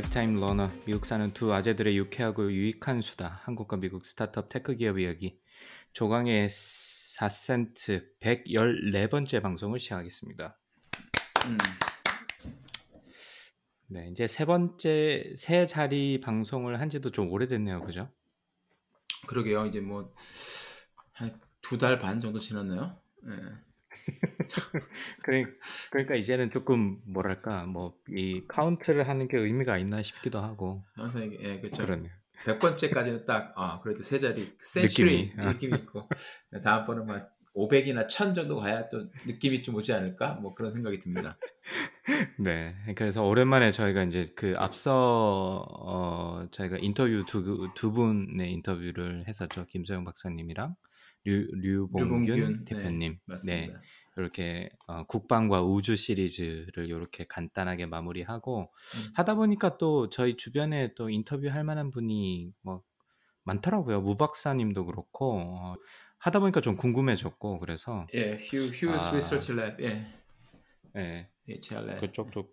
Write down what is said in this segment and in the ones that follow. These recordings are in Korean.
Lifetime learner 미국 사는 두 아재들의 유쾌하고 유익한 수다 한국과 미국 스타트업 테크 기업 이야기 조강의 4센트 114번째 방송을 시작하겠습니다. 음, 네, 이제 세 번째 세 자리 방송을 한 지도 좀 오래됐네요. 그죠? 그러게요. 이제 뭐 두 달 반 정도 지났나요? 예. 그래, 그러니까 이제는 조금 뭐랄까 뭐 이 카운트를 하는 게 의미가 있나 싶기도 하고 항상 이게 예, 그렇죠. 그러네요. 100번째까지는 딱 아, 그래도 세 자리 센츄리 느낌이, 아. 느낌이 있고 다음번은 막 500이나 1000 정도 가야 또 느낌이 좀 오지 않을까? 뭐 그런 생각이 듭니다. 네, 그래서 오랜만에 저희가 이제 그 앞서 어 저희가 인터뷰 두, 두 분의 인터뷰를 했었죠. 김소영 박사님이랑 류, 류봉균 류봉균, 대표님. 네, 맞습니다. 이렇게 어, 국방과 우주 시리즈를 이렇게 간단하게 마무리하고 음. 하다 보니까 또 저희 주변에 또 인터뷰할 만한 분이 뭐 많더라고요. 무 박사님도 그렇고 어, 하다 보니까 좀 궁금해졌고 그래서 예, 휴 Hughes 아. Research Lab. 예. 예, HR Lab. 그쪽도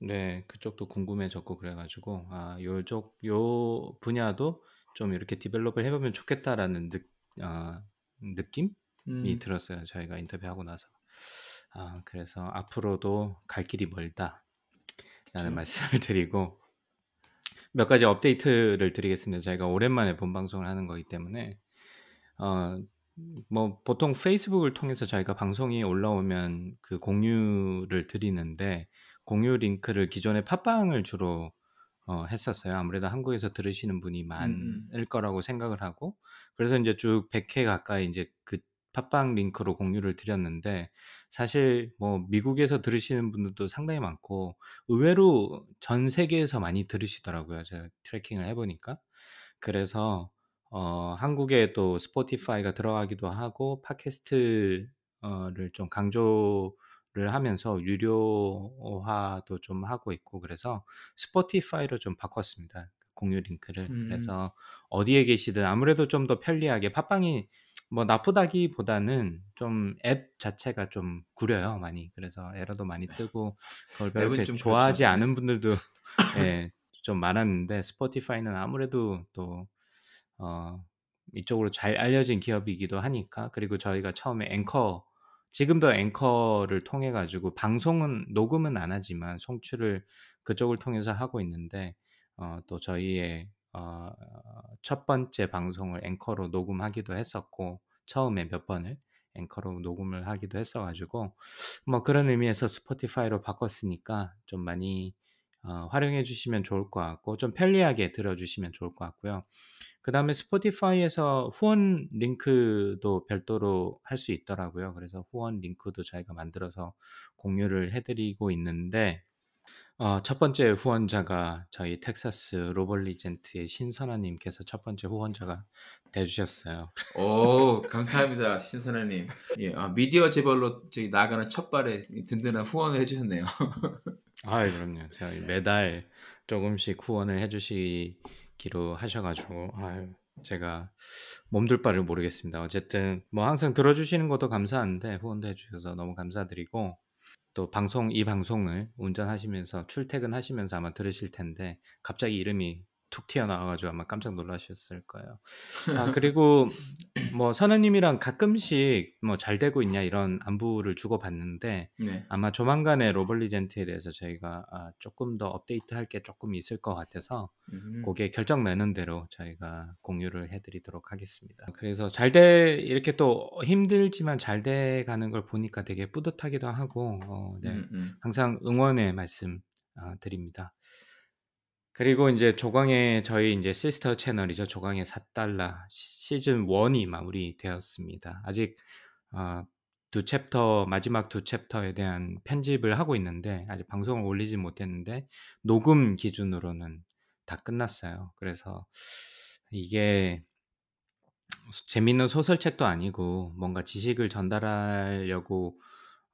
네 그쪽도 궁금해졌고 그래가지고 아 요쪽 요 분야도 좀 이렇게 develop을 해보면 좋겠다라는 느, 아, 느낌이 음, 들었어요 저희가 인터뷰하고 나서. 아 그래서 앞으로도 갈 길이 멀다라는 그쵸. 말씀을 드리고 몇 가지 업데이트를 드리겠습니다. 저희가 오랜만에 본 방송을 하는 거기 때문에. 어 뭐 보통 페이스북을 통해서 저희가 방송이 올라오면 그 공유를 드리는데 공유 링크를 기존에 팟빵을 주로 어, 했었어요. 아무래도 한국에서 들으시는 분이 많을 음, 거라고 생각을 하고 그래서 이제 쭉 100회 가까이 이제 그 팟빵 링크로 공유를 드렸는데 사실 뭐 미국에서 들으시는 분들도 상당히 많고 의외로 전 세계에서 많이 들으시더라고요. 제가 트래킹을 해보니까 그래서 어, 한국에 또 스포티파이가 들어가기도 하고 팟캐스트를 좀 강조 를 하면서 유료화도 좀 하고 있고 그래서 스포티파이로 좀 바꿨습니다. 공유 링크를. 음. 그래서 어디에 계시든 아무래도 좀 더 편리하게 팟빵이 뭐 나쁘다기보다는 좀 앱 자체가 좀 구려요 많이. 그래서 에러도 많이 뜨고 그걸 별로 좀 좋아하지 그렇죠. 않은 분들도 예, 좀 많았는데 스포티파이는 아무래도 또 어, 이쪽으로 잘 알려진 기업이기도 하니까 그리고 저희가 처음에 앵커 지금도 앵커를 통해 가지고 방송은 녹음은 안 하지만 송출을 그쪽을 통해서 하고 있는데 어, 또 저희의 어, 첫 번째 방송을 앵커로 녹음하기도 했었고 처음에 몇 번을 앵커로 녹음을 하기도 했어가지고 뭐 그런 의미에서 스포티파이로 바꿨으니까 좀 많이 어, 활용해 주시면 좋을 것 같고 좀 편리하게 들어주시면 좋을 것 같고요. 그 다음에 스포티파이에서 후원 링크도 별도로 할 수 있더라고요. 그래서 후원 링크도 저희가 만들어서 공유를 해드리고 있는데 어, 첫 번째 후원자가 저희 텍사스 로벌리젠트의 신선아님께서 첫 번째 후원자가 돼주셨어요. 오, 감사합니다. 신선아님. 예, 아, 미디어 재벌로 저기 나가는 첫 발에 든든한 후원을 해주셨네요. 아, 그럼요. 저희 매달 조금씩 후원을 해주시 기로 하셔가지고, 아유, 제가 몸둘 바를 모르겠습니다. 어쨌든 뭐 항상 들어주시는 것도 감사한데 후원도 해주셔서 너무 감사드리고 또 방송 이 방송을 운전하시면서 출퇴근하시면서 아마 들으실 텐데 갑자기 이름이 툭 튀어나와가지고 아마 깜짝 놀라셨을 거예요. 아 그리고 뭐 선우님이랑 가끔씩 뭐 잘 되고 있냐 이런 안부를 주고받는데 네. 아마 조만간에 로벌리젠트에 대해서 저희가 아, 조금 더 업데이트할 게 조금 있을 것 같아서 음, 그게 결정 내는 대로 저희가 공유를 해드리도록 하겠습니다. 그래서 잘 돼 이렇게 또 힘들지만 잘 돼 가는 걸 보니까 되게 뿌듯하기도 하고 어, 네. 음, 음. 항상 응원의 말씀 아, 드립니다. 그리고 이제 조광의 저희 이제 sister 채널이죠. 조광의 4달러 시즌 1이 마무리되었습니다. 아직 아, 두 챕터 마지막 두 chapter에 대한 편집을 하고 있는데 아직 방송을 올리지 못했는데 녹음 기준으로는 다 끝났어요. 그래서 이게 재밌는 소설책도 아니고 뭔가 지식을 전달하려고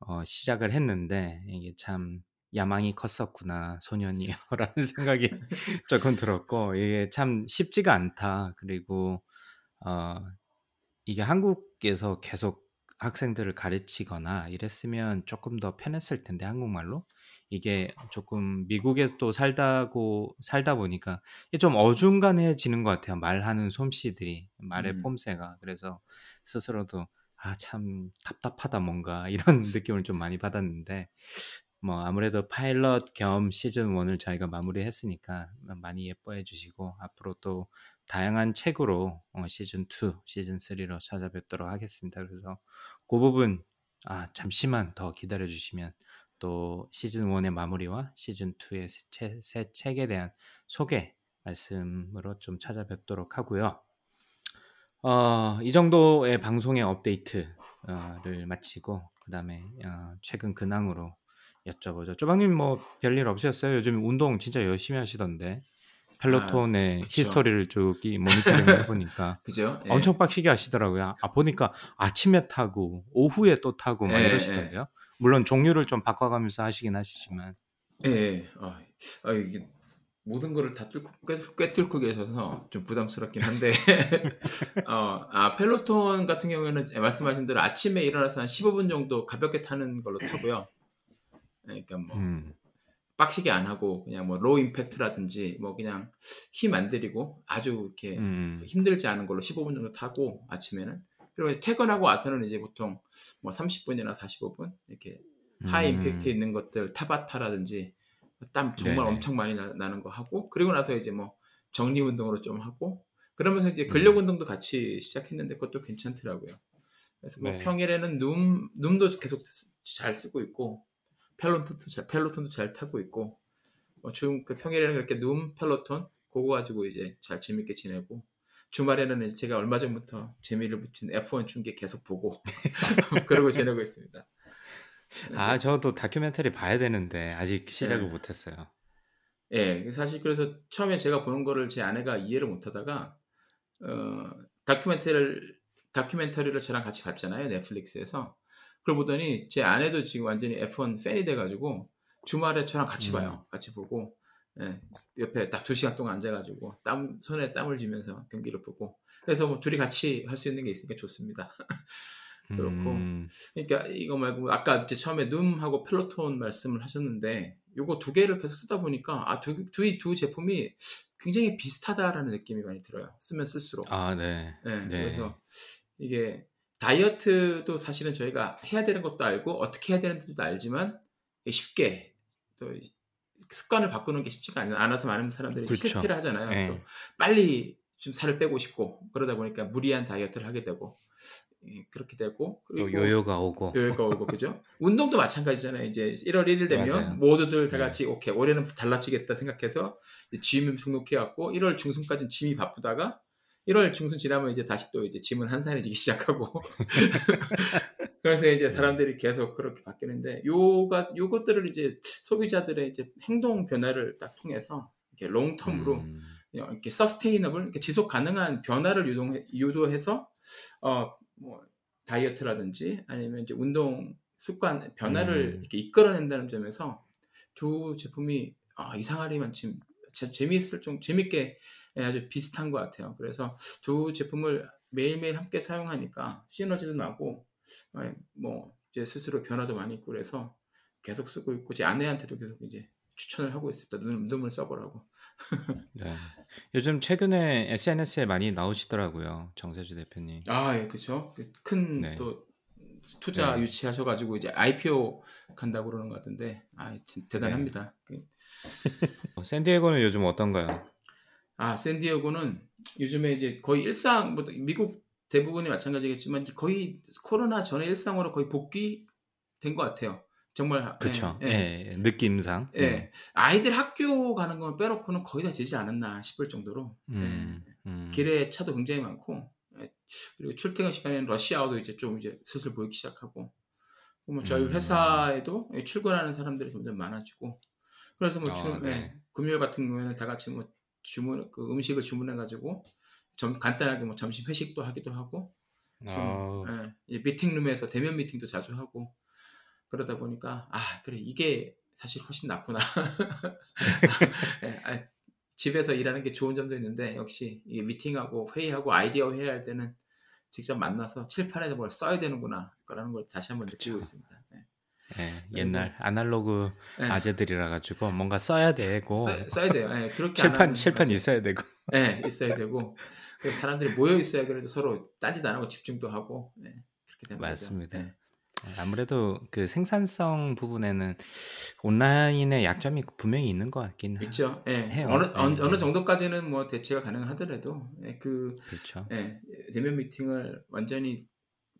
어, 시작을 했는데 이게 참 야망이 컸었구나 소년이여라는 생각이 조금 들었고 이게 참 쉽지가 않다. 그리고 어, 이게 한국에서 계속 학생들을 가르치거나 이랬으면 조금 더 편했을 텐데 한국말로 이게 조금 미국에서 살다고 살다 보니까 이게 좀 어중간해지는 것 같아요. 말하는 솜씨들이 말의 음. 폼새가 그래서 스스로도 아 참 답답하다 뭔가 이런 느낌을 좀 많이 받았는데 뭐 아무래도 파일럿 겸 시즌 1을 저희가 마무리했으니까 많이 예뻐해 주시고 앞으로 또 다양한 책으로 어, 시즌 2, 시즌 3로 찾아뵙도록 하겠습니다. 그래서 그 부분 아 잠시만 더 기다려 주시면 또 시즌 1의 마무리와 시즌 2의 새, 책- 새 책에 대한 소개 말씀으로 좀 찾아뵙도록 하고요. 어, 이 정도의 방송의 업데이트를 마치고 그 다음에 어, 최근 근황으로 여쭤보죠. 쪼박님 뭐 별일 없으셨어요? 요즘 운동 진짜 열심히 하시던데 펠로톤의 그쵸. 히스토리를 쭉이 모니터링 해보니까 그죠? 예. 엄청 빡시게 하시더라고요. 아 보니까 아침에 타고 오후에 또 타고 막 예, 이러시던데요. 물론 종류를 좀 바꿔가면서 하시긴 하시지만 예, 예. 아, 아, 이게 모든 거를 다 뚫고 꿰- 꿰뚫고 계셔서 좀 부담스럽긴 한데 어, 아 Peloton 같은 경우에는 말씀하신 대로 아침에 일어나서 한 15분 정도 가볍게 타는 걸로 타고요. 그러니까 뭐 음, 빡시게 안 하고 그냥 뭐 low impact라든지 뭐 그냥 힘 안 들이고 아주 이렇게 음, 힘들지 않은 걸로 15분 정도 타고 아침에는 그리고 퇴근하고 와서는 이제 보통 뭐 30분이나 45분 이렇게 high 음, 임팩트 있는 것들 타바타라든지 땀 정말 네네. 엄청 많이 나, 는거 하고 그리고 나서 이제 뭐 정리 운동으로 좀 하고 그러면서 이제 근력 음. 운동도 같이 시작했는데 그것도 괜찮더라고요. 그래서 뭐 네. 평일에는 Noom Noom도 계속 쓰- 잘 쓰고 있고 Peloton도 잘 Peloton도 잘 타고 있고 뭐 지금 그 평일에는 그렇게 Noom Peloton 그거 가지고 이제 잘 재밌게 지내고 주말에는 이제 제가 얼마 전부터 재미를 붙인 F1 중계 계속 보고 그러고 지내고 있습니다. 아 저도 다큐멘터리 봐야 되는데 아직 시작을 네. 못했어요. 예, 사실 그래서 처음에 제가 보는 거를 제 아내가 이해를 못하다가 어, 다큐멘터리를 다큐멘터리를 저랑 같이 봤잖아요 넷플릭스에서 그걸 보더니 제 아내도 지금 완전히 F1 팬이 돼가지고 주말에 저랑 같이 음. 봐요, 같이 보고 예, 옆에 딱 두 시간 동안 앉아가지고 땀 손에 땀을 쥐면서 경기를 보고 그래서 뭐 둘이 같이 할 수 있는 게 있으니까 좋습니다. 그렇고. 음, 그러니까 이거 말고 아까 이제 처음에 눔하고 펠로톤 말씀을 하셨는데 요거 두 개를 계속 쓰다 보니까 아두 두, 두 제품이 굉장히 비슷하다라는 느낌이 많이 들어요. 쓰면 쓸수록. 아 네. 네, 네. 그래서 이게 다이어트도 사실은 저희가 해야 되는 것도 알고 어떻게 해야 되는지도 알지만 쉽게 또 습관을 바꾸는 게 쉽지가 않- 않아서 많은 사람들이 그쵸. 실패를 하잖아요. 네. 또 빨리 좀 살을 빼고 싶고 그러다 보니까 무리한 다이어트를 하게 되고 예, 그렇게 되고 또 요요가 오고. 여유가 오고 그죠? 운동도 마찬가지잖아요. 이제 1월 1일 되면 맞아요. 모두들 다 네. 같이 오케이 올해는 달라지겠다 생각해서 짐 등록해 갖고 1월 중순까지는 짐이 바쁘다가 1월 중순 지나면 이제 다시 또 이제 짐은 한산해지기 시작하고. 그래서 이제 사람들이 계속 그렇게 바뀌는데 요가 요것들을 이제 소비자들의 이제 행동 변화를 딱 통해서 이렇게 롱텀으로 음, 이렇게 서스테이너블 이렇게 지속 가능한 변화를 유동 유도해서 어 뭐 다이어트라든지 아니면 이제 운동 습관 변화를 음. 이렇게 이끌어낸다는 점에서 두 제품이 아, 이상하리만 지금 재- 재미있을 좀 재밌게 예, 아주 비슷한 것 같아요. 그래서 두 제품을 매일매일 함께 사용하니까 시너지도 나고 예, 뭐 이제 스스로 변화도 많이 있고 그래서 계속 쓰고 있고 제 아내한테도 계속 이제 추천을 하고 있습니다. 눈, 눈을 써보라고. 네. 요즘 최근에 SNS에 많이 나오시더라고요, 정세주 대표님. 아, 예, 그쵸. 큰 네. 또 투자 네. 유치하셔가지고 이제 IPO 간다고 그러는 것 같은데, 아, 진- 대단합니다. 그- 어, 샌디에고는 요즘 어떤가요? 아, 샌디에고는 요즘에 이제 거의 일상, 뭐 미국 대부분이 마찬가지겠지만 거의 코로나 전에 일상으로 거의 복귀된 것 같아요. 정말. 그쵸? 예, 예. 예, 느낌상. 예. 네. 아이들 학교 가는 건 빼놓고는 거의 다 되지 않았나 싶을 정도로. 음, 예. 음. 길에 차도 굉장히 많고 예, 그리고 출퇴근 시간에는 러시아워도 이제 좀 이제 슬슬 보이기 시작하고 뭐 저희 음. 회사에도 출근하는 사람들이 점점 많아지고 그래서 뭐 어, 주, 네. 예, 금요일 같은 경우에는 다 같이 뭐 주문 그 음식을 주문해 가지고 좀 간단하게 뭐 점심 회식도 하기도 하고 어, 예, 이 미팅룸에서 대면 미팅도 자주 하고 그러다 보니까 아 그래 이게 사실 훨씬 낫구나. 예, 아, 집에서 일하는 게 좋은 점도 있는데 역시 이게 미팅하고 회의하고 아이디어 회의할 때는 직접 만나서 칠판에서 뭘 써야 되는구나 라는 걸 다시 한번 느끼고 그쵸. 있습니다. 네. 예, 옛날 아날로그 예, 아재들이라 가지고 뭔가 써야 되고 써, 써야 돼요. 예, 그렇게 안 칠판 칠판 맞아요. 있어야 되고 예, 있어야 되고 사람들이 모여 있어야 그래도 서로 딴짓 안 하고 집중도 하고 예, 그렇게 되는 맞습니다. 거죠. 예. 아무래도 그 생산성 부분에는 온라인의 약점이 분명히 있는 것 같긴 하- 있죠. 예. 해요. 어느 예, 어느, 어느 예. 정도까지는 뭐 대체가 가능하더라도 예, 그 그렇죠. 예, 대면 미팅을 완전히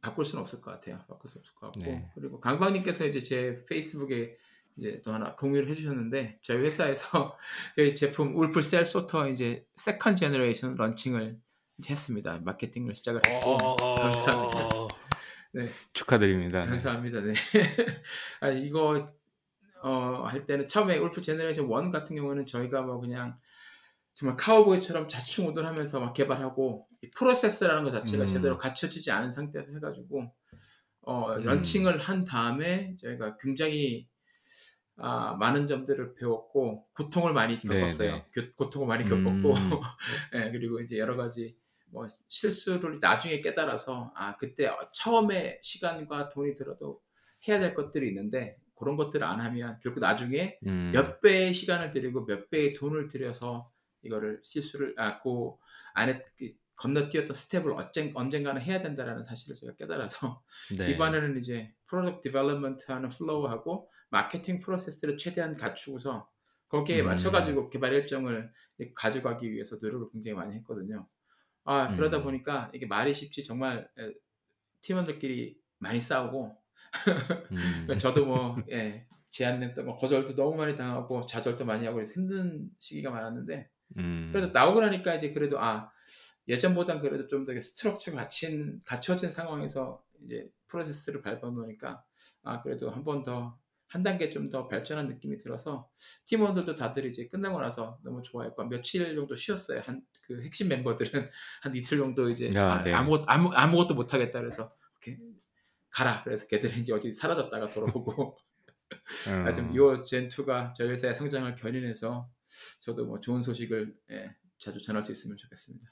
바꿀 수는 없을 것 같아요. 바꿀 수 없을 것 같고 네. 그리고 강박님께서 이제 제 페이스북에 이제 또 하나 공유를 해주셨는데 저희 회사에서 저희 제품 WOLF Cell Sorter 이제 second generation launching을 이제 했습니다. 마케팅을 시작을 했고 감사합니다. 네. 축하드립니다. 네. 감사합니다. 네. 아, 이거 어, 할 때는 처음에 WOLF generation 1 같은 경우는 저희가 뭐 그냥 정말 카우보이처럼 자충우돌하면서 막 개발하고 이 프로세스라는 것 자체가 음. 제대로 갖춰지지 않은 상태에서 해가지고 어, 음. launching을 한 다음에 저희가 굉장히 아, 많은 점들을 배웠고 고통을 많이 네, 겪었어요. 네. 교- 고통을 많이 음. 겪었고 예, 그리고 이제 여러 가지 뭐 실수를 나중에 깨달아서 아 그때 처음에 시간과 돈이 들어도 해야 될 것들이 있는데 그런 것들을 안 하면 결국 나중에 음. 몇 배의 시간을 들이고 몇 배의 돈을 들여서 이거를 실수를 아그 안에 그 건너뛰었던 스텝을 언젠, 언젠가는 해야 된다라는 사실을 제가 깨달아서 네. 이번에는 이제 product development 하는 flow하고 마케팅 프로세스를 최대한 갖추고서 거기에 음. 맞춰가지고 개발 일정을 가져가기 위해서 노력을 굉장히 많이 했거든요. 아 그러다 음. 보니까 이게 말이 쉽지 정말 에, 팀원들끼리 많이 싸우고 음. 저도 뭐 예, 제안했던 거 거절도 너무 많이 당하고 좌절도 많이 하고 힘든 시기가 많았는데 음. 그래도 나오고 나니까 이제 그래도 아 예전보단 그래도 좀 더 스트럭처가 갖춘 갖춰진 상황에서 이제 프로세스를 밟아 놓으니까 아 그래도 한 번 더 한 단계 좀 더 발전한 느낌이 들어서 팀원들도 다들 이제 끝나고 나서 너무 좋아했고 며칠 정도 쉬었어요 한 그 핵심 멤버들은 한 이틀 정도 이제 아, 아, 네. 아무것도 아무, 아무것도 못 하겠다 그래서 이렇게 가라 그래서 걔들은 이제 어디 사라졌다가 돌아오고 어. 하여튼 요 젠2가 저희 회사의 성장을 견인해서 저도 뭐 좋은 소식을 예, 자주 전할 수 있으면 좋겠습니다.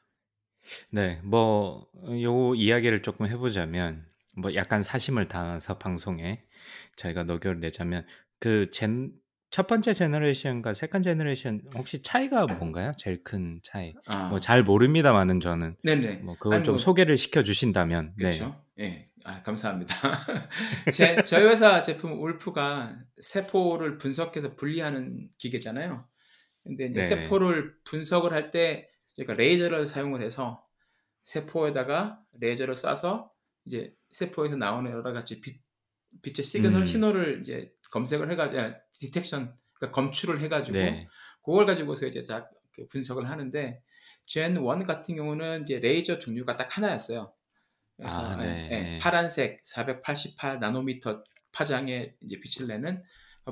네, 뭐, 요 이야기를 조금 해보자면, 뭐, 약간 사심을 담아서 방송에 저희가 녹여를 내자면, 그, gen, 첫 번째 generation과 second generation, 혹시 차이가 뭔가요? 제일 큰 차이. 아, 뭐, 잘 모릅니다만은 저는, 네네. 뭐, 그걸 아니, 좀 뭐, 소개를 시켜 주신다면, 네. 그렇죠. 예, 아, 감사합니다. 제, 저희 회사 제품 WOLF가 세포를 분석해서 분리하는 기계잖아요. 근데 이제 네. 세포를 분석을 할때 저희가 레이저를 사용을 해서 세포에다가 레이저를 쏴서 이제 세포에서 나오는 여러 가지 빛, 빛의 시그널 음. 신호를 이제 검색을 해가지고 아, detection 그러니까 검출을 해가지고 네. 그걸 가지고서 이제 딱그 분석을 하는데 gen 1 같은 경우는 이제 레이저 종류가 딱 하나였어요. 그래서 아, 예, 네. 예, 파란색 488 나노미터 파장의 이제 빛을 내는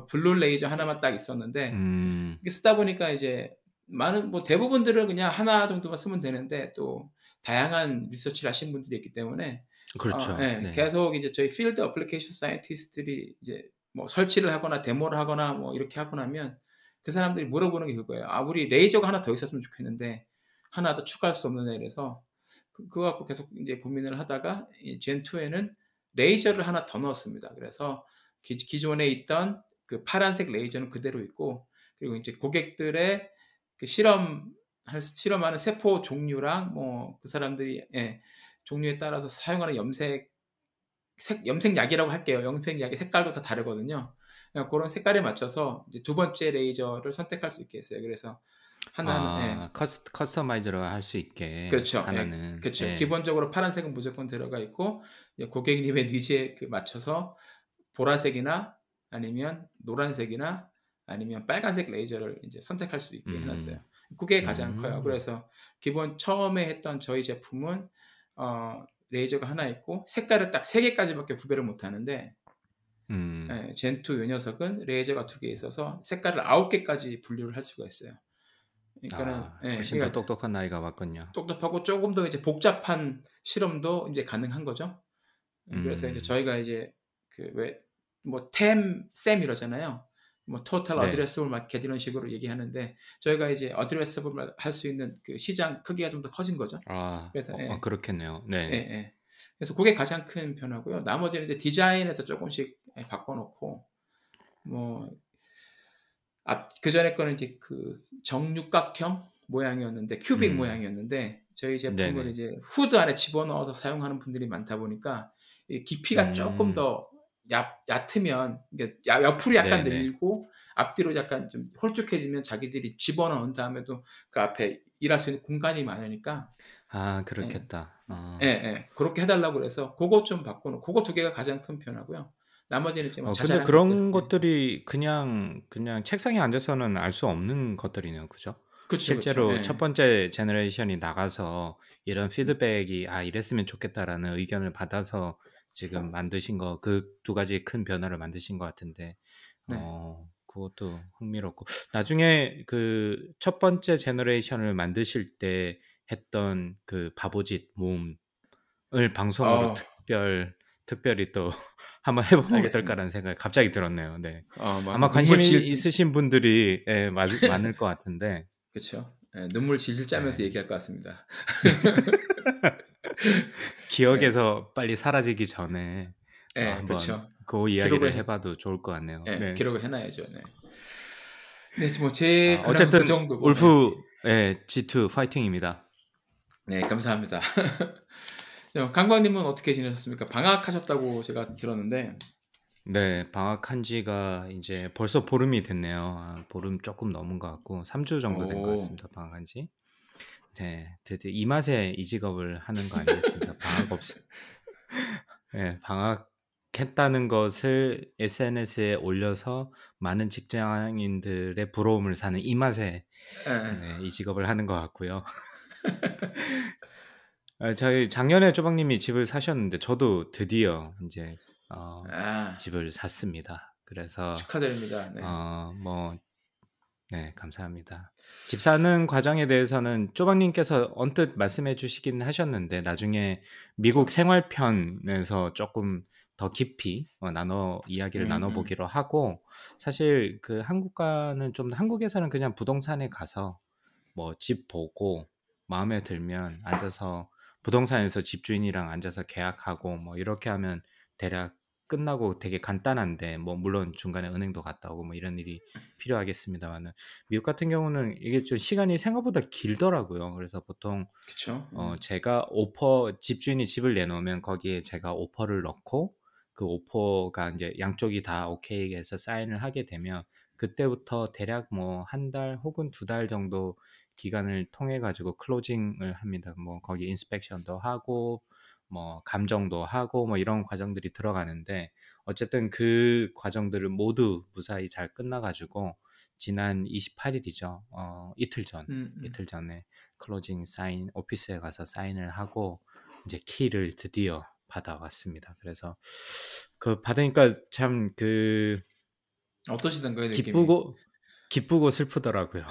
blue 레이저 하나만 딱 있었는데 음, 쓰다 보니까 이제 많은 뭐 대부분들은 그냥 하나 정도만 쓰면 되는데 또 다양한 리서치를 하신 분들이 있기 때문에 그렇죠. 어, 예, 네. 계속 이제 저희 field application scientist들이 이제 뭐 설치를 하거나 데모를 하거나 뭐 이렇게 하고 나면 그 사람들이 물어보는 게 그거예요. 아, 우리 레이저가 하나 더 있었으면 좋겠는데 하나 더 추가할 수 없느냐 이래서 그, 그거 갖고 계속 이제 고민을 하다가 gen 2에는 레이저를 하나 더 넣었습니다. 그래서 기, 기존에 있던 그 파란색 레이저는 그대로 있고 그리고 이제 고객들의 그 실험 할 실험하는 세포 종류랑 뭐 그 사람들이 예, 종류에 따라서 사용하는 염색 색, 염색약이라고 할게요. 염색약의 색깔도 다 다르거든요. 그냥 그런 색깔에 맞춰서 두 번째 레이저를 선택할 수 있게 했어요. 그래서 하나는 예, 아, cus, customize로 할 수 있게. 그렇죠. 하나는. 예, 그렇죠. 예. 기본적으로 파란색은 무조건 들어가 있고 고객님의 needs에 그 맞춰서 보라색이나 아니면 노란색이나 아니면 빨간색 레이저를 이제 선택할 수 있게 음. 해놨어요. 그게 가장 음. 커요. 그래서 기본 처음에 했던 저희 제품은 어, 레이저가 하나 있고 색깔을 딱 세 개까지밖에 구별을 못 하는데 음. 예, 젠2 요 녀석은 레이저가 두 개 있어서 색깔을 아홉 개까지 분류를 할 수가 있어요. 그러니까는 아, 예, 훨씬 그러니까 더 똑똑한 나이가 왔군요. 똑똑하고 조금 더 이제 복잡한 실험도 이제 가능한 거죠. 예, 그래서 음. 이제 저희가 이제 그왜 뭐 TAM, SAM 이러잖아요. 뭐 total 네. addressable market 이런 식으로 얘기하는데 저희가 이제 addressable 할 수 있는 그 시장 크기가 좀 더 커진 거죠. 아, 그래서, 어, 예. 아, 그렇겠네요. 네. 예, 예. 그래서 그게 가장 큰 변화고요. 나머지는 이제 디자인에서 조금씩 예, 바꿔놓고 뭐 앞, 그 전에 거는 이제 그 정육각형 모양이었는데 cubic 음. 모양이었는데 저희 제품을 네네. 이제 후드 안에 집어넣어서 사용하는 분들이 많다 보니까 이 깊이가 음. 조금 더 얕, 얕으면 야- 옆으로 약간 네네. 늘리고 앞뒤로 약간 좀 홀쭉해지면 자기들이 집어넣은 다음에도 그 앞에 일할 수 있는 공간이 많으니까 아, 그렇겠다. 어. 예, 예. 그렇게 해달라고 그래서 그거 좀 바꾸는 그거 두 개가 가장 큰 변화고요. 나머지는 이제 뭐 어, 근데 그런 것들. 것들이 그냥 그냥 책상에 앉아서는 알 수 없는 것들이네요. 그죠? 그쵸, 실제로 그쵸. 예. 첫 번째 generation이 나가서 이런 피드백이 아 이랬으면 좋겠다라는 의견을 받아서 지금 만드신 거 그 두 가지 큰 변화를 만드신 것 같은데 네. 어 그것도 흥미롭고 나중에 그 첫 번째 generation을 만드실 때 했던 그 바보짓 모음을 방송으로 어. 특별 특별히 또 한번 해보면 알겠습니다. 어떨까라는 생각이 갑자기 들었네요. 네. 어, 막 아마 관심이 질- 있으신 분들이 예, 많, 많을 것 같은데 그쵸. 예, 눈물 질질 짜면서 네. 얘기할 것 같습니다. 기억에서 빨리 사라지기 전에 예, 어, 그렇죠. 그 이야기를 해- 해봐도 좋을 것 같네요. 예, 네. 기록을 해놔야죠. 네. 네, 뭐제 아, 어쨌든 그 정도. 울프 예, G2 파이팅입니다. 네, 감사합니다. 자, 강관님은 어떻게 지내셨습니까? 방학하셨다고 제가 들었는데. 네, 방학한 지가 이제 벌써 보름이 됐네요. 아, 보름 조금 넘은 것 같고 3주 정도 된것 오. 같습니다. 방학한 지. 네, 드디어 이 맛에 이 직업을 하는 거 아니겠습니까? 방학 없 네, 방학했다는 것을 SNS에 올려서 많은 직장인들의 부러움을 사는 이 맛에 예, 네, 이 직업을 하는 것 같고요. 아, 저희 작년에 쪼박님이 집을 사셨는데 저도 드디어 이제 어, 아, 집을 샀습니다. 그래서 축하드립니다. 네. 어, 뭐, 네, 감사합니다. 집 사는 과정에 대해서는 쪼박님께서 언뜻 말씀해 주시긴 하셨는데, 나중에 미국 생활편에서 조금 더 깊이 어, 나눠, 이야기를 음, 나눠 보기로 하고, 사실 그 한국과는 좀, 한국에서는 그냥 부동산에 가서 뭐 집 보고, 마음에 들면 앉아서 부동산에서 집주인이랑 앉아서 계약하고, 뭐 이렇게 하면 대략 끝나고 되게 간단한데 뭐 물론 중간에 은행도 갔다 오고 뭐 이런 일이 필요하겠습니다만은 미국 같은 경우는 이게 좀 시간이 생각보다 길더라고요. 그래서 보통 그쵸. 어 제가 오퍼 집주인이 집을 내놓으면 거기에 제가 오퍼를 넣고 그 오퍼가 이제 양쪽이 다 오케이 해서 사인을 하게 되면 그때부터 대략 뭐 한 달 혹은 두 달 정도 기간을 통해 가지고 클로징을 합니다. 뭐 거기 인스펙션도 하고 뭐 감정도 하고 뭐 이런 과정들이 들어가는데 어쨌든 그 과정들을 모두 무사히 잘 끝나 가지고 지난 28일이죠. 어 이틀 전 음, 음. 이틀 전에 클로징 사인 오피스에 가서 사인을 하고 이제 키를 드디어 받아왔습니다. 그래서 그 받으니까 참 그 어떠시던가요? 기쁘고 기쁘고 슬프더라고요.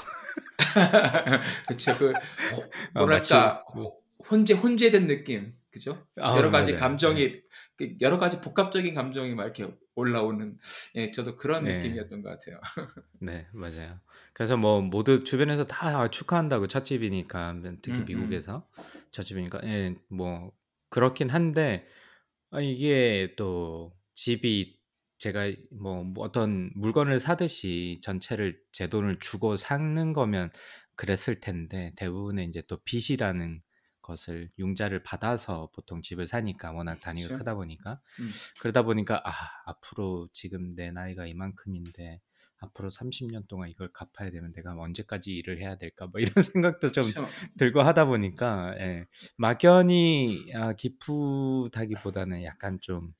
그쵸. 그 호- 어, 마치 뭐랄까 호- 혼재 혼재된 느낌, 그죠? 아, 여러 가지 맞아요. 감정이 그 여러 가지 복합적인 감정이 막 이렇게 올라오는 예, 저도 그런 네. 느낌이었던 것 같아요. 네, 맞아요. 그래서 뭐 모두 주변에서 다 아, 축하한다고 첫 집이니까 특히 음, 음. 미국에서 첫 집이니까 예, 뭐 그렇긴 한데 아, 이게 또 집이 제가 뭐 어떤 물건을 사듯이 전체를 제 돈을 주고 사는 거면 그랬을 텐데 대부분의 이제 또 빚이라는 것을 융자를 받아서 보통 집을 사니까 워낙 단위가 그쵸. 크다 보니까 음. 그러다 보니까 아 앞으로 지금 내 나이가 이만큼인데 앞으로 30년 동안 이걸 갚아야 되면 내가 언제까지 일을 해야 될까 뭐 이런 생각도 좀 그쵸. 들고 하다 보니까 예, 막연히 아, 기쁘다기보다는 약간 좀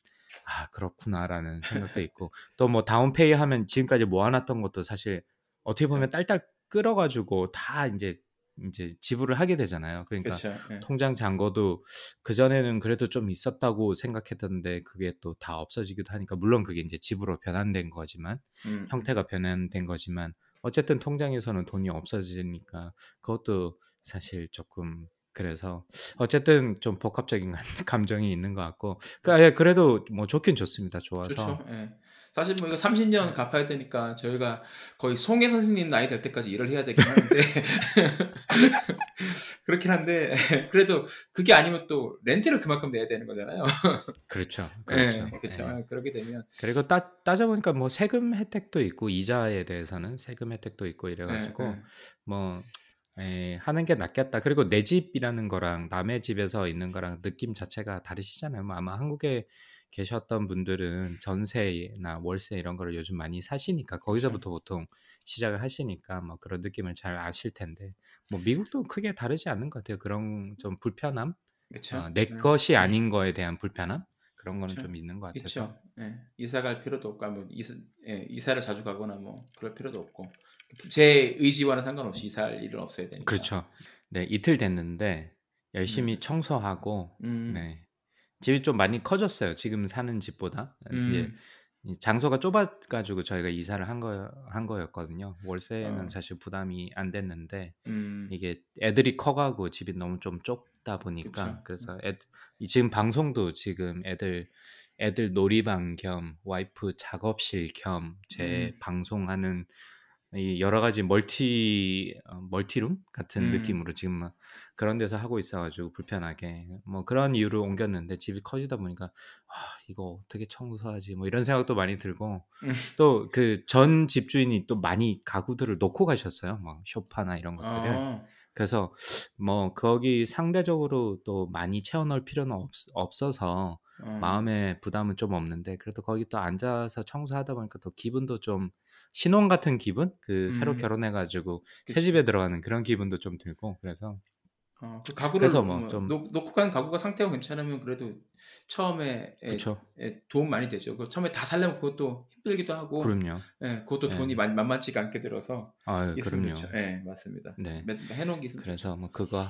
아 그렇구나라는 생각도 있고 또 뭐 다운페이 하면 지금까지 모아놨던 것도 사실 어떻게 보면 딸딸 끌어가지고 다 이제 이제 지불을 하게 되잖아요. 그러니까 그렇죠. 예. 통장 잔고도 그 전에는 그래도 좀 있었다고 생각했던데 그게 또 다 없어지기도 하니까 물론 그게 이제 집으로 변환된 거지만 음, 형태가 변환된 거지만 어쨌든 통장에서는 돈이 없어지니까 그것도 사실 조금 그래서 어쨌든 좀 복합적인 감- 감정이 있는 것 같고 그- 예, 그래도 뭐 좋긴 좋습니다. 좋아서 좋죠. 예. 사실 뭐 이거 30년 갚아야 되니까 저희가 거의 송혜 선생님 나이 될 때까지 일을 해야 되긴 하는데 그렇긴 한데 그래도 그게 아니면 또 렌트를 그만큼 내야 되는 거잖아요. 그렇죠. 그렇죠. 예, 그렇죠. 예. 예, 그렇게 되면 그리고 따, 따져보니까 뭐 세금 혜택도 있고 이자에 대해서는 세금 혜택도 있고 예, 이래가지고 예. 뭐 에, 하는 게 낫겠다. 그리고 내 집이라는 거랑 남의 집에서 있는 거랑 느낌 자체가 다르시잖아요. 뭐 아마 한국에 계셨던 분들은 전세나 월세 이런 거를 요즘 많이 사시니까 거기서부터 보통 시작을 하시니까 뭐 그런 느낌을 잘 아실 텐데 뭐 미국도 크게 다르지 않는 것 같아요. 그런 좀 불편함. 어, 내 예. 것이 아닌 거에 대한 불편함 그런 거는 그쵸. 좀 있는 것 같아서 그렇죠. 예. 이사 갈 필요도 없고 뭐 이사, 예, 이사를 자주 가거나 뭐 그럴 필요도 없고 제 의지와는 상관없이 이사할 일은 없어야 되니까. 그렇죠. 네 이틀 됐는데 열심히 청소하고 음. 네 집이 좀 많이 커졌어요. 지금 사는 집보다 이제 음. 이 장소가 좁아가지고 저희가 이사를 한 거 한 거였거든요. 월세는 어. 사실 부담이 안 됐는데 음. 이게 애들이 커가고 집이 너무 좀 좁다 보니까 그쵸. 그래서 애, 이 지금 방송도 지금 애들 애들 놀이방 겸 와이프 작업실 겸제 음. 방송하는 이 여러 가지 멀티 어, 멀티룸 같은 음. 느낌으로 지금 막 그런 데서 하고 있어가지고 불편하게 뭐 그런 이유로 옮겼는데 집이 커지다 보니까 아 이거 어떻게 청소하지 뭐 이런 생각도 많이 들고 음. 또그 전 집주인이 또 많이 가구들을 놓고 가셨어요 뭐 쇼파나 이런 것들을 어. 그래서 뭐 거기 상대적으로 또 많이 채워넣을 필요는 없, 없어서 어. 마음의 부담은 좀 없는데 그래도 거기 또 앉아서 청소하다 보니까 또 기분도 좀 신혼 같은 기분 그 새로 음. 결혼해가지고 새 그치. 집에 들어가는 그런 기분도 좀 들고 그래서 어, 그 가구를 그래서 뭐뭐 좀- 놓고 간 가구가 상태가 괜찮으면 그래도 처음에 예, 그쵸 예, 도움 많이 되죠. 그 처음에 다 살려면 그것도 힘들기도 하고, 그럼요 예, 그것도 예. 돈이 만, 만만치가 않게 들어서 있으면 그럼요 좋죠. 예, 맞습니다. 네 매- 해놓은 게 그래서 뭐 그거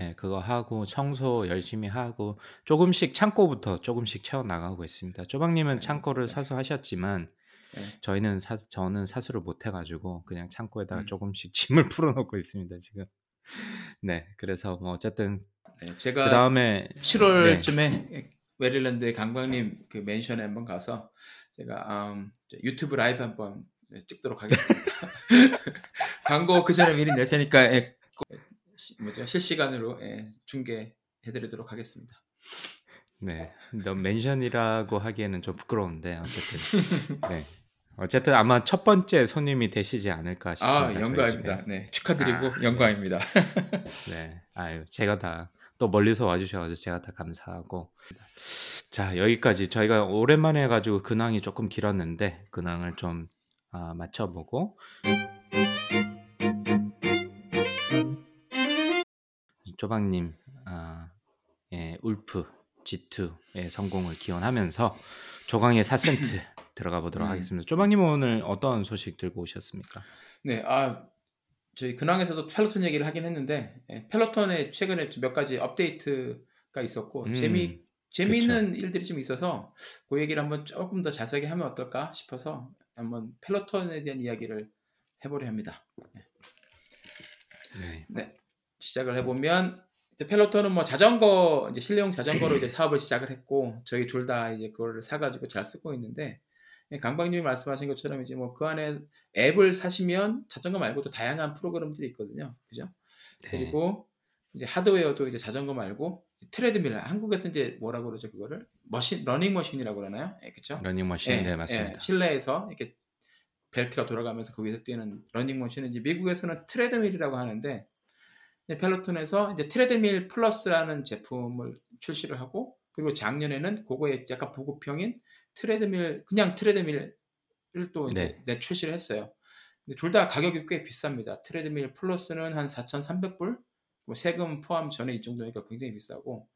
예 그거 하고 청소 열심히 하고 조금씩 창고부터 조금씩 채워 나가고 있습니다. 쪼박님은 창고를 알겠습니다. 사수 하셨지만 예. 저희는 사, 저는 사수를 못 해 가지고 그냥 창고에다가 음. 조금씩 짐을 풀어놓고 있습니다 지금. 네, 그래서 뭐 어쨌든 네, 그 제가 다음에 7월쯤에 메릴랜드의 강박님 그 맨션에 한번 가서 제가 음, 저 유튜브 라이브 한번 찍도록 하겠습니다. 광고 그 전에 미리 낼 테니까 예, 뭐죠 실시간으로 예, 중계해드리도록 하겠습니다. 네, 너무 맨션이라고 하기에는 좀 부끄러운데 어쨌든 네, 어쨌든 아마 첫 번째 손님이 되시지 않을까 싶습니다. 아 영광입니다. 네 축하드리고 아, 영광입니다. 네, 아유 제가 다 또 멀리서 와주셔가지고 제가 다 감사하고 자 여기까지 저희가 오랜만에 해가지고 근황이 조금 길었는데 근황을 좀 아, 맞춰보고 조박님 아, 예, 울프 G2의 성공을 기원하면서 조강의 4센트 들어가 보도록 음. 하겠습니다. 조박님은 오늘 어떤 소식 들고 오셨습니까? 네, 아 저희 근황에서도 펠로톤 얘기를 하긴 했는데 예, 펠로톤에 최근에 몇 가지 업데이트가 있었고 음, 재미 재미있는 일들이 좀 있어서 그 얘기를 한번 조금 더 자세하게 하면 어떨까 싶어서 한번 펠로톤에 대한 이야기를 해보려 합니다. 네. 네, 시작을 해보면 이제 펠로톤은 뭐 자전거 이제 실내용 자전거로 이제 사업을 시작을 했고 저희 둘 다 이제 그거를 사가지고 잘 쓰고 있는데 예, 강박님이 말씀하신 것처럼 이제 뭐 그 안에 앱을 사시면 자전거 말고도 다양한 프로그램들이 있거든요, 그죠? 네. 그리고 이제 하드웨어도 이제 자전거 말고 트레드밀 한국에서 이제 뭐라고 그러죠 그거를 머신 러닝 머신이라고 그러나요? 예, 그렇죠? 러닝 머신 네 맞습니다. 실내에서 이렇게 벨트가 돌아가면서 거기서 뛰는 러닝 머신은 이제 미국에서는 트레드밀이라고 하는데 펠로톤에서 이제 트레드밀 플러스라는 제품을 출시를 하고 그리고 작년에는 그거에 약간 보급형인 트레드밀 그냥 트레드밀을 또 이제 네. 내 출시를 했어요. 근데 둘 다 가격이 꽤 비쌉니다. 트레드밀 플러스는 한 4,300불, 뭐 세금 포함 전에 이 정도니까 굉장히 비싸고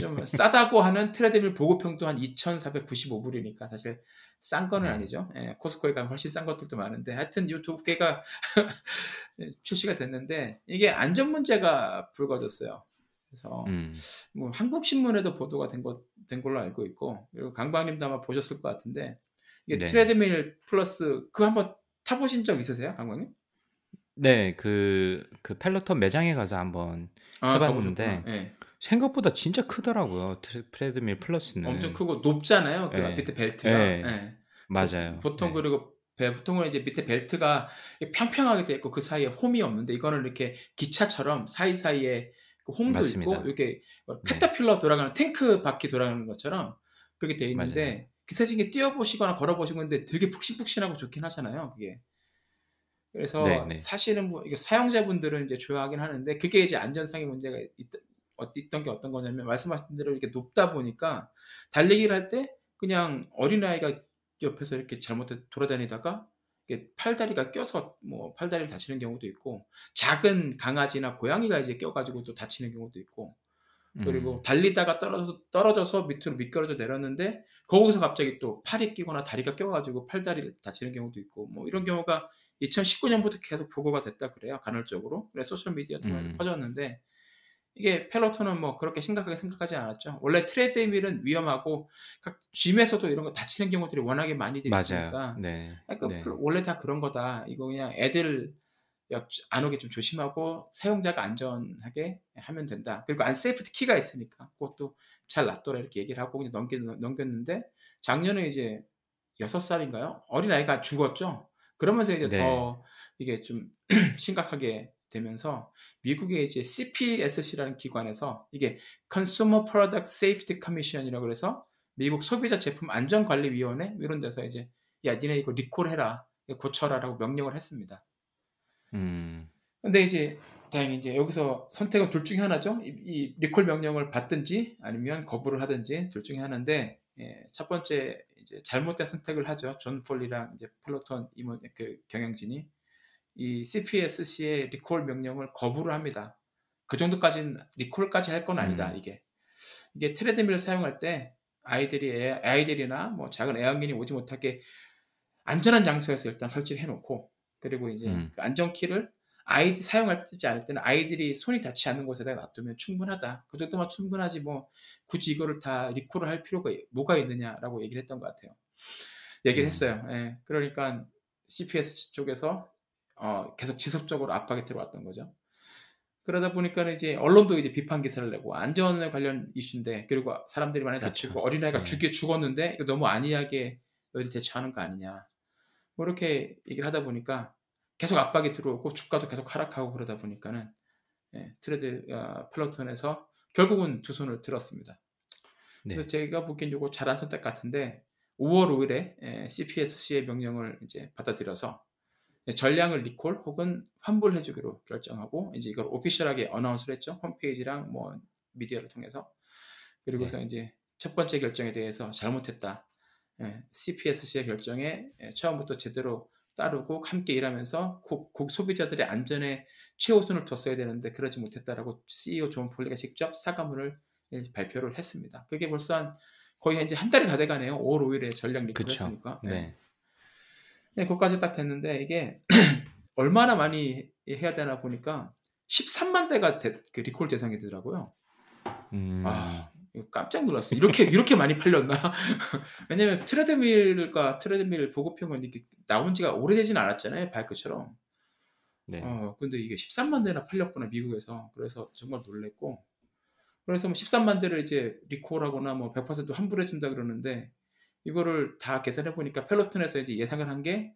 좀 싸다고 하는 트레드밀 보급형도 한 2,495불이니까 사실 싼 거는 네. 아니죠. 예, 코스코에 가면 훨씬 싼 것들도 많은데 하여튼 이 두 개가 출시가 됐는데 이게 안전 문제가 불거졌어요. 그래서 음. 뭐 한국 신문에도 보도가 된, 거, 된 걸로 알고 있고 그리고 강박님도 아마 보셨을 것 같은데 이게 네. 트레드밀 플러스 그거 한번 타보신 적 있으세요, 강박님? 네, 그, 그 펠로톤 매장에 가서 한번 아, 해봤는데. 예. 생각보다 진짜 크더라고요. 트레- 트레드밀 플러스는. 엄청 크고 높잖아요. 그 네. 밑에 벨트가. 네. 예. 맞아요. 보통 네. 그리고 배- 보통은 이제 밑에 벨트가 평평하게 돼 있고 그 사이에 홈이 없는데 이거는 이렇게 기차처럼 사이 사이에 그 홈도 맞습니다. 있고 이렇게 뭐 네. 캐터필러 돌아가는 탱크 바퀴 돌아가는 것처럼 그렇게 돼 있는데 그 세진이 뛰어보시거나 걸어보신 건데 되게 푹신푹신하고 좋긴 하잖아요. 그게. 그래서 네, 네. 사실은 뭐 이게 사용자분들은 이제 좋아하긴 하는데 그게 이제 안전상의 문제가 있, 어, 있던 게 어떤 거냐면 말씀하신 대로 이렇게 높다 보니까 달리기를 할 때 그냥 어린아이가 옆에서 이렇게 잘못해 돌아다니다가 팔다리가 껴서 뭐 팔다리를 다치는 경우도 있고 작은 강아지나 고양이가 이제 껴가지고 또 다치는 경우도 있고 그리고 음. 달리다가 떨어져서, 떨어져서 밑으로 미끄러져 내렸는데 거기서 갑자기 또 팔이 끼거나 다리가 껴가지고 팔다리를 다치는 경우도 있고 뭐 이런 경우가 2019년부터 계속 보고가 됐다 그래요 간헐적으로 그래서 소셜 미디어 통해서 음. 퍼졌는데 이게 펠로톤은 뭐 그렇게 심각하게 생각하지 않았죠 원래 트레드밀은 위험하고 각 gym에서도 이런 거 다치는 경우들이 워낙에 많이 돼 있으니까. 네. 그러니까 네. 원래 다 그런 거다. 이거 그냥 애들 역- 안 오게 좀 조심하고 사용자가 안전하게 하면 된다. 그리고 안세이프티 키가 있으니까 그것도 잘 놔둬라 이렇게 얘기를 하고 그냥 넘기, 넘겼는데 작년에 이제 6살인가요? 어린아이가 죽었죠. 그러면서 이제 네. 더 이게 좀 심각하게 되면서 미국의 이제 CPSC라는 기관에서 이게 Consumer Product Safety Commission이라고 그래서 미국 소비자 제품 안전관리위원회 이런 데서 이제 야 니네 이거 리콜해라 고쳐라라고 명령을 했습니다. 음. 근데 이제 다행히 이제 여기서 선택은 둘 중에 하나죠. 이, 이 리콜 명령을 받든지 아니면 거부를 하든지 둘 중에 하나인데 예, 첫 번째 이제 잘못된 선택을 하죠. 존 폴리랑 이제 펠로톤 임원 그 경영진이 이 CPSC의 리콜 명령을 거부를 합니다. 그 정도까지는 리콜까지 할 건 아니다. 음. 이게 이게 트레드밀을 사용할 때 아이들이 애, 아이들이나 뭐 작은 애완견이 오지 못하게 안전한 장소에서 일단 설치를 해놓고 그리고 이제 음. 그 안전 키를 아이들 사용하지 않을 때는 아이들이 손이 닿지 않는 곳에다 놔두면 충분하다. 그 정도만 충분하지 뭐 굳이 이거를 다 리콜을 할 필요가 뭐가 있느냐라고 얘기를 했던 것 같아요. 얘기를 음. 했어요. 예. 그러니까 CPS 쪽에서 어, 계속 지속적으로 압박이 들어왔던 거죠. 그러다 보니까 이제 언론도 이제 비판 기사를 내고 안전에 관련 이슈인데 그리고 사람들이 많이 그쵸. 다치고 어린아이가 네. 죽게 죽었는데 이거 너무 안이하게 너희들 대처하는 거 아니냐. 뭐 이렇게 얘기를 하다 보니까 계속 압박이 들어오고 주가도 계속 하락하고 그러다 보니까는 예, 트레드 어, 펠로톤에서 결국은 두 손을 들었습니다. 네. 그래서 제가 보기엔 이거 잘한 선택 같은데 5월 5일에 CPSC의 명령을 이제 받아들여서 예, 전량을 리콜 혹은 환불해주기로 결정하고 이제 이걸 official하게 announce를 했죠 홈페이지랑 뭐 미디어를 통해서 그리고서 이제 첫 번째 결정에 대해서 잘못했다 예, CPSC의 결정에 예, 처음부터 제대로 따르고 함께 일하면서 고, 고 소비자들의 안전에 최우선을 뒀어야 되는데 그러지 못했다라고 CEO 존 폴리가 직접 사과문을 예, 발표를 했습니다. 그게 벌써 한 거의 이제 한 달이 다 돼가네요. 5월 5일에 전량 리콜 그쵸. 했으니까. 네. 네, 그것까지 딱 됐는데 이게 얼마나 많이 해야 되나 보니까 13만 대가 대- 그 리콜 대상이더라고요. 음. 아, 깜짝 놀랐어요. 이렇게 이렇게 많이 팔렸나? 왜냐면 트레드밀과 트레드밀 보급형은 이게 나온 지가 오래되진 않았잖아요, 바이크처럼. 네. 어, 근데 이게 13만 대나 팔렸구나 미국에서. 그래서 정말 놀랬고. 그래서 뭐 13만 대를 이제 리콜하거나 뭐 100% 환불해 준다 그러는데 이거를 다 계산해 보니까 펠로톤에서 이제 예상을 한 게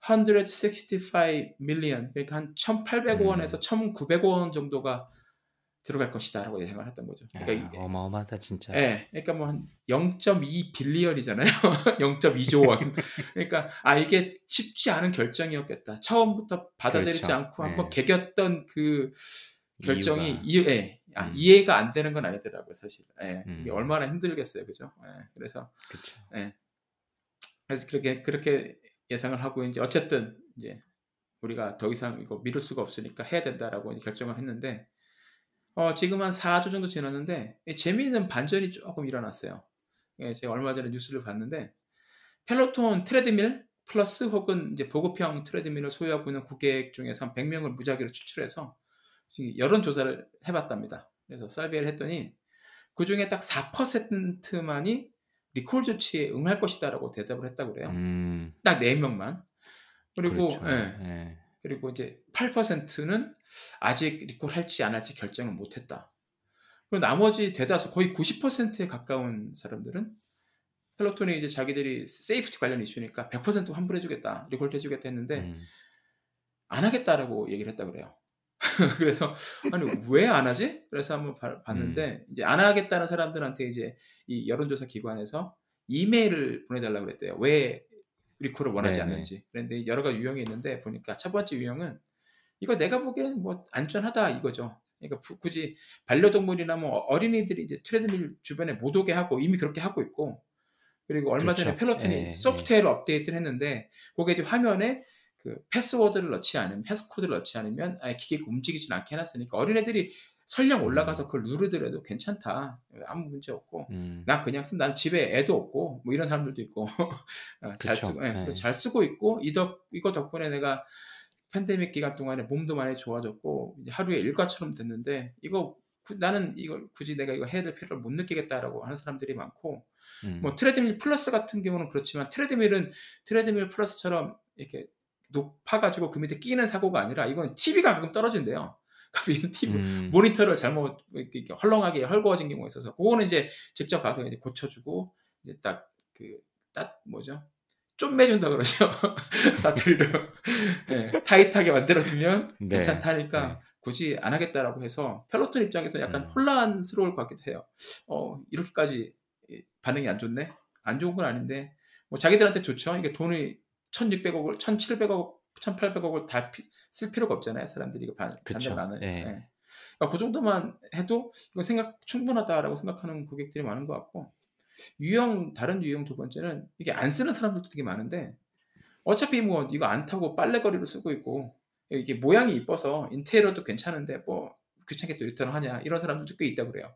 165 밀리언 그러니까 한 1,800원에서 음. 1,900원 정도가 들어갈 것이다라고 예상을 했던 거죠. 그러니까 아, 이- 어마어마하다 진짜. 예, 그러니까 뭐 한 0.2 빌리언이잖아요. 0.2조 원. 그러니까 아 이게 쉽지 않은 결정이었겠다. 처음부터 받아들이지 그렇죠. 않고 한번 네. 개겼던 그 결정이 이유가. 이해, 예, 아, 음. 이해가 안 되는 건 아니더라고요, 사실. 예, 이게 음. 얼마나 힘들겠어요, 그죠? 예, 그래서 그쵸. 그래서 그렇게 그렇게 예상을 하고 이제 어쨌든 이제 우리가 더 이상 이거 미룰 수가 없으니까 해야 된다라고 결정을 했는데 어, 지금 한 4주 정도 지났는데 이 재미있는 반전이 조금 일어났어요. 예, 제가 얼마 전에 뉴스를 봤는데 펠로톤 트레드밀 플러스 혹은 이제 보급형 트레드밀을 소유하고 있는 고객 중에서 한 100명을 무작위로 추출해서 여론 조사를 해봤답니다. 그래서 survey를 했더니 그 중에 딱 4%만이 리콜 조치에 응할 것이다라고 대답을 했다고 그래요. 음, 딱 4명만. 그리고 그렇죠. 예. 예. 그리고 이제 8%는 아직 리콜 할지 안 할지 결정을 못 했다. 그리고 나머지 대다수 거의 90%에 가까운 사람들은 펠로톤이 이제 자기들이 safety 관련 이슈니까 100% 환불해주겠다, 리콜 해주겠다 했는데 음, 안 하겠다라고 얘기를 했다 그래요. 그래서 아니 왜 안 하지? 그래서 한번 봐- 봤는데 이제 안 하겠다는 사람들한테 이제 이 여론조사 기관에서 이메일을 보내달라고 그랬대요. 왜 리콜을 원하지 네네. 않는지. 그런데 여러 가지 유형이 있는데 보니까 첫 번째 유형은 이거 내가 보기엔 뭐 안전하다 이거죠. 그러니까 부- 굳이 반려동물이나 뭐 어린이들이 이제 트레드밀 주변에 못 오게 하고 이미 그렇게 하고 있고 그리고 얼마 전에 그렇죠. 펠로톤이 예, 소프트웨어를 업데이트를 했는데 그게 이제 화면에 그 패스워드를 넣지 않으면 패스코드를 넣지 않으면 아예 기계가 움직이지 않게 해놨으니까 어린애들이 설령 올라가서 그걸 누르더라도 괜찮다. 아무 문제 없고. 음, 난 그냥 쓴, 난 집에 애도 없고, 뭐 이런 사람들도 있고, 어, 잘 그쵸. 쓰고, 예, 네. 잘 쓰고 있고, 이 덕, 이거 덕분에 내가 팬데믹 기간 동안에 몸도 많이 좋아졌고, 하루에 일과처럼 됐는데, 이거, 구- 나는 이걸 굳이 내가 이거 해야 될 필요를 못 느끼겠다라고 하는 사람들이 많고, 음, 뭐 트레드밀 플러스 같은 경우는 그렇지만, 트레드밀은 트레드밀 플러스처럼 이렇게 높아가지고 그 밑에 끼는 사고가 아니라, 이건 TV가 가끔 떨어진대요. 가끔 TV, 음, 모니터를 잘못 이렇게 헐렁하게 헐거워진 경우가 있어서 그거는 이제 직접 가서 이제 고쳐주고 이제 딱 그딱 뭐죠 좀 매준다 그러죠 사투리로 예, 타이트하게 만들어주면 네. 괜찮다니까 네. 굳이 안 하겠다라고 해서 펠로톤 입장에서 약간 음. 혼란스러울 것 같기도 해요 어 이렇게까지 반응이 안 좋네 안 좋은 건 아닌데 뭐 자기들한테 좋죠 이게 돈이 1600억을 1700억 1800억을 다 쓸 필요가 없잖아요 사람들이 이거 반, 해. 예. 예. 그러니까 그 정도만 해도 이거 생각 충분하다라고 생각하는 고객들이 많은 것 같고 유형 다른 유형 두 번째는 이게 안 쓰는 사람들도 되게 많은데 어차피 뭐 이거 안 타고 빨래거리로 쓰고 있고 이게 모양이 이뻐서 인테리어도 괜찮은데 뭐 귀찮게 또 리턴을 하냐 이런 사람들도 꽤 있다 그래요.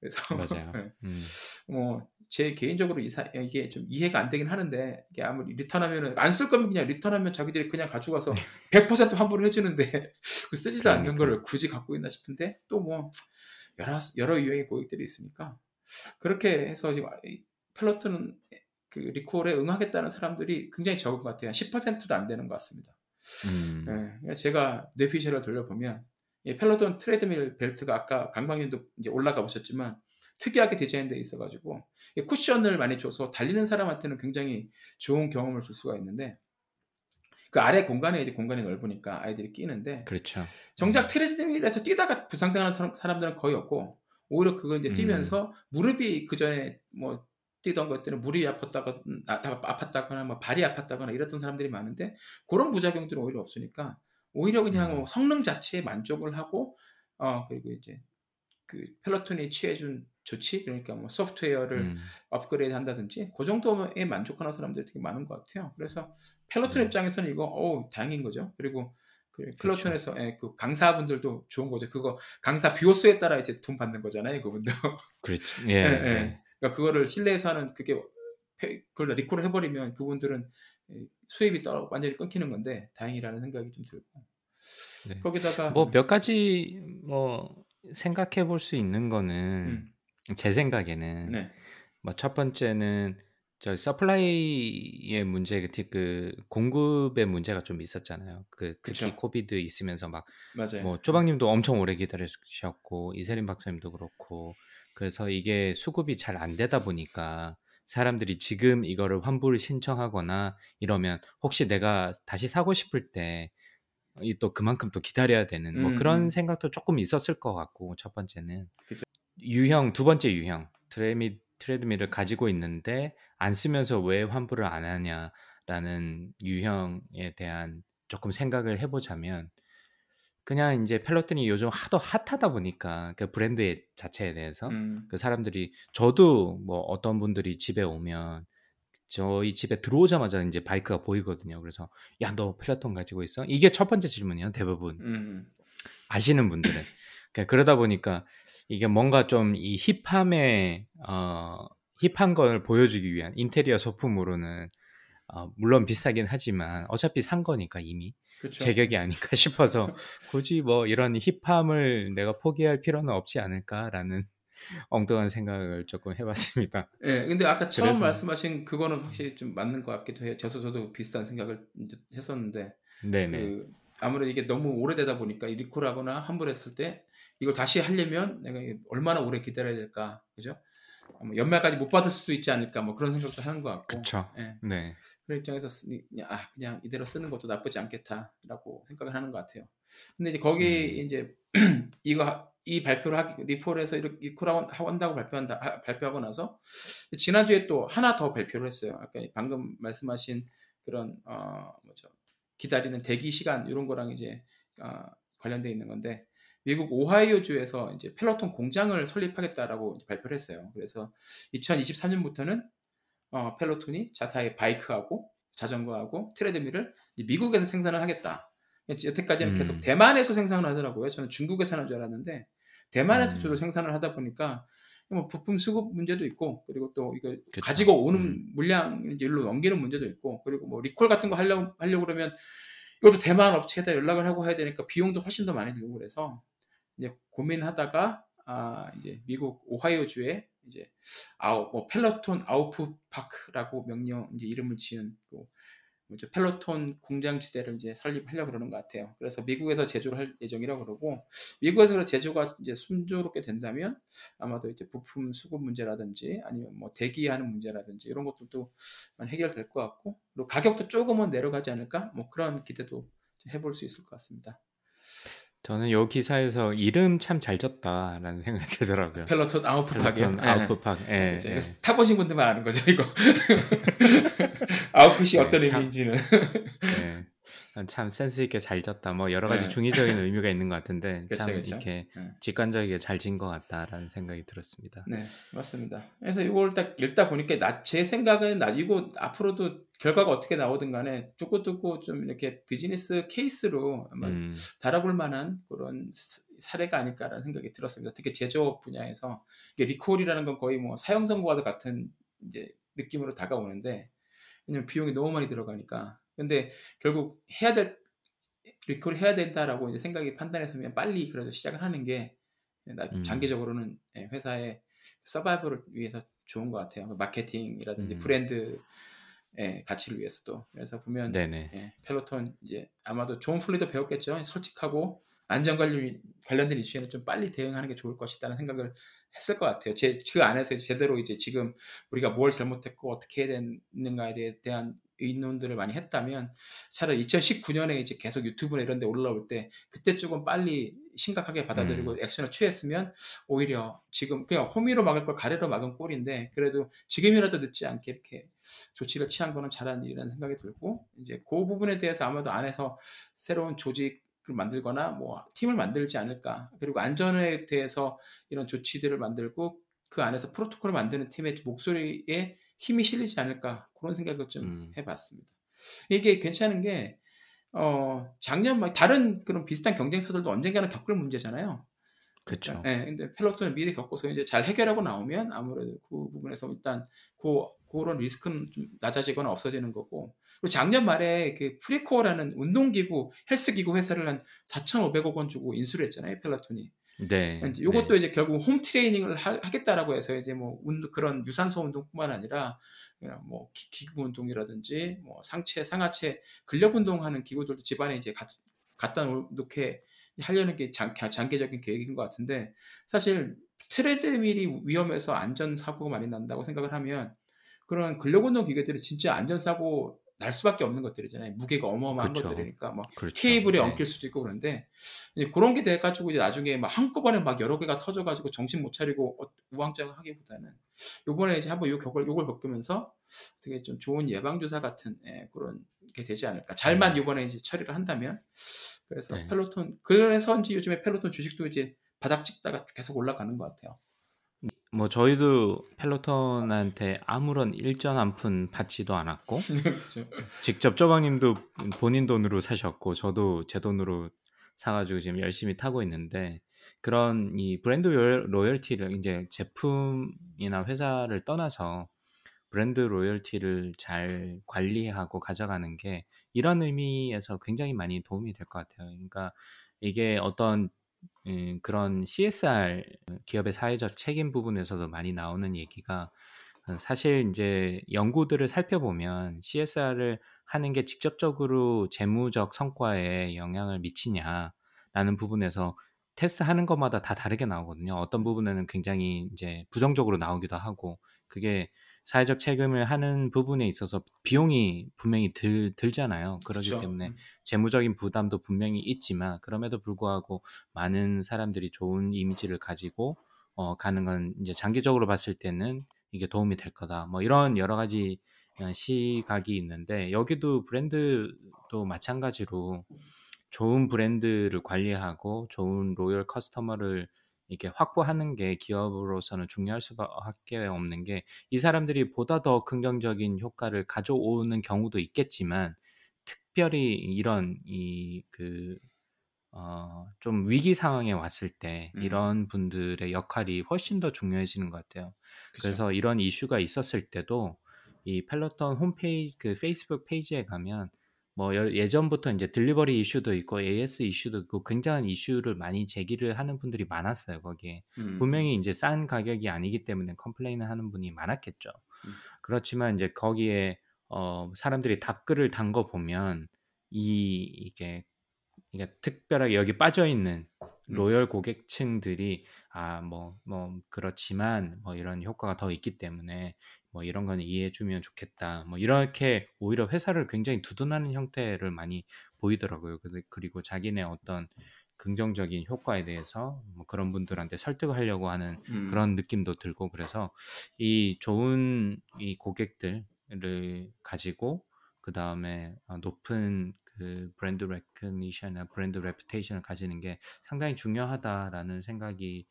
그래서 맞아요. 예. 음, 뭐 제 개인적으로 이사, 이게 좀 이해가 안 되긴 하는데 이게 아무리 리턴하면은 안 쓸 거면 그냥 리턴하면 자기들이 그냥 가져가서 100% 환불을 해주는데 그 쓰지도 않는 그러니까. 거를 굳이 갖고 있나 싶은데 또 뭐 여러 여러 유형의 고객들이 있으니까 그렇게 해서 지금 이 펠로톤은 그 리콜에 응하겠다는 사람들이 굉장히 적은 것 같아요. 10%도 안 되는 것 같습니다. 음, 예, 제가 뇌피셜을 돌려보면 이 펠로톤 트레드밀 벨트가 아까 강광님도 이제 올라가 보셨지만 특이하게 디자인되어 있어가지고 이 쿠션을 많이 줘서 달리는 사람한테는 굉장히 좋은 경험을 줄 수가 있는데 그 아래 공간에 이제 공간이 넓으니까 아이들이 끼는데 그렇죠. 정작 트레드밀에서 뛰다가 부상당하는 사람, 사람들은 거의 없고 오히려 그거 이제 음. 뛰면서 무릎이 그 전에 뭐 뛰던 것들은 무릎이 아팠다가 아, 아팠다거나 뭐 발이 아팠다거나 이랬던 사람들이 많은데 그런 부작용들은 오히려 없으니까 오히려 그냥 음. 뭐 성능 자체에 만족을 하고 어 그리고 이제 그 펠로톤이 취해준 조치 그러니까 뭐 소프트웨어를 음, 업그레이드 한다든지 그 정도에 만족하는 사람들이 되게 많은 것 같아요. 그래서 펠로톤 음. 입장에서는 이거 어 다행인 거죠. 그리고 그 그렇죠. 펠로톤에서 예, 그 강사분들도 좋은 거죠. 그거 강사 viewers에 따라 이제 돈 받는 거잖아요. 그분도. 그렇죠. 예, 예, 예. 예. 그러니까 그거를 실내에서 하는 그게 페- 그걸 리콜을 해버리면 그분들은 예, 수입이 떨어 완전히 끊기는 건데 다행이라는 생각이 좀 들고 네. 거기다가 뭐 몇 가지 뭐 생각해 볼 수 있는 거는 음, 제 생각에는 네, 뭐 첫 번째는 저 supply의 문제 그, 그 공급의 문제가 좀 있었잖아요. 그 특히 그쵸. COVID 있으면서 막 맞아요. 뭐 쪼박님도 엄청 오래 기다리셨고 이세림 박사님도 그렇고 그래서 이게 수급이 잘 안 되다 보니까 사람들이 지금 이거를 환불 신청하거나 이러면 혹시 내가 다시 사고 싶을 때이또 그만큼 또 기다려야 되는 뭐 음, 그런 음. 생각도 조금 있었을 것 같고 첫 번째는 그죠. 유형 두 번째 유형 트레미 트레드밀을 가지고 있는데 안 쓰면서 왜 환불을 안 하냐라는 유형에 대한 조금 생각을 해보자면 그냥 이제 펠로톤이 요즘 하도 핫하다 보니까 그 브랜드 자체에 대해서 음, 그 사람들이 저도 뭐 어떤 분들이 집에 오면 저희 집에 들어오자마자 이제 바이크가 보이거든요. 그래서 야 너 펠로톤 가지고 있어? 이게 첫 번째 질문이에요. 대부분 음, 아시는 분들은 그러니까 그러다 보니까 이게 뭔가 좀 이 힙함의 어 힙한 걸 보여주기 위한 인테리어 소품으로는 어, 물론 비싸긴 하지만 어차피 산 거니까 이미 그쵸. 제격이 아닌가 싶어서 굳이 뭐 이런 힙함을 내가 포기할 필요는 없지 않을까라는 엉뚱한 생각을 조금 해봤습니다. 예, 근데 아까 처음 그래서- 말씀하신 그거는 확실히 좀 맞는 것 같기도 해요. 저도 저도 비슷한 생각을 했었는데 네네. 그 아무래도 이게 너무 오래되다 보니까 이 리콜하거나 환불했을 때 이걸 다시 하려면 내가 얼마나 오래 기다려야 될까, 그죠? 어, 뭐 연말까지 못 받을 수도 있지 않을까, 뭐 그런 생각도 하는 것 같고. 그쵸. 예, 네. 그런 입장에서 쓰- 그냥, 아, 그냥 이대로 쓰는 것도 나쁘지 않겠다라고 생각을 하는 것 같아요. 근데 이제 거기 음. 이제 이거 하- 이 발표를 하기 리폴에서 이렇게 리콜하고 한다고 발표한다 하- 발표하고 나서 지난주에 또 하나 더 발표를 했어요. 아까 방금 말씀하신 그런 어 뭐죠 기다리는 대기 시간 이런 거랑 이제 어, 관련돼 있는 건데 미국 오하이오 주에서 이제 펠로톤 공장을 설립하겠다라고 발표를 했어요. 그래서 2023년부터는 어, 펠로톤이 자사의 바이크하고 자전거하고 트레드밀을 미국에서 생산을 하겠다. 여태까지는 음. 계속 대만에서 생산을 하더라고요. 저는 중국에서 하는 줄 알았는데 대만에서 음. 주로 생산을 하다 보니까 뭐 부품 수급 문제도 있고 그리고 또 이거 그쵸. 가지고 오는 음. 물량 이제 일로 넘기는 문제도 있고 그리고 뭐 리콜 같은 거 하려고 하려고 그러면 이것도 대만 업체에다 연락을 하고 해야 되니까 비용도 훨씬 더 많이 들고 그래서 이제 고민하다가 아 이제 미국 오하이오 주에 이제 아우 뭐 펠로톤 Output Park라고 명명 이제 이름을 지은 그 뭐죠 펠로톤 공장 지대를 이제 설립하려고 그러는 것 같아요. 그래서 미국에서 제조를 할 예정이라고 그러고 미국에서 제조가 이제 순조롭게 된다면 아마도 이제 부품 수급 문제라든지 아니면 뭐 대기하는 문제라든지 이런 것들도 해결될 것 같고 그리고 가격도 조금은 내려가지 않을까 뭐 그런 기대도 해볼 수 있을 것 같습니다. 저는 요 기사에서 이름 참 잘 졌다라는 생각이 들더라고요. 펠로톤 아우프팍. 예, 그렇죠. 예. 이거 타보신 분들만 아는 거죠, 이거. 아웃풋이 네, 어떤 참- 의미인지는. 예. 참 센스 있게 잘 졌다. 뭐 여러 가지 네. 중의적인 의미가 있는 것 같은데 그쵸, 참 그쵸. 이렇게 네. 직관적이게 잘 진 것 같다라는 생각이 들었습니다. 네, 맞습니다. 그래서 이걸 딱 읽다 보니까 나, 제 생각은 나 이거 앞으로도 결과가 어떻게 나오든 간에 두고두고 좀 이렇게 비즈니스 케이스로 아마 음, 다뤄볼 만한 그런 사- 사례가 아닐까라는 생각이 들었습니다. 특히 제조업 분야에서 이게 리콜이라는 건 거의 뭐 사형 선고와도 같은 이제 느낌으로 다가오는데 왜냐면 비용이 너무 많이 들어가니까. 근데 결국 해야 될 리콜 해야 된다라고 이제 생각이 판단해서 그냥 빨리 그래도 시작을 하는 게 나- 음. 장기적으로는 예, 회사의 survival을 위해서 좋은 것 같아요. 마케팅이라든지 음. 브랜드 의 가치를 위해서도. 그래서 보면 네네. 예, 펠로톤 이제 아마도 존 폴리도 배웠겠죠. 솔직하고 안전 관련 관련된 이슈에는 좀 빨리 대응하는 게 좋을 것이다는 생각을 했을 것 같아요. 제 그 안에서 제대로 이제 지금 우리가 뭘 잘못했고 어떻게 해야 되는가에 대한 의논들을 많이 했다면 차라리 2019년에 이제 계속 유튜브나 이런 데 올라올 때 그때 조금 빨리 심각하게 받아들이고 액션을 취했으면 오히려 지금 그냥 호미로 막을 걸 가래로 막은 꼴인데 그래도 지금이라도 늦지 않게 이렇게 조치를 취한 거는 잘한 일이라는 생각이 들고 이제 그 부분에 대해서 아마도 안에서 새로운 조직을 만들거나 뭐 팀을 만들지 않을까. 그리고 안전에 대해서 이런 조치들을 만들고 그 안에서 프로토콜을 만드는 팀의 목소리에 힘이 실리지 않을까 그런 생각을 좀 음. 해봤습니다. 이게 괜찮은 게 어, 작년 막 다른 그런 비슷한 경쟁사들도 언젠가는 겪을 문제잖아요. 그렇죠. 예, 근데 펠로톤을 미리 겪어서 이제 잘 해결하고 나오면 아무래도 그 부분에서 일단 그 그런 리스크는 좀 낮아지거나 없어지는 거고. 그리고 작년 말에 그 프리코어라는 운동기구, 헬스기구 회사를 한 4,500억 원 주고 인수를 했잖아요, 펠로톤이. 네. 이제 이것도 네. 이제 결국 홈 트레이닝을 하, 겠다라고 해서 이제 뭐 운- 그런 유산소 운동뿐만 아니라 뭐 기- 기구 운동이라든지 뭐 상체, 상하체 근력 운동하는 기구들도 집안에 이제 갖, 갖다 놓게 하려는 게 장, 장기적인 계획인 것 같은데 사실 트레드밀이 위험해서 안전 사고가 많이 난다고 생각을 하면 그런 근력 운동 기계들이 진짜 안전 사고 날 수밖에 없는 것들이잖아요. 무게가 어마어마한 그쵸. 것들이니까 뭐 그렇죠. 케이블에 네. 엉킬 수도 있고 그런데 이제 그런 게 돼가지고 이제 나중에 막 한꺼번에 막 여러 개가 터져가지고 정신 못 차리고 어- 우왕좌왕하기보다는 요번에 이제 한번 요 격을 요걸 겪으면서 되게 좀 좋은 예방 주사 같은 예, 그런 게 되지 않을까. 잘만 요번에 이제 처리를 한다면 그래서 네. 펠로톤 그래서인지 요즘에 펠로톤 주식도 이제 바닥 찍다가 계속 올라가는 것 같아요. 뭐 저희도 펠로톤한테 아무런 일전 한 푼 받지도 않았고 그렇죠. 직접 쪼방님도 본인 돈으로 사셨고 저도 제 돈으로 사가지고 지금 열심히 타고 있는데 그런 이 브랜드 로열- 로열티를 이제 제품이나 회사를 떠나서 브랜드 로열티를 잘 관리하고 가져가는 게 이런 의미에서 굉장히 많이 도움이 될 것 같아요. 그러니까 이게 어떤 음, 그런 CSR 기업의 사회적 책임 부분에서도 많이 나오는 얘기가 사실 이제 연구들을 살펴보면 CSR을 하는 게 직접적으로 재무적 성과에 영향을 미치냐라는 부분에서 테스트하는 것마다 다 다르게 나오거든요. 어떤 부분에는 굉장히 이제 부정적으로 나오기도 하고 그게 사회적 책임을 하는 부분에 있어서 비용이 분명히 들, 들잖아요. 그렇기 그쵸. 때문에 음. 재무적인 부담도 분명히 있지만 그럼에도 불구하고 많은 사람들이 좋은 이미지를 가지고 어, 가는 건 이제 장기적으로 봤을 때는 이게 도움이 될 거다. 뭐 이런 여러 가지 어, 시각이 있는데 여기도 브랜드도 마찬가지로 좋은 브랜드를 관리하고 좋은 로열 커스터머를 이렇게 확보하는 게 기업으로서는 중요할 수밖에 없는 게 이 사람들이 보다 더 긍정적인 효과를 가져오는 경우도 있겠지만 특별히 이런 이그 어, 좀 위기 상황에 왔을 때 음. 이런 분들의 역할이 훨씬 더 중요해지는 것 같아요. 그쵸. 그래서 이런 이슈가 있었을 때도 이 펠로톤 홈페이지 그 페이스북 페이지에 가면 뭐 여- 예전부터 이제 delivery 이슈도 있고 AS 이슈도 있고 굉장한 이슈를 많이 제기를 하는 분들이 많았어요 거기에 음. 분명히 이제 싼 가격이 아니기 때문에 complain을 하는 분이 많았겠죠. 음. 그렇지만 이제 거기에 어, 사람들이 답글을 단 거 보면 이 이게 그러니까 특별하게 여기 빠져 있는 음. 로열 고객층들이 아뭐뭐 그렇지만 뭐 이런 효과가 더 있기 때문에 뭐 이런 거는 이해해 주면 좋겠다. 뭐 이렇게 오히려 회사를 굉장히 두둔하는 형태를 많이 보이더라고요. 그리고 자기네 어떤 긍정적인 효과에 대해서 뭐 그런 분들한테 설득하려고 하는 음. 그런 느낌도 들고 그래서 이 좋은 이 고객들을 가지고 그 다음에 높은 그 브랜드 recognition이나 브랜드 reputation을 가지는 게 상당히 중요하다라는 생각이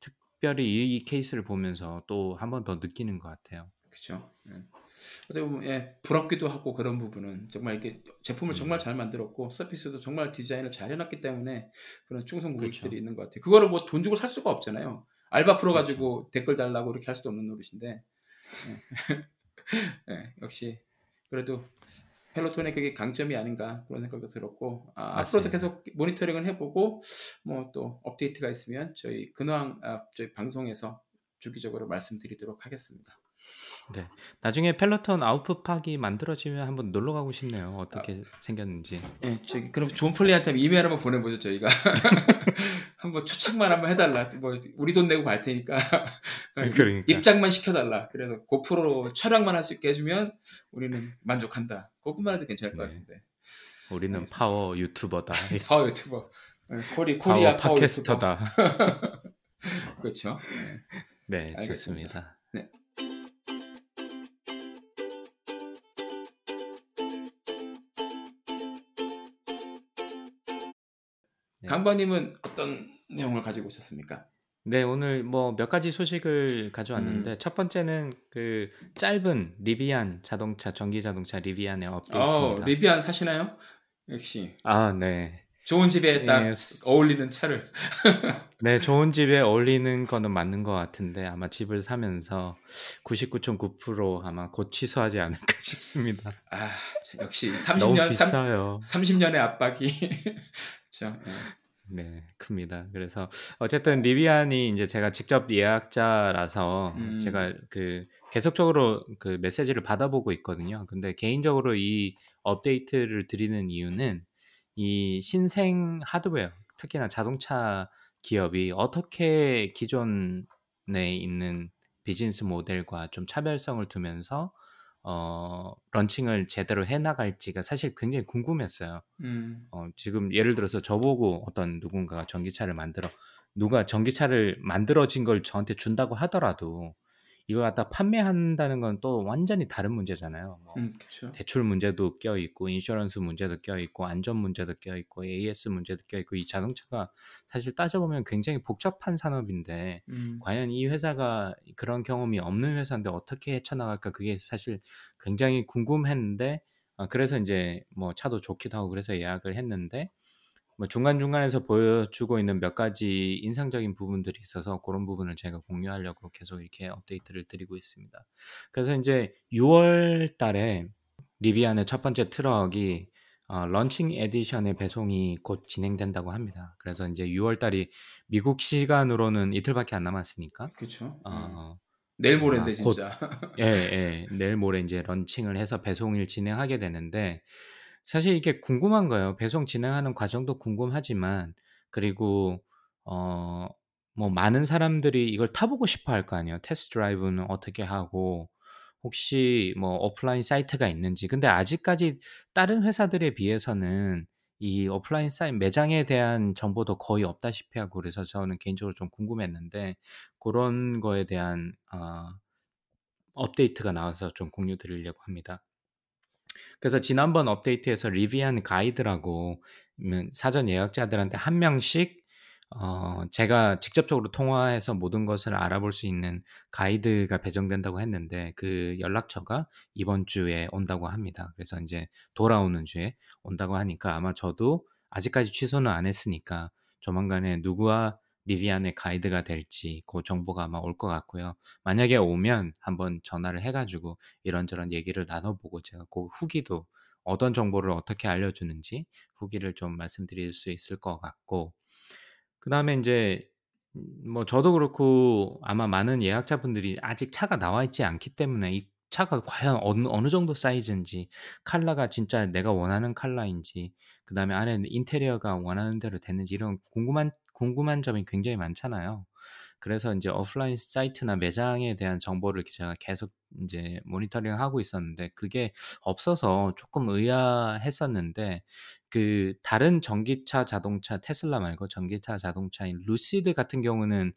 특별히 이, 이 케이스를 보면서 또 한 번 더 느끼는 것 같아요. 그렇죠. 예. 어떻게 보면 예, 부럽기도 하고 그런 부분은 정말 이렇게 제품을 음. 정말 잘 만들었고 서비스도 정말 디자인을 잘 해놨기 때문에 그런 충성 고객들이 그쵸. 있는 것 같아요. 그거를 뭐 돈 주고 살 수가 없잖아요. 알바 풀어. 가지고 댓글 달라고 이렇게 할 수도 없는 노릇인데 예. 예, 역시 그래도 펠로톤의 그게 강점이 아닌가 그런 생각도 들었고 아, 앞으로도. 계속 모니터링을 해보고 뭐 또 업데이트가 있으면 저희 근황 아, 저희 방송에서 주기적으로 말씀드리도록 하겠습니다. 네. 나중에 펠로톤 아웃풋팍이 만들어지면 한번 놀러 가고 싶네요. 어떻게 생겼는지. 예, 저기 그럼 존 폴리한테 이메일 한번 보내 보죠 저희가 한번 초청만 한번 해 달라 뭐 우리 돈 내고 갈 테니까 그러니까. 입장만 시켜 달라 그래서 고프로 촬영만 할 수 있게 해 주면 우리는 만족한다 그것만 해도 괜찮을 것 네. 같은데 우리는 알겠습니다. 파워 유튜버다. 파워 유튜버 예, 코리 코리아 파워 팟캐스터다. 그렇죠 예. 네, 알겠습니다. 좋습니다. 네. 강관님은 어떤 내용을 가지고 오셨습니까? 네, 오늘 뭐 몇 가지 소식을 가져왔는데 음. 첫 번째는 그 짧은 리비안 자동차 전기 자동차 리비안의 어, 업데이트입니다. 리비안 사시나요? 역시 아, 네. 좋은 집에 딱 예, 어울리는 차를 네, 좋은 집에 어울리는 거는 맞는 것 같은데 아마 집을 사면서 99.9% 아마 곧 취소하지 않을까 싶습니다. 아, 참, 역시 너무 30년 삼, 비싸요. 30 년의 압박이 그렇죠. 예. 네, 큽니다. 그래서 어쨌든 리비안이 이제 제가 직접 예약자라서 음. 제가 그 계속적으로 그 메시지를 받아보고 있거든요. 근데 개인적으로 이 업데이트를 드리는 이유는 이 신생 하드웨어, 특히나 자동차 기업이 어떻게 기존에 있는 비즈니스 모델과 좀 차별성을 두면서 어, 런칭을 제대로 해 나갈지가 사실 굉장히 궁금했어요. 음. 어, 지금 예를 들어서 저보고 어떤 누군가가 전기차를 만들어 누가 전기차를 만들어진 걸 저한테 준다고 하더라도 이걸 갖다 판매한다는 건 또 완전히 다른 문제잖아요. 뭐 음. 대출 문제도 껴 있고 인슈런스 문제도 껴 있고 안전 문제도 껴 있고 AS 문제도 껴 있고 이 자동차가 사실 따져보면 굉장히 복잡한 산업인데 음. 과연 이 회사가 그런 경험이 없는 회사인데 어떻게 헤쳐나갈까 그게 사실 굉장히 궁금했는데 아, 그래서 이제 뭐 차도 좋기도 하고 그래서 예약을 했는데 뭐 중간중간에서 보여주고 있는 몇 가지 인상적인 부분들이 있어서 그런 부분을 제가 공유하려고 계속 이렇게 업데이트를 드리고 있습니다. 그래서 이제 6월 달에 리비안의 첫 번째 트럭이 어, launching edition의 배송이 곧 진행된다고 합니다. 그래서 이제 6월 달이 미국 시간으로는 이틀밖에 안 남았으니까 그렇죠. 어, 내일 모레인데 아, 곧- 진짜. 예, 예. 내일 모레 이제 런칭을 해서 배송을 진행하게 되는데 사실 이게 궁금한 거예요. 배송 진행하는 과정도 궁금하지만 그리고 어, 뭐 많은 사람들이 이걸 타보고 싶어 할 거 아니에요. test drive는 어떻게 하고 혹시 뭐 오프라인 사이트가 있는지. 근데 아직까지 다른 회사들에 비해서는 이 오프라인 사이트 매장에 대한 정보도 거의 없다시피 하고 그래서 저는 개인적으로 좀 궁금했는데 그런 거에 대한 어, 업데이트가 나와서 좀 공유 드리려고 합니다. 그래서 지난번 업데이트에서 리비안 가이드라고 음, 사전 예약자들한테 한 명씩 어, 제가 직접적으로 통화해서 모든 것을 알아볼 수 있는 가이드가 배정된다고 했는데 그 연락처가 이번 주에 온다고 합니다. 그래서 이제 돌아오는 주에 온다고 하니까 아마 저도 아직까지 취소는 안 했으니까 조만간에 누구와 리비안의 가이드가 될지 그 정보가 아마 올 것 같고요. 만약에 오면 한번 전화를 해가지고 이런저런 얘기를 나눠보고 제가 그 후기도 어떤 정보를 어떻게 알려주는지 후기를 좀 말씀드릴 수 있을 것 같고 그 다음에 이제 뭐 저도 그렇고 아마 많은 예약자분들이 아직 차가 나와 있지 않기 때문에 이 차가 과연 어느, 어느 정도 사이즈인지 컬러가 진짜 내가 원하는 컬러인지 그 다음에 안에 인테리어가 원하는 대로 됐는지 이런 궁금한 궁금한 점이 굉장히 많잖아요. 그래서 이제 오프라인 사이트나 매장에 대한 정보를 제가 계속 이제 모니터링 하고 있었는데 그게 없어서 조금 의아했었는데 그 다른 전기차 자동차 테슬라 말고 전기차 자동차인 루시드 같은 경우는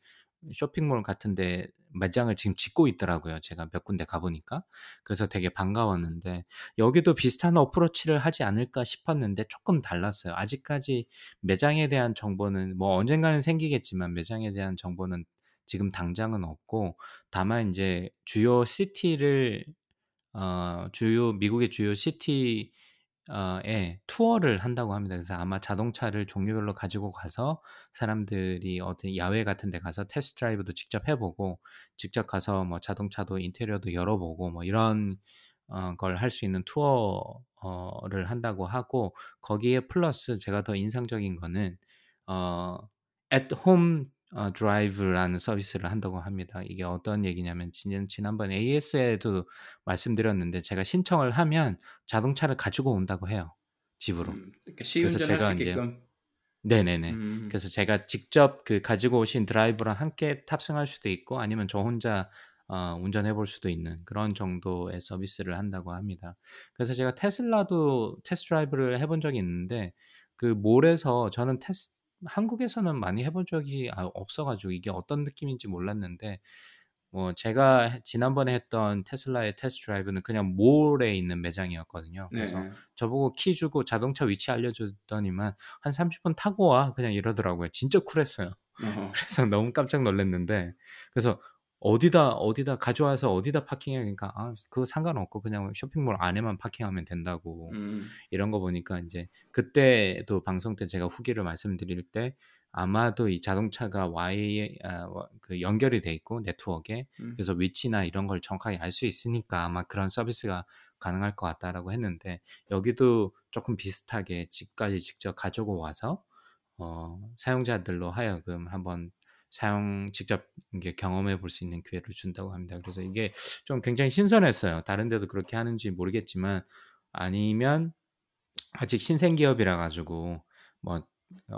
쇼핑몰 같은데 매장을 지금 짓고 있더라고요. 제가 몇 군데 가보니까 그래서 되게 반가웠는데 여기도 비슷한 approach를 하지 않을까 싶었는데 조금 달랐어요. 아직까지 매장에 대한 정보는 뭐 언젠가는 생기겠지만 매장에 대한 정보는 지금 당장은 없고 다만 이제 주요 city를 어, 주요 미국의 주요 city 에 투어를 한다고 합니다. 그래서 아마 자동차를 종류별로 가지고 가서 사람들이 어떤 야외 같은 데 가서 test drive도 직접 해보고 직접 가서 뭐 자동차도 인테리어도 열어보고 뭐 이런 어, 걸 할 수 있는 투어를 한다고 하고 거기에 플러스 제가 더 인상적인 거는 어, at home 어, 드라이브라는 서비스를 한다고 합니다. 이게 어떤 얘기냐면 지난, 지난번 AS에도 말씀드렸는데 제가 신청을 하면 자동차를 가지고 온다고 해요. 집으로. 음, 이렇게 그래서 제가 수 이제. 네네네. 음, 그래서 제가 직접 그 가지고 오신 드라이버랑 함께 탑승할 수도 있고 아니면 저 혼자 어, 운전해 볼 수도 있는 그런 정도의 서비스를 한다고 합니다. 그래서 제가 테슬라도 test drive를 해본 적이 있는데 그 mall에서 저는 테스 한국에서는 많이 해본 적이 아, 없어가지고 이게 어떤 느낌인지 몰랐는데 뭐 제가 해- 지난번에 했던 테슬라의 test drive는 그냥 mall에 있는 매장이었거든요. 네. 그래서 저보고 키 주고 자동차 위치 알려주더니만 한 30분 타고 와 그냥 이러더라고요. 진짜 쿨했어요. 어허. 그래서 너무 깜짝 놀랐는데 그래서 어디다 어디다 가져와서 어디다 파킹해 그러니까 아 그거 상관없고 그냥 쇼핑몰 안에만 파킹하면 된다고 음, 이런 거 보니까 이제 그때도 방송 때 제가 후기를 말씀드릴 때 아마도 이 자동차가 Y 아, 와- 그 연결이 돼 있고 네트워크에 음. 그래서 위치나 이런 걸 정확하게 알 수 있으니까 아마 그런 서비스가 가능할 것 같다라고 했는데 여기도 조금 비슷하게 집까지 직접 가지고 와서 어, 사용자들로 하여금 한번 사용 직접 이게 경험해 볼 수 있는 기회를 준다고 합니다. 그래서 이게 좀 굉장히 신선했어요. 다른 데도 그렇게 하는지 모르겠지만 아니면 아직 신생 기업이라 가지고 뭐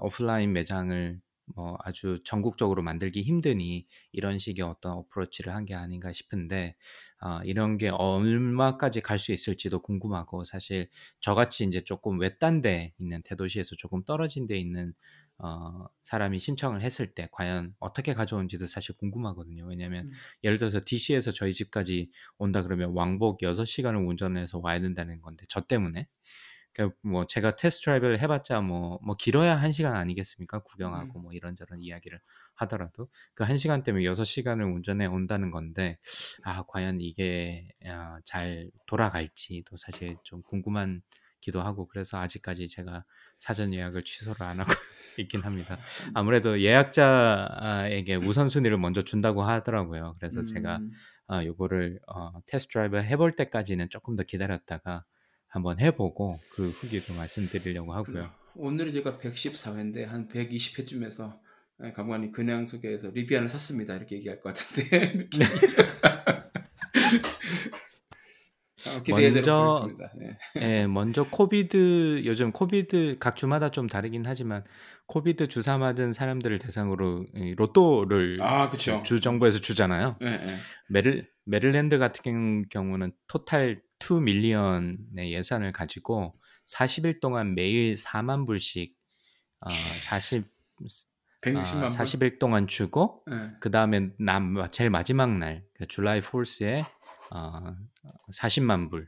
오프라인 매장을 뭐 아주 전국적으로 만들기 힘드니 이런 식의 어떤 어프로치를 한 게 아닌가 싶은데 아, 이런 게 얼마까지 갈 수 있을지도 궁금하고 사실 저같이 이제 조금 외딴 데 있는 대도시에서 조금 떨어진 데 있는 어, 사람이 신청을 했을 때 과연 어떻게 가져온지도 사실 궁금하거든요. 왜냐하면 음. 예를 들어서 DC에서 저희 집까지 온다 그러면 왕복 6시간을 운전해서 와야 된다는 건데 저 때문에 그뭐 제가 테스트 드라이브를 해봤자 뭐, 뭐 길어야 한 시간 아니겠습니까? 구경하고 뭐 이런저런 이야기를 하더라도 그한 시간 때문에 여섯 시간을 운전해 온다는 건데 아 과연 이게 아, 잘 돌아갈지도 사실 좀 궁금한 기도 하고 그래서 아직까지 제가 사전 예약을 취소를 안 하고 있긴 합니다. 아무래도 예약자에게 우선순위를 먼저 준다고 하더라고요. 그래서 제가 음. 어, 요거를 어, 테스트 드라이브 해볼 때까지는 조금 더 기다렸다가 한번 해보고 그 후기도 말씀드리려고 하고요. 오늘이 제가 114회인데 한 120회쯤에서 감독관이 그냥 소개해서 리비안을 샀습니다 이렇게 얘기할 것 같은데 먼저- 보겠습니다. 네. 예, 먼저 COVID 요즘 COVID 각 주마다 좀 다르긴 하지만 COVID 주사 맞은 사람들을 대상으로 이 로또를 아. 주 정부에서 주잖아요. 네, 네. 메릴 메릴랜드 같은 경우는 total 2 million의 예산을 가지고 40일 동안 매일 4만 불씩 어, 40 160만 아, 불. 40일 동안 주고 네. 그 다음에 남 제일 마지막 날 그 July 4th에 어, 40만 불을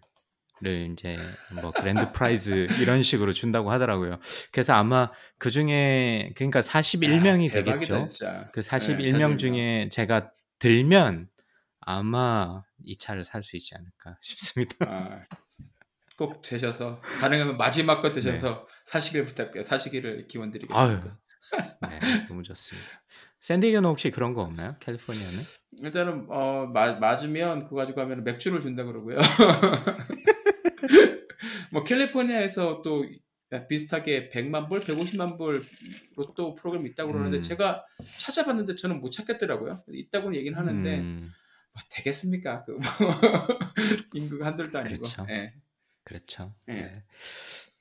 이제 뭐 grand prize 이런 식으로 준다고 하더라고요. 그래서 아마 그 중에 그러니까 41명이 아, 대박이다, 되겠죠. 진짜. 그 네, 41명 41명. 중에 제가 들면 아마 이 차를 살 수 있지 않을까 싶습니다. 아, 꼭 되셔서 가능하면 마지막 거 네. 되셔서 사시길 부탁드려요. 사시기를 기원 드리겠습니다. 아유, 네, 너무 좋습니다. 샌디에고는 혹시 그런 거 없나요? 캘리포니아는? 일단은 어, 마- 맞으면 그거 가지고 가면 맥주를 준다 그러고요. 뭐 캘리포니아에서 또 비슷하게 100만 불, 150만 불 로또 프로그램 있다고 그러는데 음. 제가 찾아봤는데 저는 못 찾겠더라고요. 있다고는 얘기는 하는데 음, 뭐 되겠습니까? 그 뭐, 인구가 한둘도 아니고. 그렇죠. 예. 그렇죠. 예. 네.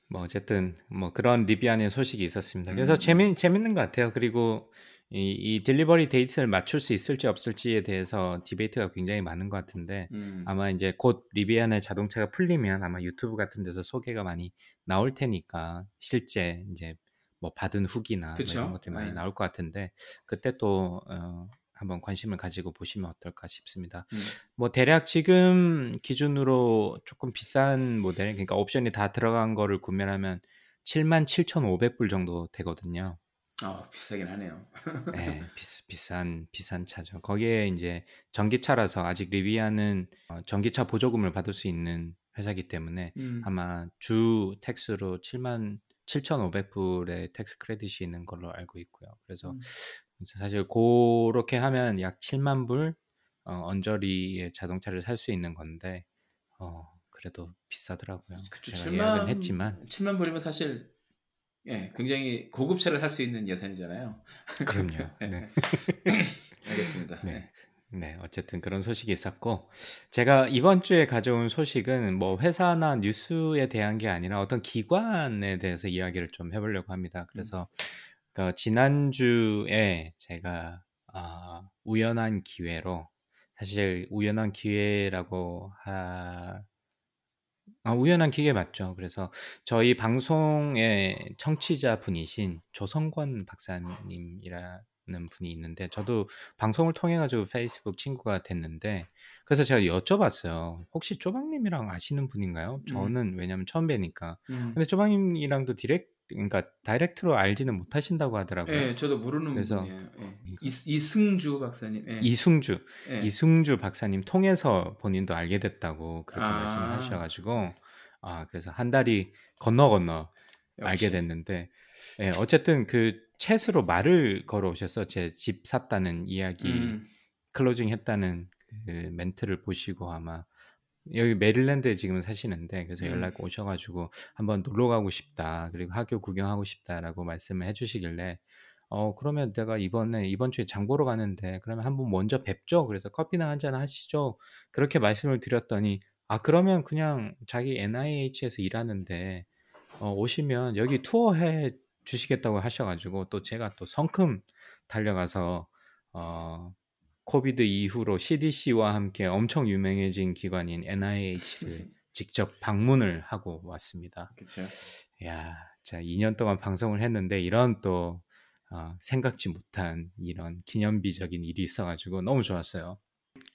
뭐 어쨌든 뭐 그런 리비안의 소식이 있었습니다. 그래서 음. 재미 재밌는 것 같아요. 그리고 이, 이 delivery date를 맞출 수 있을지 없을지에 대해서 debate가 굉장히 많은 것 같은데 음. 아마 이제 곧 리비안의 자동차가 풀리면 아마 유튜브 같은 데서 소개가 많이 나올 테니까 실제 이제 뭐 받은 후기나 뭐 그쵸? 이런 것들이 많이 네. 나올 것 같은데 그때 또 어, 한번 관심을 가지고 보시면 어떨까 싶습니다. 음. 뭐 대략 지금 기준으로 조금 비싼 모델, 그러니까 옵션이 다 들어간 거를 구매하면 77,500불 정도 되거든요. 아 비싸긴 하네요. 네, 비스, 비싼 비싼 차죠. 거기에 이제 전기차라서 아직 리비아는 어, 전기차 보조금을 받을 수 있는 회사이기 때문에 음. 아마 주 텍스로 7만 7,500불의 tax credit이 있는 걸로 알고 있고요. 그래서 음. 사실 그렇게 하면 약 7만 불 어, 언저리의 자동차를 살 수 있는 건데 어, 그래도 비싸더라고요. 그쵸, 제가 7만 예약은 했지만 7만 불이면 사실 예, 굉장히 고급차를 할 수 있는 예산이잖아요. 그럼요. 예, 네. 알겠습니다. 네. 네. 네, 어쨌든 그런 소식이 있었고, 제가 이번 주에 가져온 소식은 뭐 회사나 뉴스에 대한 게 아니라 어떤 기관에 대해서 이야기를 좀 해보려고 합니다. 그래서 그 지난주에 제가 아, 우연한 기회로 사실 우연한 기회라고 하 아, 우연한 기회 맞죠. 그래서 저희 방송의 청취자 분이신 조성권 박사님이라는 분이 있는데 저도 방송을 통해 가지고 페이스북 친구가 됐는데 그래서 제가 여쭤봤어요. 혹시 쪼박님이랑 아시는 분인가요? 저는 왜냐면 처음 뵈니까. 음. 근데 쪼박님이랑도 디렉 그러니까 direct로 알지는 못하신다고 하더라고요. 예, 저도 모르는 그래서 분이에요. 예. 이거- 이, 이승주 박사님. 예. 이승주 예. 이승주 박사님 통해서 본인도 알게 됐다고 그렇게 아. 말씀을 하셔가지고 아 그래서 한 다리 건너 건너 알게 역시. 됐는데 예, 어쨌든 그 chat으로 말을 걸어오셔서 제 집 샀다는 이야기 음. closing 했다는 그 멘트를 보시고 아마 여기 메릴랜드에 지금 사시는데 그래서 음. 연락 오셔가지고 한번 놀러 가고 싶다 그리고 학교 구경하고 싶다라고 말씀을 해주시길래 어 그러면 내가 이번에 이번 주에 장 보러 가는데 그러면 한번 먼저 뵙죠 그래서 커피나 한 잔 하시죠 그렇게 말씀을 드렸더니 아 그러면 그냥 자기 NIH에서 일하는데 어, 오시면 여기 투어 해 주시겠다고 하셔가지고 또 제가 또 성큼 달려가서 어 코비드 이후로 CDC와 함께 엄청 유명해진 기관인 NIH를 직접 방문을 하고 왔습니다. 그렇죠. 야, 자 2년 동안 방송을 했는데 이런 또 어, 생각지 못한 이런 기념비적인 일이 있어가지고 너무 좋았어요.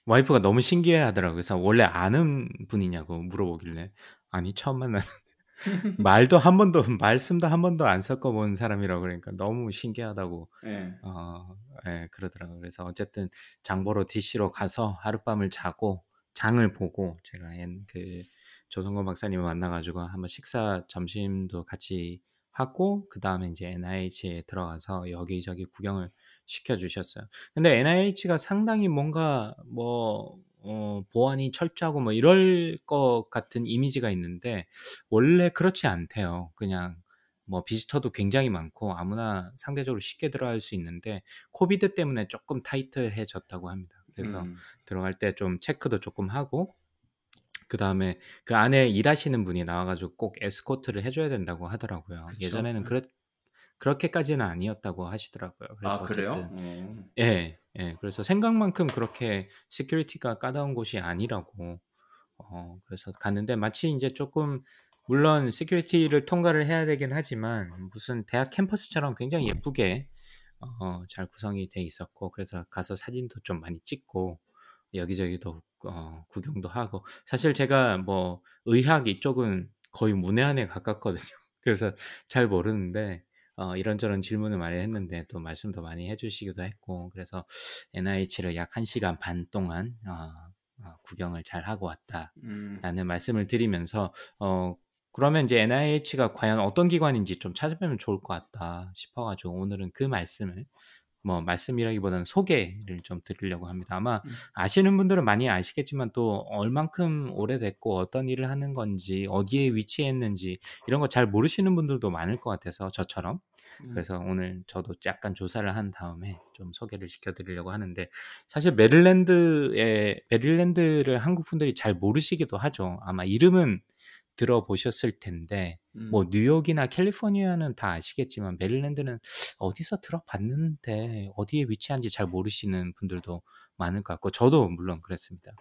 와이프가 너무 신기해하더라고요. 그래서 원래 아는 분이냐고 물어보길래 아니 처음 만났는데 말도 한 번도 말씀도 한 번도 안 섞어본 사람이라고 그러니까 너무 신기하다고 예. 어, 예, 그러더라고요. 그래서 어쨌든 장보러 DC로 가서 하룻밤을 자고 장을 보고 제가 옛- 그 조성건 박사님을 만나가지고 한번 식사 점심도 같이 하고 그 다음에 이제 NIH에 들어가서 여기저기 구경을 시켜주셨어요. 근데 NIH가 상당히 뭔가 뭐 어, 보안이 철저하고 뭐 이럴 것 같은 이미지가 있는데 원래 그렇지 않대요. 그냥 뭐 비지터도 굉장히 많고 아무나 상대적으로 쉽게 들어갈 수 있는데 코비드 때문에 조금 타이트해졌다고 합니다. 그래서 음. 들어갈 때 좀 체크도 조금 하고 그 다음에 그 안에 일하시는 분이 나와가지고 꼭 에스코트를 해줘야 된다고 하더라고요. 그쵸. 예전에는 음. 그렇 그렇게까지는 아니었다고 하시더라고요. 그래서 아 그래요? 어. 예, 예. 그래서 생각만큼 그렇게 security가 까다로운 곳이 아니라고 어 그래서 갔는데 마치 이제 조금 물론 security를 통과를 해야 되긴 하지만 무슨 대학 캠퍼스처럼 굉장히 예쁘게 어, 잘 구성이 돼 있었고 그래서 가서 사진도 좀 많이 찍고 여기저기도 어, 구경도 하고 사실 제가 뭐 의학 이쪽은 거의 문외한에 가깝거든요. 그래서 잘 모르는데 어, 이런저런 질문을 많이 했는데 또 말씀도 많이 해주시기도 했고 그래서 NIH를 약 1시간 반 동안 어, 어, 구경을 잘 하고 음. 왔다라는 말씀을 드리면서 어, 그러면 이제 NIH가 과연 어떤 기관인지 좀 찾아보면 좋을 것 같다 싶어가지고 오늘은 그 말씀을 뭐 말씀이라기보다는 소개를 좀 드리려고 합니다. 아마 음. 아시는 분들은 많이 아시겠지만 또 얼만큼 오래됐고 어떤 일을 하는 건지 어디에 위치했는지 이런 거 잘 모르시는 분들도 많을 것 같아서 저처럼 음. 그래서 오늘 저도 약간 조사를 한 다음에 좀 소개를 시켜드리려고 하는데 사실 메릴랜드에 메릴랜드를 한국 분들이 잘 모르시기도 하죠. 아마 이름은 들어보셨을 텐데 음. 뭐 뉴욕이나 캘리포니아는 다 아시겠지만 메릴랜드는 어디서 들어봤는데 어디에 위치한지 잘 모르시는 분들도 많을 것 같고 저도 물론 그랬습니다.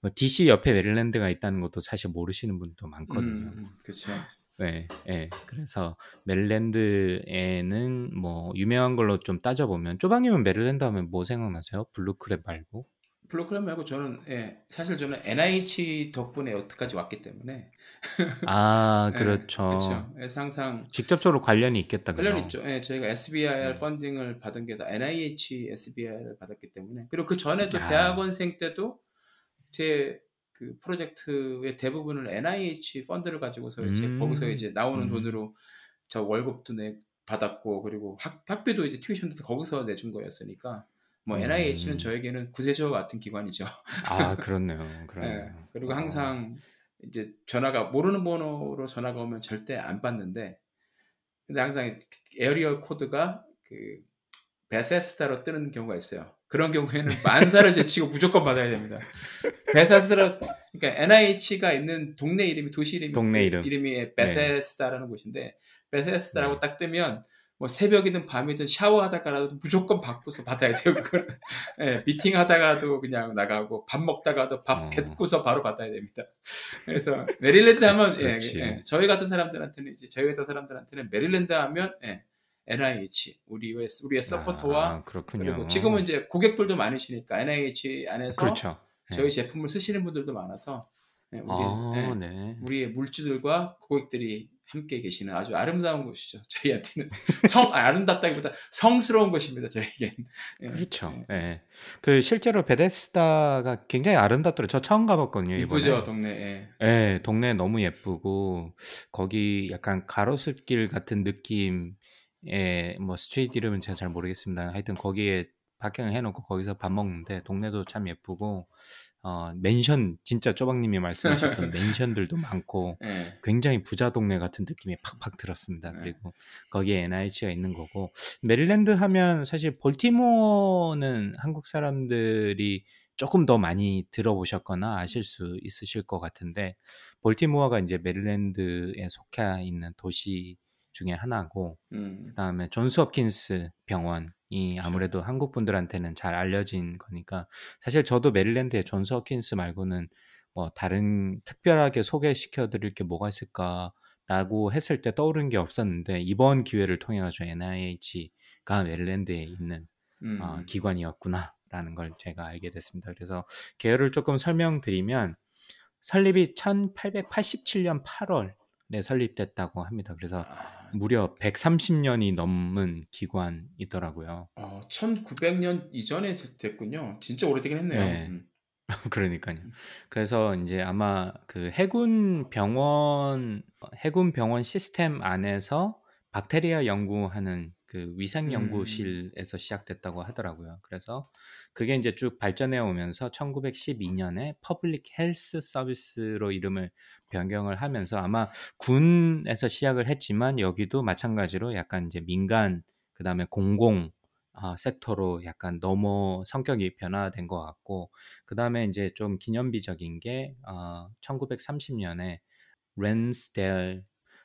뭐 DC 옆에 메릴랜드가 있다는 것도 사실 모르시는 분도 많거든요. 음, 그렇죠. 네, 예. 그래서 메릴랜드에는 뭐 유명한 걸로 좀 따져보면 쪼박님은 메릴랜드 하면 뭐 생각나세요? blue crab 말고? blue crab 말고 저는 예, 사실 저는 NIH 덕분에 여태까지 왔기 때문에 아, 예, 그렇죠. 그렇죠. 그래서 항상 직접적으로 관련이 있겠다, 관련? 있죠. 예, 저희가 SBIR 음. 펀딩을 받은 게 다 NIH SBIR을 받았기 때문에 그리고 그 전에도 아. 대학원생 때도 제 그 프로젝트의 대부분을 NIH 펀드를 가지고서 이제 음. 거기서 이제 나오는 음. 돈으로 저 월급도 내 받았고 그리고 학, 학비도 이제 튜이션도 거기서 내준 거였으니까 뭐 음. NIH는 저에게는 구세주와 같은 기관이죠. 아, 그렇네요. 예, 그러네요. 그리고 어. 항상 이제 전화가 모르는 번호로 전화가 오면 절대 안 받는데 근데 항상 에어리어 코드가 그 베세스다로 뜨는 경우가 있어요. 그런 경우에는 만사를 제치고 무조건 받아야 됩니다. 베세스다로 그러니까 NIH가 있는 동네 이름이 도시 이름이 동네 이름. 이름이 베세스다라는 곳인데 베세스다라고 네. 딱 뜨면 뭐 새벽이든 밤이든 샤워하다가라도 무조건 받고서 받아야 돼요. 그걸 예, 미팅 하다가도 그냥 나가고 밥 먹다가도 밥 어. 뱉고서 바로 받아야 됩니다. 그래서 메릴랜드 하면 예. 예, 저희 같은 사람들한테는 이제 저희 회사 사람들한테는 메릴랜드 하면 예, NIH 우리의 우리의 서포터와 아, 그렇군요. 그리고 지금은 이제 고객들도 많으시니까 NIH 안에서 그렇죠. 예. 저희 제품을 쓰시는 분들도 많아서 예, 우리 아, 예, 네. 우리의 물주들과 고객들이 함께 계시는 아주 아름다운 곳이죠. 저희한테는 성 아, 아름답다기보다 성스러운 곳입니다. 저에겐. 예. 그렇죠. 예. 그 실제로 베데스다가 굉장히 아름답더라고요. 저 처음 가봤거든요, 이번에. 이쁘죠 동네. 예. 예, 동네 너무 예쁘고 거기 약간 가로수길 같은 느낌의 뭐 street 이름은 제가 잘 모르겠습니다. 하여튼 거기에 parking을 해놓고 거기서 밥 먹는데 동네도 참 예쁘고 어 맨션 진짜 쪼박님이 말씀하셨던 맨션들도 많고 예. 굉장히 부자 동네 같은 느낌이 팍팍 들었습니다. 네. 그리고 거기에 NIH가 있는 거고 메릴랜드 하면 사실 볼티모어는 한국 사람들이 조금 더 많이 들어보셨거나 아실 수 있으실 것 같은데 볼티모어가 이제 메릴랜드에 속해 있는 도시 중에 하나고 음. 그다음에 존스 홉킨스 병원 이 아무래도 한국 분들한테는 잘 알려진 거니까 사실 저도 메릴랜드에 존스 홉킨스 말고는 뭐 다른 특별하게 소개시켜 드릴 게 뭐가 있을까라고 했을 때 떠오르는 게 없었는데 이번 기회를 통해 가지고 NIH가 메릴랜드에 있는 음. 어, 기관이었구나라는 걸 제가 알게 됐습니다. 그래서 개요를 조금 설명드리면 설립이 1887년 8월에 설립됐다고 합니다. 그래서 아, 무려 130년이 넘은 기관이더라고요. 어, 1900년 이전에 됐- 됐군요. 진짜 오래되긴 했네요. 네. 음. 그러니까요. 그래서 이제 아마 그 해군 병원 해군 병원 시스템 안에서 박테리아 연구하는 그 위생 음. 연구실에서 시작됐다고 하더라고요. 그래서 그게 이제 쭉 발전해 오면서 1912년에 Public Health Service로 이름을 변경을 하면서 아마 군에서 시작을 했지만 여기도 마찬가지로 약간 이제 민간 그다음에 공공 아, sector로 약간 넘어 성격이 변화된 것 같고 그 다음에 이제 좀 기념비적인 게 어, 1930년에 렌스델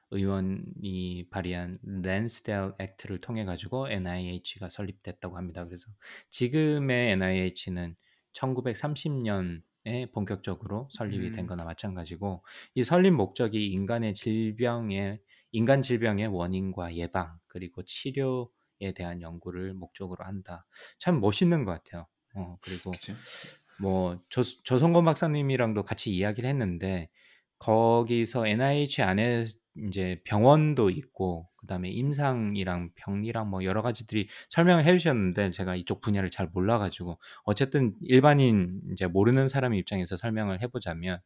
의원이 발의한 렌스델 액트를 통해 가지고 NIH가 설립됐다고 합니다. 그래서 지금의 NIH는 1930년에 본격적으로 설립이 된 음. 거나 마찬가지고 이 설립 목적이 인간의 질병의 인간 질병의 원인과 예방 그리고 치료에 대한 연구를 목적으로 한다. 참 멋있는 것 같아요. 어, 그리고. 뭐 조, 조성건 박사님이랑도 같이 이야기를 했는데 거기서 NIH 안에 이제 병원도 있고 그다음에 임상이랑 병리랑 뭐 여러 가지들이 설명을 해주셨는데 제가 이쪽 분야를 잘 몰라가지고 어쨌든 일반인 이제 모르는 사람 입장에서 설명을 해보자면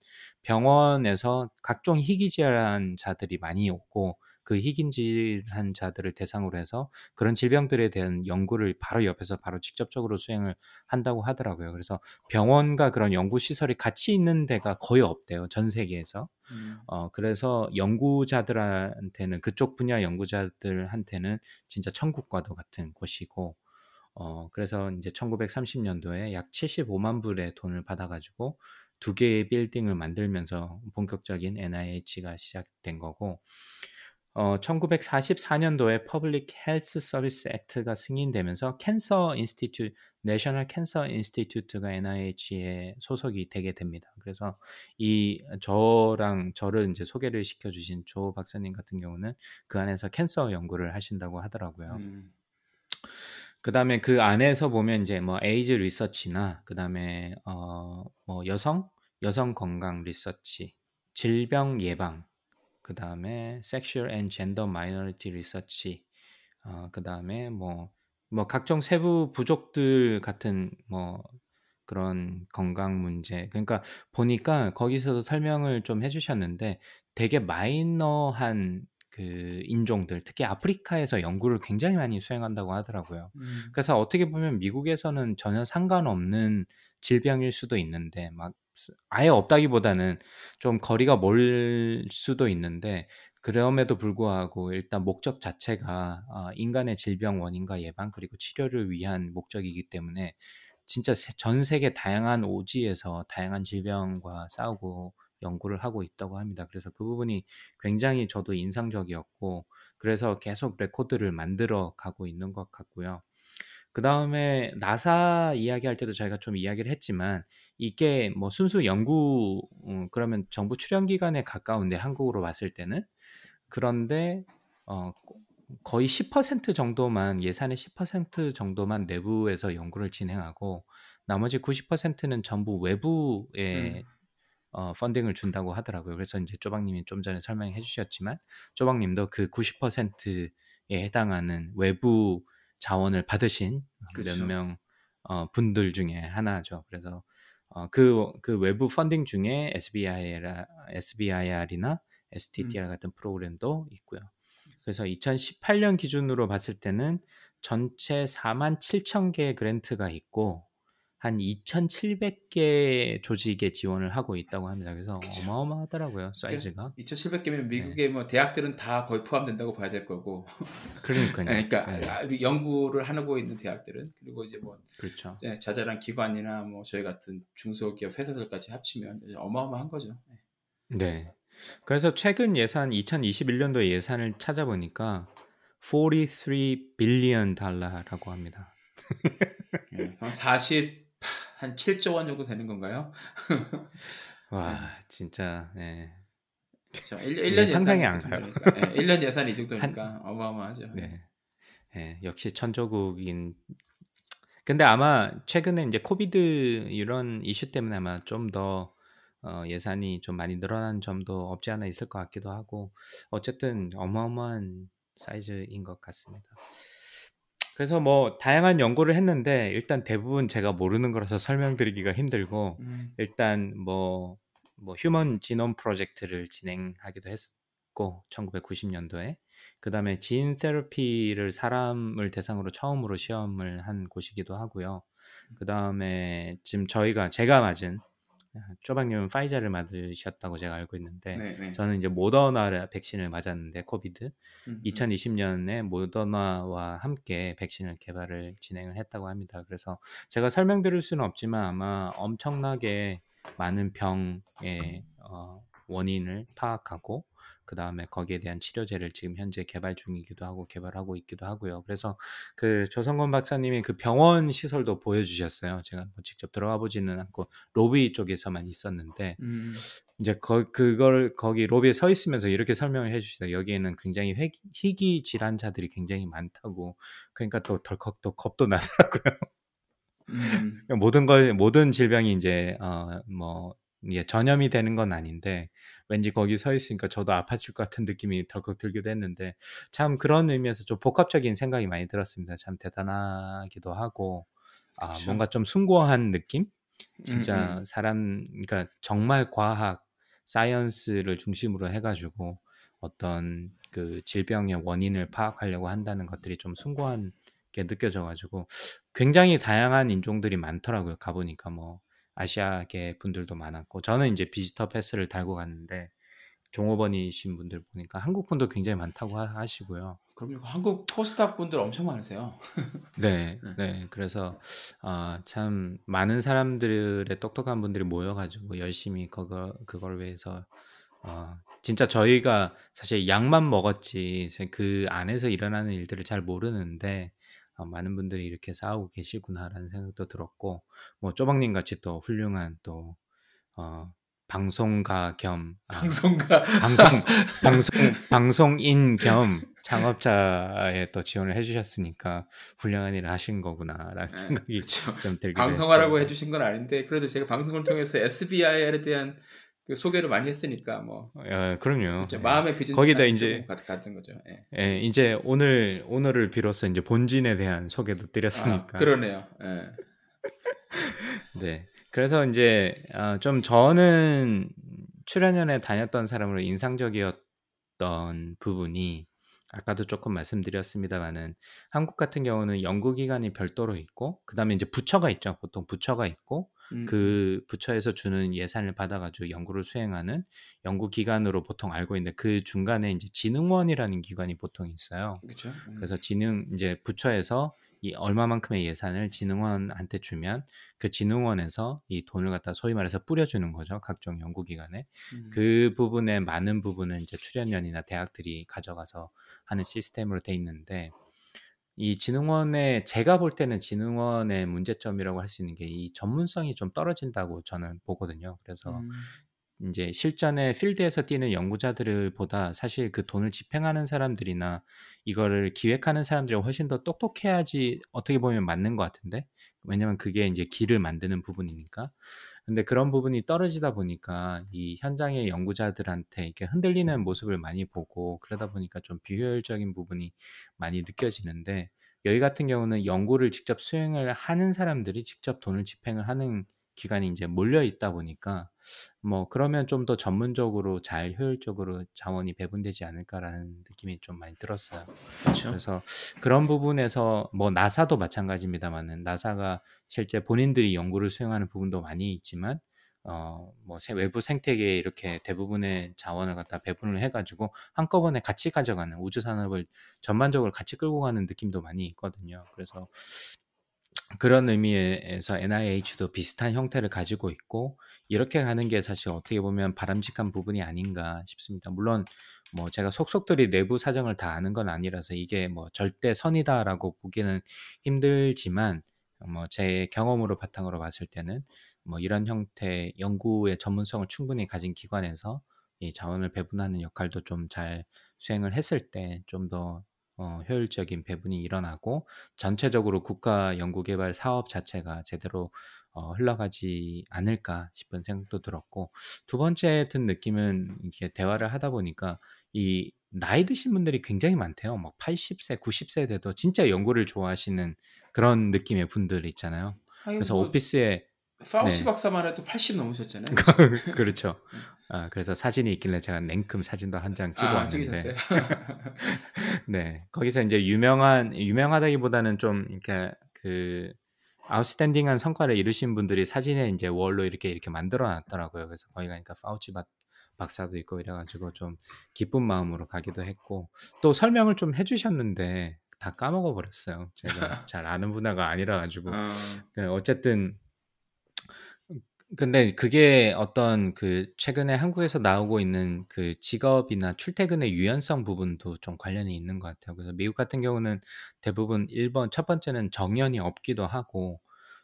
병원에서 각종 희귀 질환 자들이 많이 오고 그 희귀질환 자들을 대상으로 해서 그런 질병들에 대한 연구를 바로 옆에서 바로 직접적으로 수행을 한다고 하더라고요. 그래서 병원과 그런 연구 시설이 같이 있는 데가 거의 없대요. 전 세계에서. 음. 어, 그래서 연구자들한테는 그쪽 분야 연구자들한테는 진짜 천국과도 같은 곳이고 어, 그래서 이제 1930년도에 약 75만 불의 돈을 받아가지고 두 개의 빌딩을 만들면서 본격적인 NIH가 시작된 거고, 어, 1944년도에 Public Health Service Act가 승인되면서 Cancer Institu National Cancer Institute가 NIH에 소속이 되게 됩니다. 그래서 이 저랑 저를 이제 소개를 시켜 주신 조 박사님 같은 경우는 그 안에서 cancer 연구를 하신다고 하더라고요. 음. 그다음에 그 안에서 보면 이제 뭐 에이즈 리서치나 그다음에 어 뭐 여성 여성 건강 리서치, 질병 예방, 그 다음에 Sexual and Gender Minority Research, 어 그 다음에 뭐 뭐 각종 세부 부족들 같은 뭐 그런 건강 문제. 그러니까 보니까 거기서도 설명을 좀 해주셨는데 되게 마이너한 그 인종들, 특히 아프리카에서 연구를 굉장히 많이 수행한다고 하더라고요. 음. 그래서 어떻게 보면 미국에서는 전혀 상관없는 질병일 수도 있는데 막 아예 없다기보다는 좀 거리가 멀 수도 있는데 그럼에도 불구하고 일단 목적 자체가 어, 인간의 질병 원인과 예방 그리고 치료를 위한 목적이기 때문에 진짜 세- 전 세계 다양한 오지에서 다양한 질병과 싸우고 연구를 하고 있다고 합니다. 그래서 그 부분이 굉장히 저도 인상적이었고 그래서 계속 레코드를 만들어 가고 있는 것 같고요. 그 다음에 나사 이야기할 때도 저희가 좀 이야기를 했지만 이게 뭐 순수 연구 음, 그러면 정부 출연 기관에 가까운데 한국으로 봤을 때는 그런데 어, 거의 10% 정도만 예산의 10% 정도만 내부에서 연구를 진행하고 나머지 90%는 전부 외부에 음. 어, 펀딩을 준다고 하더라고요. 그래서 이제 쪼박님이 좀 전에 설명해 주셨지만 쪼박님도 그 90%에 해당하는 외부 자원을 받으신 그쵸. 몇명 어, 분들 중에 하나죠. 그래서 어, 그, 그 외부 펀딩 중에 SBIR, SBIR이나 STTR 같은 프로그램도 있고요. 그래서 2018년 기준으로 봤을 때는 전체 4만 7천 개의 그랜트가 있고 한 2,700개 조직에 지원을 하고 있다고 합니다. 그래서 그쵸. 어마어마하더라고요, 사이즈가. 2,700개면 네. 미국의 뭐 대학들은 다 거의 포함된다고 봐야 될 거고. 그러니까요. 네, 그러니까 네, 아, 연구를 하고 있는 대학들은 그리고 이제 뭐 그렇죠. 이제 자잘한 기관이나 뭐 저희 같은 중소기업 회사들까지 합치면 어마어마한 거죠. 네. 네. 그래서 최근 예산 2021년도 예산을 찾아보니까 43 빌리언 달러라고 합니다. 예, 40, 한 7조 원 정도 되는 건가요? 와, 진짜 네. 그렇죠. 1, 네, 1년 상상이 예산이 안그 가요. 정도니까. 예, 1년 예산이 이 정도니까 어마어마하죠. 네. 예, 역시 천조국인. 근데 아마 최근에 이제 코비드 이런 이슈 때문에 아마 좀더 어, 예산이 좀 많이 늘어난 점도 없지 않아 있을 것 같기도 하고 어쨌든 어마어마한 사이즈인 것 같습니다. 그래서 뭐 다양한 연구를 했는데 일단 대부분 제가 모르는 거라서 설명드리기가 힘들고 음. 일단 뭐, 뭐 휴먼 지놈 프로젝트를 진행하기도 했고 1990년도에 그 다음에 지인 테라피를 사람을 대상으로 처음으로 시험을 한 곳이기도 하고요. 그 다음에 지금 저희가 제가 맞은 쪼박님은 파이자를 맞으셨다고 제가 알고 있는데 네, 네. 저는 이제 모더나 백신을 맞았는데 코비드 음, 음. 2020년에 모더나와 함께 백신을 개발을 진행을 했다고 합니다. 그래서 제가 설명드릴 수는 없지만 아마 엄청나게 많은 병의 어, 원인을 파악하고 그 다음에 거기에 대한 치료제를 지금 현재 개발 중이기도 하고 개발하고 있기도 하고요. 그래서 그 조성건 박사님이 그 병원 시설도 보여주셨어요. 제가 뭐 직접 들어가 보지는 않고 로비 쪽에서만 있었는데 음. 이제 거, 그걸 거기 로비에 서 있으면서 이렇게 설명을 해주시다. 여기에는 굉장히 회, 희귀 질환자들이 굉장히 많다고. 그러니까 또 덜컥 또 겁도 나더라고요. 음. 모든 걸 모든 질병이 이제 어뭐 이게 전염이 되는 건 아닌데 왠지 거기 서 있으니까 저도 아파질 것 같은 느낌이 덜컥 들기도 했는데 참 그런 의미에서 좀 복합적인 생각이 많이 들었습니다. 참 대단하기도 하고 아, 그쵸. 뭔가 좀 숭고한 느낌? 음, 진짜 음. 사람 그러니까 정말 과학 사이언스를 중심으로 해가지고 어떤 그 질병의 원인을 파악하려고 한다는 것들이 좀 숭고한 게 느껴져가지고 굉장히 다양한 인종들이 많더라고요. 가보니까 뭐 아시아계 분들도 많았고 저는 이제 비지터 패스를 달고 갔는데 종업원이신 분들 보니까 한국 분도 굉장히 많다고 하- 하시고요. 그럼요. 한국 포스닥 분들 엄청 많으세요. 네, 네. 네. 그래서 아, 참 많은 사람들의 똑똑한 분들이 모여가지고 열심히 그거 그걸 위해서 어, 진짜 저희가 사실 약만 먹었지 그 안에서 일어나는 일들을 잘 모르는데 어, 많은 분들이 이렇게 싸우고 계시구나라는 생각도 들었고 뭐 쪼박님 같이 또 훌륭한 또 어, 방송가 겸 아, 방송가 방송 방송 방송인 겸 창업자에 또 지원을 해주셨으니까 훌륭한 일을 하신 거구나라는 네, 생각이 그쵸. 좀 들기도 방송하라고 했습니다. 해주신 건 아닌데 그래도 제가 방송을 통해서 SBI에 대한 그 소개를 많이 했으니까 뭐 어, 그럼요. 그쵸. 예. 마음의 빚은 거기다 이제 가- 가진 거죠. 예. 예, 이제 오늘 오늘을 비로소 이제 본진에 대한 소개도 아, 드렸으니까. 그러네요. 예. 네. 그래서 이제 어, 좀 저는 출연연에 다녔던 사람으로 인상적이었던 부분이 아까도 조금 말씀드렸습니다만은 한국 같은 경우는 연구기관이 별도로 있고 그다음에 이제 부처가 있죠. 보통 부처가 있고 음, 그 부처에서 주는 예산을 받아가지고 연구를 수행하는 연구 기관으로 보통 알고 있는데 그 중간에 이제 진흥원이라는 기관이 보통 있어요. 그렇죠. 음. 그래서 진흥 이제 부처에서 이 얼마만큼의 예산을 진흥원한테 주면 그 진흥원에서 이 돈을 갖다 소위 말해서 뿌려주는 거죠 각종 연구기관에 음. 그 부분의 많은 부분은 이제 출연연이나 대학들이 가져가서 하는 시스템으로 돼 있는데 이 진흥원의 제가 볼 때는 진흥원의 문제점이라고 할 수 있는 게 이 전문성이 좀 떨어진다고 저는 보거든요. 그래서 음. 이제 실전에 필드에서 뛰는 연구자들보다 사실 그 돈을 집행하는 사람들이나 이거를 기획하는 사람들이 훨씬 더 똑똑해야지 어떻게 보면 맞는 것 같은데 왜냐면 그게 이제 길을 만드는 부분이니까 근데 그런 부분이 떨어지다 보니까 이 현장의 연구자들한테 이렇게 흔들리는 모습을 많이 보고 그러다 보니까 좀 비효율적인 부분이 많이 느껴지는데 여기 같은 경우는 연구를 직접 수행을 하는 사람들이 직접 돈을 집행을 하는 기관이 이제 몰려 있다 보니까 뭐 그러면 좀 더 전문적으로 잘 효율적으로 자원이 배분되지 않을까라는 느낌이 좀 많이 들었어요. 그렇죠. 그래서 그런 부분에서 뭐 나사도 마찬가지입니다만은 나사가 실제 본인들이 연구를 수행하는 부분도 많이 있지만 어뭐 외부 생태계에 이렇게 대부분의 자원을 갖다 배분을 해가지고 한꺼번에 같이 가져가는 우주 산업을 전반적으로 같이 끌고 가는 느낌도 많이 있거든요. 그래서 그런 의미에서 NIH도 비슷한 형태를 가지고 있고 이렇게 가는 게 사실 어떻게 보면 바람직한 부분이 아닌가 싶습니다. 물론 뭐 제가 속속들이 내부 사정을 다 아는 건 아니라서 이게 뭐 절대 선이다라고 보기는 힘들지만 뭐 제 경험으로 바탕으로 봤을 때는 뭐 이런 형태 연구의 전문성을 충분히 가진 기관에서 이 자원을 배분하는 역할도 좀 잘 수행을 했을 때 좀 더 어, 효율적인 배분이 일어나고 전체적으로 국가 연구개발 사업 자체가 제대로 어, 흘러가지 않을까 싶은 생각도 들었고 두 번째 든 느낌은 이렇게 대화를 하다 보니까 이 나이 드신 분들이 굉장히 많대요. 막 80세, 90세 돼도 진짜 연구를 좋아하시는 그런 느낌의 분들 있잖아요. 하긴 그래서 뭐 오피스에 파우치 네. 박사만 해도 80 넘으셨잖아요. 그렇죠. 아, 그래서 사진이 있길래 제가 냉큼 사진도 한 장 찍어 아, 왔는데? 네. 거기서 이제 유명한 유명하다기보다는 좀 이렇게 그 아웃스탠딩한 성과를 이루신 분들이 사진에 이제 월로 이렇게 이렇게 만들어 놨더라고요. 그래서 거기 가니까 파우치 박, 박사도 있고 이래 가지고 좀 기쁜 마음으로 가기도 했고 또 설명을 좀 해 주셨는데 다 까먹어 버렸어요. 제가 잘 아는 분야가 아니라 가지고 어, 그 어쨌든 근데 그게 어떤 그 최근에 한국에서 나오고 있는 그 직업이나 출퇴근의 유연성 부분도 좀 관련이 있는 것 같아요. 그래서 미국 같은 경우는 대부분 1번, 첫 번째는 정년이 없기도 하고,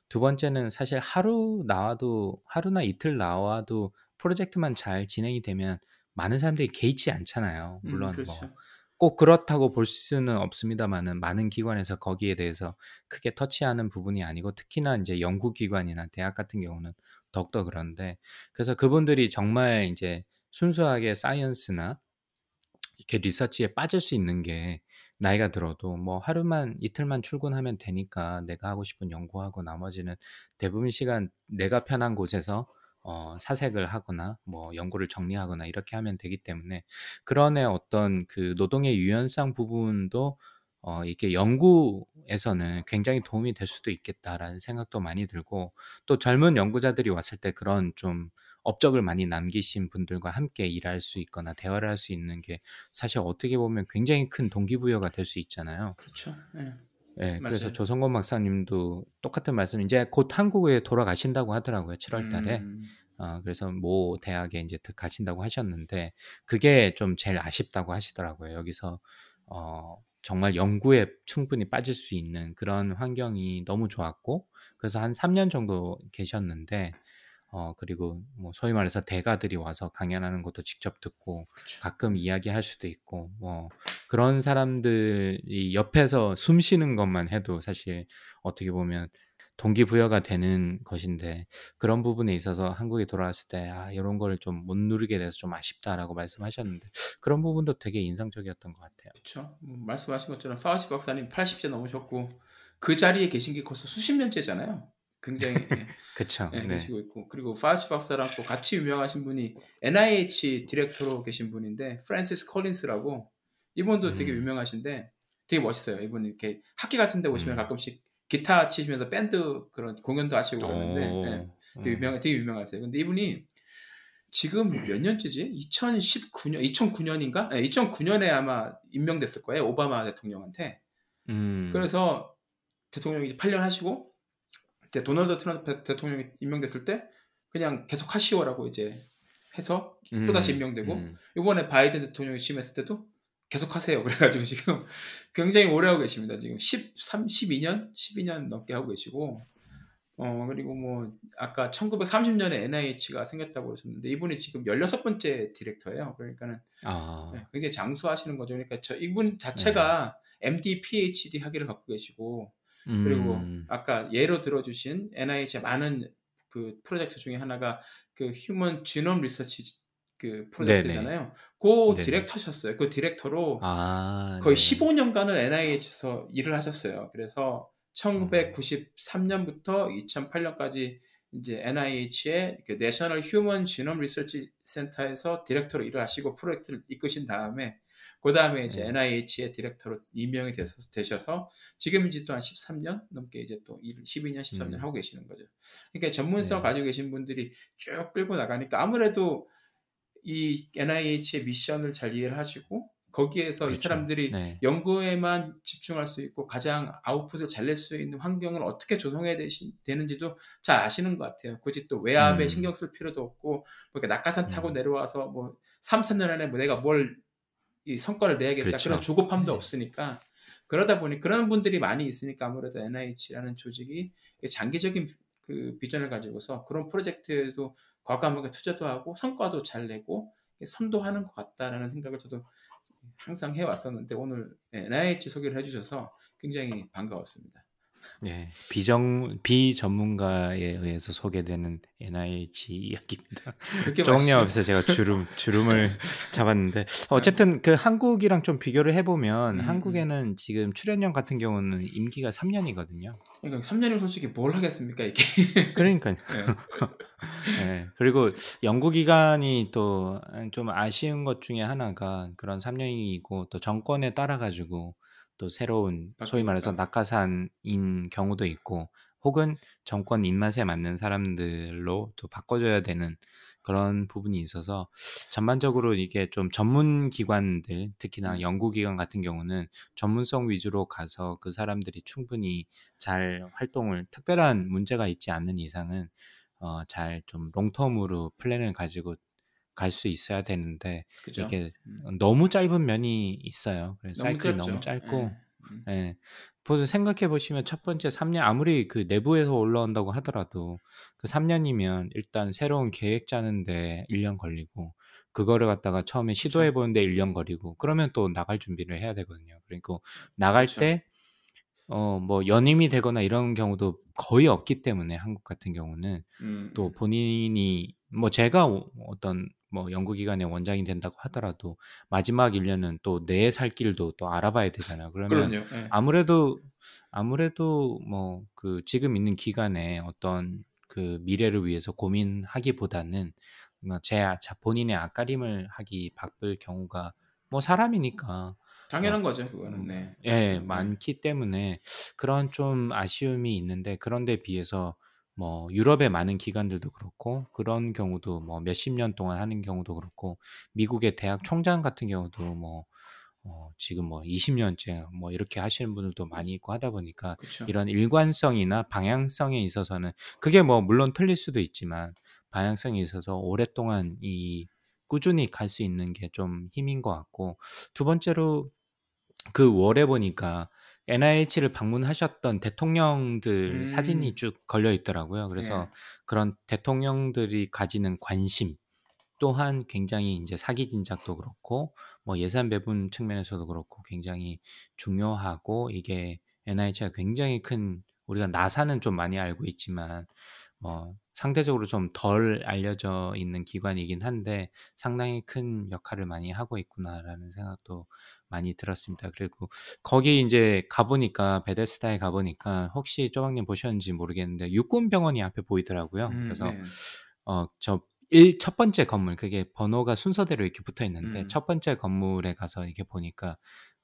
두 번째는 사실 하루 나와도, 하루나 이틀 나와도 프로젝트만 잘 진행이 되면 많은 사람들이 개의치 않잖아요. 음, 물론 그렇죠. 뭐, 꼭 그렇다고 볼 수는 없습니다만은 많은 기관에서 거기에 대해서 크게 터치하는 부분이 아니고 특히나 이제 연구기관이나 대학 같은 경우는 더욱더 그런데 그래서 그분들이 정말 이제 순수하게 사이언스나 이렇게 리서치에 빠질 수 있는 게 나이가 들어도 뭐 하루만 이틀만 출근하면 되니까 내가 하고 싶은 연구하고 나머지는 대부분 시간 내가 편한 곳에서 어, 사색을 하거나 뭐 연구를 정리하거나 이렇게 하면 되기 때문에 그런 애 어떤 그 노동의 유연성 부분도 어, 이렇게 연구에서는 굉장히 도움이 될 수도 있겠다라는 생각도 많이 들고 또 젊은 연구자들이 왔을 때 그런 좀 업적을 많이 남기신 분들과 함께 일할 수 있거나 대화를 할 수 있는 게 사실 어떻게 보면 굉장히 큰 동기부여가 될 수 있잖아요. 그렇죠. 예. 예, 그래서. 조성건 박사님도 똑같은 말씀 이제 곧 한국에 돌아가신다고 하더라고요. 7월 달에. 음, 어, 그래서 모 대학에 이제 드- 가신다고 하셨는데 그게 좀 제일 아쉽다고 하시더라고요. 여기서 어, 정말 연구에 충분히 빠질 수 있는 그런 환경이 너무 좋았고 그래서 한 3년 정도 계셨는데 어, 그리고 뭐 소위 말해서 대가들이 와서 강연하는 것도 직접 듣고 그렇죠. 가끔 이야기할 수도 있고 뭐 그런 사람들이 옆에서 숨 쉬는 것만 해도 사실 어떻게 보면 동기부여가 되는 것인데 그런 부분에 있어서 한국에 돌아왔을 때 아, 이런 거를 좀 못 누리게 돼서 좀 아쉽다라고 말씀하셨는데 그런 부분도 되게 인상적이었던 것 같아요. 그렇죠. 뭐 말씀하신 것처럼 파우치 박사님 80세 넘으셨고 그 자리에 계신 게 벌써 수십 년째잖아요. 굉장히 예, 그쵸? 예, 네. 계시고 있고 그리고 파우치 박사랑 또 같이 유명하신 분이 NIH director로 계신 분인데 프란시스 콜린스라고 이분도 되게 음. 유명하신데 되게 멋있어요. 이분 이렇게 학회 같은 데 오시면 음. 가끔씩 기타 치시면서 밴드 그런 공연도 하시고 그러는데 예, 오, 되게 음. 유명 되게 유명하세요. 근데 이분이 지금 몇 년째지? 2019년 2009년인가? 2009년에 아마 임명됐을 거예요. 오바마 대통령한테. 음. 그래서 대통령이 이제 8년 하시고 이제 도널드 트럼프 대통령이 임명됐을 때 그냥 계속 하시오라고 이제 해서 또 다시 음, 임명되고 음. 이번에 바이든 대통령이 취임했을 때도 계속 하세요. 그래가지고 지금 굉장히 오래 하고 계십니다. 지금 13, 12년, 12년 넘게 하고 계시고, 어 그리고 뭐 아까 1930년에 NIH가 생겼다고 그러셨는데 이분이 지금 16번째 디렉터예요. 그러니까는 아, 네, 굉장히 장수하시는 거죠. 그러니까 저 이분 자체가 MD, PhD 학위를 갖고 계시고 그리고 음. 아까 예로 들어주신 NIH의 많은 그 프로젝트 중에 하나가 그 human genome research 그 프로젝트잖아요. 그 네네. 디렉터셨어요. 그 디렉터로 아, 거의 네. 15년간을 NIH에서 일을 하셨어요. 그래서 음. 1993년부터 2008년까지 이제 NIH의 그 National Human Genome Research 센터에서 디렉터로 일을 하시고 프로젝트를 이끄신 다음에 그 다음에 이제 네. NIH의 디렉터로 임명이 되셔서, 되셔서 지금 이제 또 한 13년 넘게 이제 또 일을 12년, 13년 음. 하고 계시는 거죠. 그러니까 전문성을 네. 가지고 계신 분들이 쭉 끌고 나가니까 아무래도 이 NIH의 미션을 잘 이해를 하시고 거기에서 이 그렇죠. 사람들이 네. 연구에만 집중할 수 있고 가장 아웃풋을 잘 낼 수 있는 환경을 어떻게 조성해야 되시, 되는지도 잘 아시는 것 같아요. 굳이 또 외압에 음. 신경 쓸 필요도 없고 뭐 이렇게 낙하산 타고 음. 내려와서 뭐 3, 4년 안에 뭐 내가 뭘 이 성과를 내야겠다 그렇죠. 그런 조급함도 네. 없으니까 그러다 보니 그런 분들이 많이 있으니까 아무래도 NIH라는 조직이 장기적인 그 비전을 가지고서 그런 프로젝트에도 과감하게 투자도 하고 성과도 잘 내고 선도하는 것 같다라는 생각을 저도 항상 해왔었는데 오늘 NIH 소개를 해주셔서 굉장히 반가웠습니다. 예, 비정 비전문가에 의해서 소개되는 NIH 이야기입니다. 마시죠. 앞에서 제가 주름 주름을 잡았는데 어쨌든 그 한국이랑 좀 비교를 해보면 음, 음. 한국에는 지금 출연령 같은 경우는 임기가 3년이거든요. 그러니까 3년이면 솔직히 뭘 하겠습니까 이게. 그러니까요. 네. 예, 그리고 연구 기간이 또 좀 아쉬운 것 중에 하나가 그런 3년이고 또 정권에 따라 가지고 또 새로운 소위 말해서. 낙하산인 경우도 있고 혹은 정권 입맛에 맞는 사람들로 또 바꿔줘야 되는 그런 부분이 있어서 전반적으로 이게 좀 전문 기관들 특히나 음. 연구 기관 같은 경우는 전문성 위주로 가서 그 사람들이 충분히 잘 활동을 특별한 문제가 있지 않는 이상은 어, 잘 좀 롱텀으로 플랜을 가지고 갈 수 있어야 되는데 그죠? 이게 음. 너무 짧은 면이 있어요. 그래서 너무 사이클이 짧죠. 너무 짧고 예. 음. 예. 보세요. 생각해 보시면 첫 번째 3년 아무리 그 내부에서 올라온다고 하더라도 그 3년이면 일단 새로운 계획 짜는데 1년 걸리고 그거를 갖다가 처음에 시도해 보는데 1년 걸리고 그러면 또 나갈 준비를 해야 되거든요. 그리고 나갈. 때 어, 뭐 연임이 되거나 이런 경우도 거의 없기 때문에 한국 같은 경우는 음, 또 음. 본인이 뭐 제가 오- 어떤 뭐 연구기관의 원장이 된다고 하더라도 마지막 1년은 또 내 살 길도 또 알아봐야 되잖아요. 그러면. 예. 아무래도 아무래도 뭐 그 지금 있는 기간에 어떤 그 미래를 위해서 고민하기보다는 제 아- 자- 본인의 앞가림을 하기 바쁠 경우가 뭐 사람이니까 당연한 어, 거죠. 그거는. 네. 예, 네. 많기 때문에 그런 좀 아쉬움이 있는데 그런데 비해서 뭐 유럽의 많은 기관들도 그렇고 그런 경우도 뭐 몇십 년 동안 하는 경우도 그렇고 미국의 대학 총장 같은 경우도 뭐 어, 지금 뭐 20년째 뭐 이렇게 하시는 분들도 많이 있고 하다 보니까 그렇죠. 이런 일관성이나 방향성에 있어서는 그게 뭐 물론 틀릴 수도 있지만 방향성에 있어서 오랫동안 이 꾸준히 갈 수 있는 게 좀 힘인 것 같고 두 번째로 그 월에 보니까 NIH를 방문하셨던 대통령들 사진이 음. 쭉 걸려 있더라고요. 그래서 예. 그런 대통령들이 가지는 관심 또한 굉장히 이제 사기 진작도 그렇고 뭐 예산 배분 측면에서도 그렇고 굉장히 중요하고 이게 NIH가 굉장히 큰 우리가 나사는 좀 많이 알고 있지만 뭐 상대적으로 좀 덜 알려져 있는 기관이긴 한데 상당히 큰 역할을 많이 하고 있구나라는 생각도 많이 들었습니다. 그리고 거기 이제 가보니까 베데스다에 가보니까 혹시 쪼박님 보셨는지 모르겠는데 육군병원이 앞에 보이더라고요. 음, 그래서 네. 어, 저 일, 첫 번째 건물, 그게 번호가 순서대로 이렇게 붙어 있는데, 음. 첫 번째 건물에 가서 이렇게 보니까,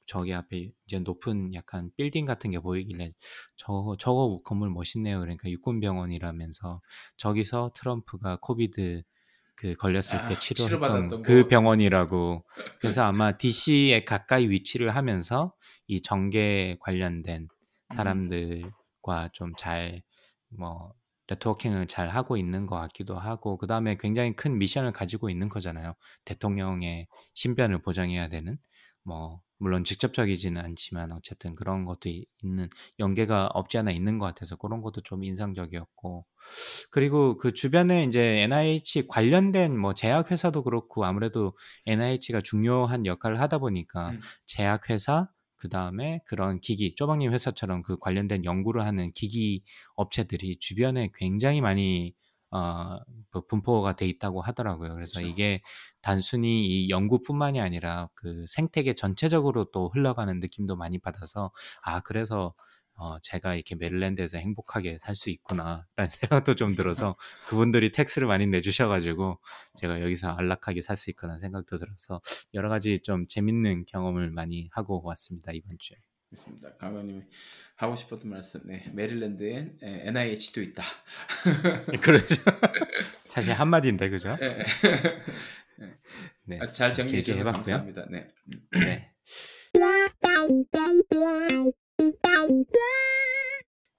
저기 앞에 이제 높은 약간 빌딩 같은 게 보이길래, 저거, 저거 건물 멋있네요. 그러니까 육군병원이라면서, 저기서 트럼프가 코비드 그 걸렸을 때 아, 치료했던 치료받았던 그 거. 병원이라고. 그래서 아마 DC에 가까이 위치를 하면서 이 정계 관련된 음. 사람들과 좀 잘, 뭐, 네트워킹을 잘 하고 있는 것 같기도 하고, 그 다음에 굉장히 큰 미션을 가지고 있는 거잖아요. 대통령의 신변을 보장해야 되는. 뭐, 물론 직접적이지는 않지만, 어쨌든 그런 것도 이- 있는, 연계가 없지 않아 있는 것 같아서 그런 것도 좀 인상적이었고, 그리고 그 주변에 이제 NIH 관련된 뭐 제약회사도 그렇고, 아무래도 NIH가 중요한 역할을 하다 보니까, 음. 제약회사, 그 다음에 그런 기기, 쪼박님 회사처럼 그 관련된 연구를 하는 기기 업체들이 주변에 굉장히 많이 어, 그 분포가 돼 있다고 하더라고요. 그래서 그쵸. 이게 단순히 이 연구뿐만이 아니라 그 생태계 전체적으로 또 흘러가는 느낌도 많이 받아서 아 그래서 어, 제가 이렇게 메릴랜드에서 행복하게 살 수 있구나라는 생각도 좀 들어서 그분들이 텍스를 많이 내주셔가지고 제가 여기서 안락하게 살 수 있구나 생각도 들어서 여러 가지 좀 재밌는 경험을 많이 하고 왔습니다 이번 주에. 그렇습니다. 강원님이 하고 싶었던 말씀. 네, 메릴랜드엔 에, NIH도 있다. 그렇죠. 사실 한 마디인데 그죠? 예. 네. 아, 잘 정리해 주셔서. 감사합니다. 네. 네.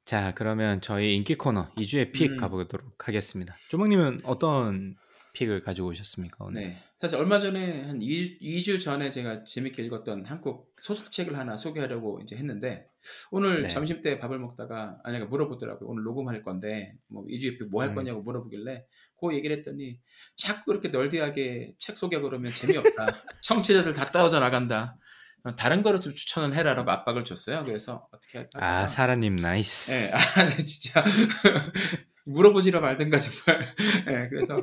자, 그러면 저희 인기 코너 2주의 픽 음. 가보도록 하겠습니다. 조목님은 어떤 pick을 가지고 오셨습니까 오늘? 네. 사실 얼마 전에 한 2, 2주 전에 제가 재밌게 읽었던 한국 소설책을 하나 소개하려고 이제 했는데 오늘 네. 점심 때 밥을 먹다가 아내가 물어보더라고요. 오늘 녹음할 건데 뭐 2주에 뭐할 음. 거냐고 물어보길래 그 얘기를 했더니 자꾸 그렇게 nerdy하게 책 소개 그러면 재미없다. 청취자들 다 떨어져 나간다. 어, 다른 거를 좀 추천을 해라라고 압박을 줬어요. 그래서 어떻게 할까? 아 사라님 nice. 예, 아, 네, 진짜. 물어보지라 말든가, 정말. 예, 그래서,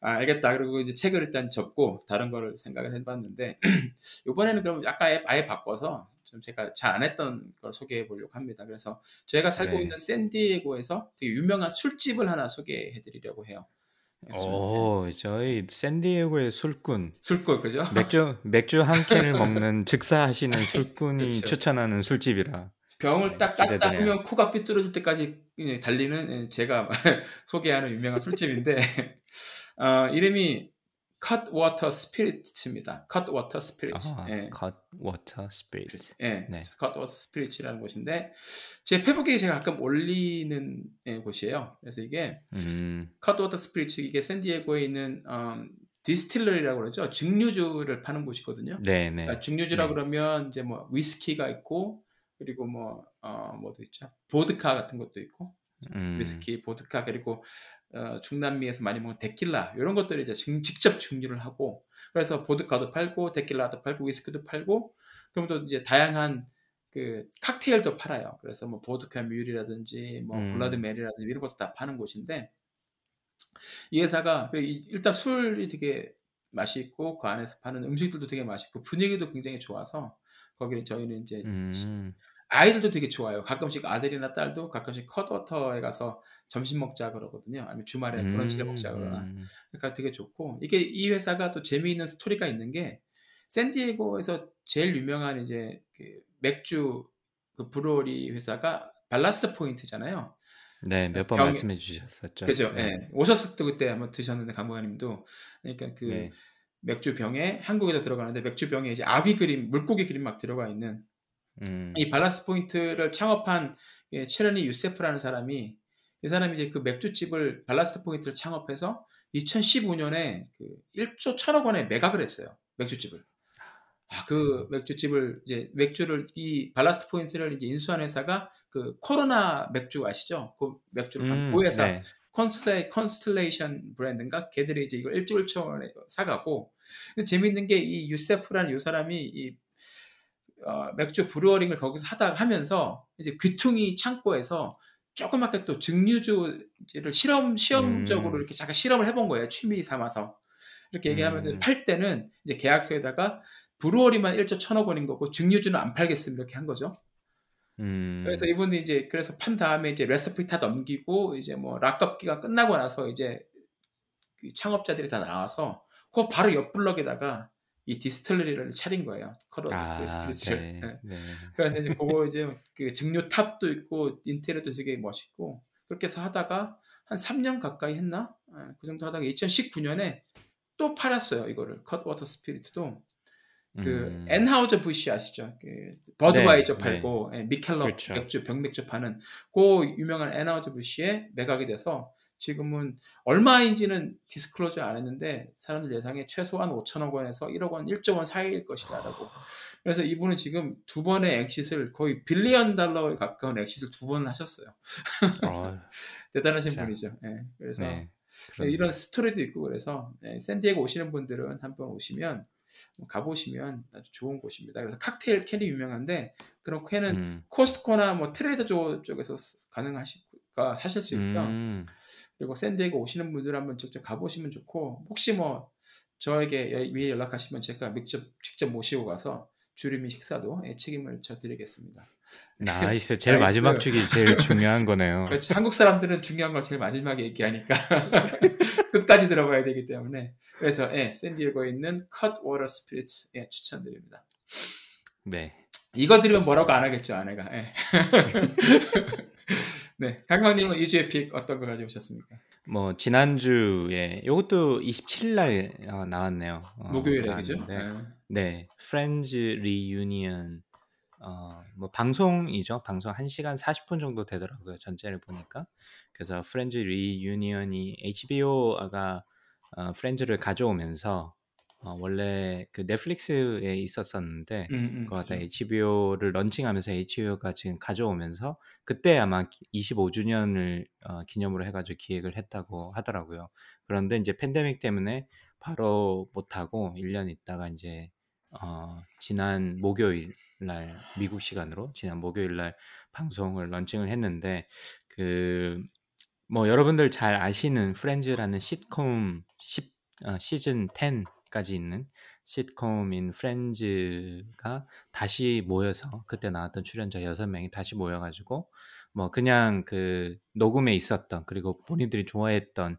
아, 알겠다. 그리고 이제 책을 일단 접고, 다른 거를 생각을 해봤는데, 이번에는 그럼 약간 아예, 바꿔서, 좀 제가 잘 안 했던 걸 소개해 보려고 합니다. 그래서, 저희가 살고 네. 있는 샌디에고에서 되게 유명한 술집을 하나 소개해 드리려고 해요. 오 저희 샌디에고의 술꾼 술꾼, 그죠? 맥주 맥주 한 캔을 먹는 즉사하시는 술꾼이 그쵸. 추천하는 술집이라. 병을 네, 딱딱 기대되네요. 닦으면 코가 삐뚤어질 때까지 예, 달리는 예, 제가 소개하는 유명한 술집인데 어, 이름이 Cutwater Spirit입니다. Cutwater Spirit. 아, 예. cut water spirit. 예, 네. 곳인데 제 페북에 제가 가끔 올리는 예, 곳이에요. 그래서 이게 음, Cutwater Spirit 이게 샌디에고에 있는 음, 디스틸러리라고 그러죠. 증류주를 파는 곳이거든요. 네, 네. 그러니까 증류주라 네. 그러면 이제 뭐 위스키가 있고 그리고 뭐 어, 뭐도 있죠. 보드카 같은 것도 있고 음, 위스키, 보드카 그리고 어, 중남미에서 많이 먹는 데킬라 이런 것들을 이제 증- 직접 증류를 하고 그래서 보드카도 팔고 데킬라도 팔고 위스키도 팔고 그럼 또 이제 다양한 그 칵테일도 팔아요. 그래서 뭐 보드카 mule이라든지 뭐 음. Bloody Mary라든지 이런 것도 다 파는 곳인데 이 회사가 이- 일단 술이 되게 맛있고 그 안에서 파는 음식들도 되게 맛있고 분위기도 굉장히 좋아서 거기는 저희는 이제 음, 아이들도 되게 좋아요. 가끔씩 아들이나 딸도 가끔씩 컷워터에 가서 점심 먹자 그러거든요. 아니면 주말에 브런치를 먹자 그러나. 음, 그러니까 되게 좋고 이게 이 회사가 또 재미있는 스토리가 있는 게 샌디에고에서 제일 유명한 이제 그 맥주 그 브루어리 회사가 발라스트 포인트잖아요. 네, 몇번 병- 말씀해 주셨었죠. 그죠? 네. 예. 오셨을 때 그때 한번 드셨는데 감독님도 그러니까 그 네. 맥주 병에 한국에다 들어가는데 맥주 병에 이제 아귀 그림, 물고기 그림 막 들어가 있는 음, 이 Ballast Point를 창업한 예, 체르니 유세프라는 사람이 이 사람이 이제 그 맥주집을 Ballast Point를 창업해서 2015년에 그 1조 1천억 원에 매각을 했어요. 맥주집을. 아, 그 맥주집을 이제 맥주를 이 Ballast Point를 이제 인수한 회사가 그 코로나 맥주 아시죠? 그 맥주를 음, 그 회사 네. Constell, Constellation Brand인가? 걔들이 이제 이걸 1조 1천원에 사가고 재밌는 게 이 유세프라는 이 사람이 이 어, 맥주 brewing을 거기서 하다 하면서 이제 귀퉁이 창고에서 조그맣게 또 증류주를 실험 시험적으로 음. 이렇게 잠깐 실험을 해본 거예요 취미 삼아서 이렇게 얘기하면서 음. 팔 때는 이제 계약서에다가 brewery만 1조 1천억 원인 거고 증류주는 안 팔겠습니다 이렇게 한 거죠. 음, 그래서 이분이 이제 그래서 판 다음에 이제 레시피 다 넘기고 이제 뭐 lock-up 기간 끝나고 나서 이제 그 창업자들이 다 나와서 그 바로 옆 블럭에다가 이 distillery를 차린 거예요. Cutwater 아, Spirit을. 네, 네. 네. 그래서 이제 그거 이제 그 증류 탑도 있고 인테리어도 되게 멋있고 그렇게 해서 하다가 한 3년 가까이 했나? 예, 그 정도 하다가 2019년에 또 팔았어요 이거를 Cutwater Spirit도 그 음, Anheuser-Busch 아시죠? 그 버드와이저 네, 팔고 예, 미켈롭 그렇죠. 맥주 병맥주 파는 그 유명한 Anheuser-Busch에 매각이 돼서 지금은 얼마인지는 disclosure 안 했는데 사람들 예상에 최소한 5천억 원에서 1억 원, 1조 원 사이일 것이다라고. 그래서 이분은 지금 두 번의 exit을 거의 billion 달러에 가까운 exit을 두번 하셨어요. 어, 대단하신 진짜. 분이죠. 예, 그래서 네. 네, 이런 스토리도 있고 그래서 네, 샌디에고 오시는 분들은 한번 오시면 뭐 가보시면 아주 좋은 곳입니다. 그래서 칵테일 캔이 유명한데 그런 캔은 음, Costco나 뭐 Trader Joe에서 가능하시까 사실 수 있고요. 음, 그리고 샌디에고 오시는 분들 한번 직접 가보시면 좋고 혹시 뭐 저에게 여- 미리 연락하시면 제가 직접 직접 모시고 가서 주류 및 식사도 예, 책임을 져 드리겠습니다. nice. 제일 nice. 마지막 줄이 제일 중요한 거네요. 그렇지. 한국 사람들은 중요한 걸 제일 마지막에 얘기하니까 끝까지 들어봐야 되기 때문에 그래서 예, 샌디에고에 있는 Cutwater Spirit 예, 추천드립니다. 네. 이거 들으면 뭐라고 안 하겠죠 아내가. 예. 네, 강광님은 이주의 pick 어떤 거 가져오셨습니까? 뭐 지난주에 요것도 27일 날 어, 나왔네요. 어, 목요일에 그죠? 예. 네. Friends Reunion 어, 뭐 방송이죠. 방송 1시간 40분 정도 되더라고요. 전체를 보니까. 그래서 Friends Reunion이 HBO가 어, 프렌즈를 가져오면서 어, 원래 그 넷플릭스에 있었었는데 음, 음, 그거 그죠. HBO를 런칭하면서 HBO가 지금 가져오면서 그때 아마 25주년을 어, 기념으로 해가지고 기획을 했다고 하더라고요. 그런데 이제 팬데믹 때문에 바로 못하고 1년 있다가 이제 어, 지난 목요일 날 미국 시간으로 지난 목요일 날 방송을 런칭을 했는데 그 뭐 여러분들 잘 아시는 프렌즈라는 시트콤 10, 어, 시즌 10 까지 있는 시트콤인 프렌즈가 다시 모여서 그때 나왔던 출연자 여섯 명이 다시 모여가지고 뭐 그냥 그 녹음에 있었던 그리고 본인들이 좋아했던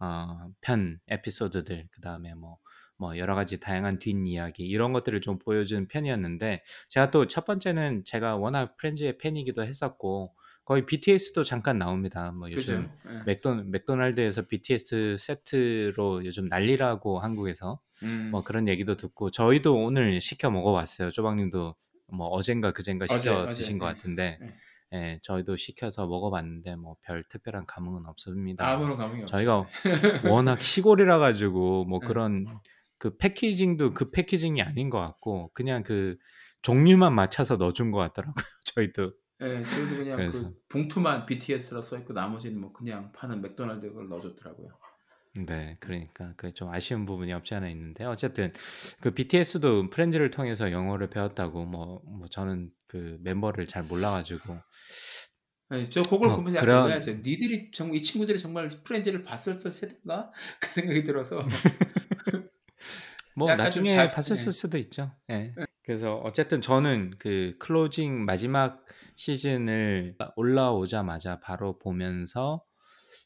어, 편 에피소드들 그 다음에 뭐, 뭐 여러 가지 다양한 뒷이야기 이런 것들을 좀 보여주는 편이었는데 제가 또 첫 번째는 제가 워낙 프렌즈의 팬이기도 했었고 거의 BTS도 잠깐 나옵니다. 뭐 요즘? 예. 맥도, 맥도날드에서 BTS 세트로 요즘 난리라고 한국에서 음. 뭐 그런 얘기도 듣고 저희도 오늘 시켜 먹어봤어요. 조박님도 뭐 어젠가 그젠가 어제, 시켜 어제, 드신 것 네. 같은데 네. 예, 저희도 시켜서 먹어봤는데 뭐 별 특별한 감흥은 없습니다. 아무런 감흥이. 저희가 워낙 시골이라 가지고 뭐 네. 그런 그 패키징도 그 패키징이 아닌 것 같고 그냥 그 종류만 맞춰서 넣어준 것 같더라고요. 저희도 예, 저희도 그냥 그래서. 그 봉투만 BTS라 써 있고 나머지는 뭐 그냥 파는 맥도날드 걸 넣어줬더라고요. 네, 그러니까 그 좀 아쉬운 부분이 없지 않아 있는데 어쨌든 그 BTS도 프렌즈를 통해서 영어를 배웠다고 뭐, 뭐 저는 그 멤버를 잘 몰라가지고 예, 저 그걸 어, 보면서 약간 그런- 의아했어요. 니들이 정말 이 친구들이 정말 프렌즈를 봤었을 세대인가 그 생각이 들어서 뭐 나중에 봤을 네. 수도 있죠. 예. 그래서 어쨌든 저는 그 클로징 마지막 시즌을 올라오자마자 바로 보면서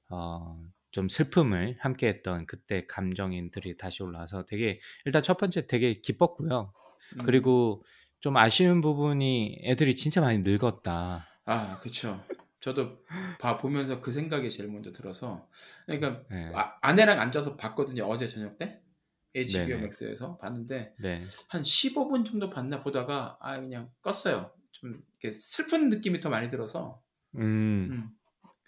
어, 좀 슬픔을 함께했던 그때 감정인들이 다시 올라와서 되게 일단 첫 번째 되게 기뻤고요. 음. 그리고 좀 아쉬운 부분이 애들이 진짜 많이 늙었다. 아 그쵸. 저도 봐 보면서 그 생각이 제일 먼저 들어서 그러니까 네. 아, 아내랑 앉아서 봤거든요 어제 저녁 때 HBO 네네. Max에서 봤는데 네. 한 15분 정도 봤나 보다가 아 그냥 껐어요. 좀 이렇게 슬픈 느낌이 더 많이 들어서 음.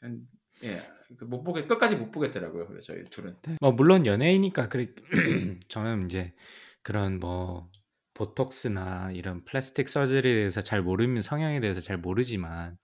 음, 예, 그못 보게 끝까지 못 보겠더라고요. 그래서 저희 둘은 뭐 물론 연예인이니까 그래 저는 이제 그런 뭐 보톡스나 이런 플라스틱 서저리에 대해서 잘 모르면 성향에 대해서 잘 모르지만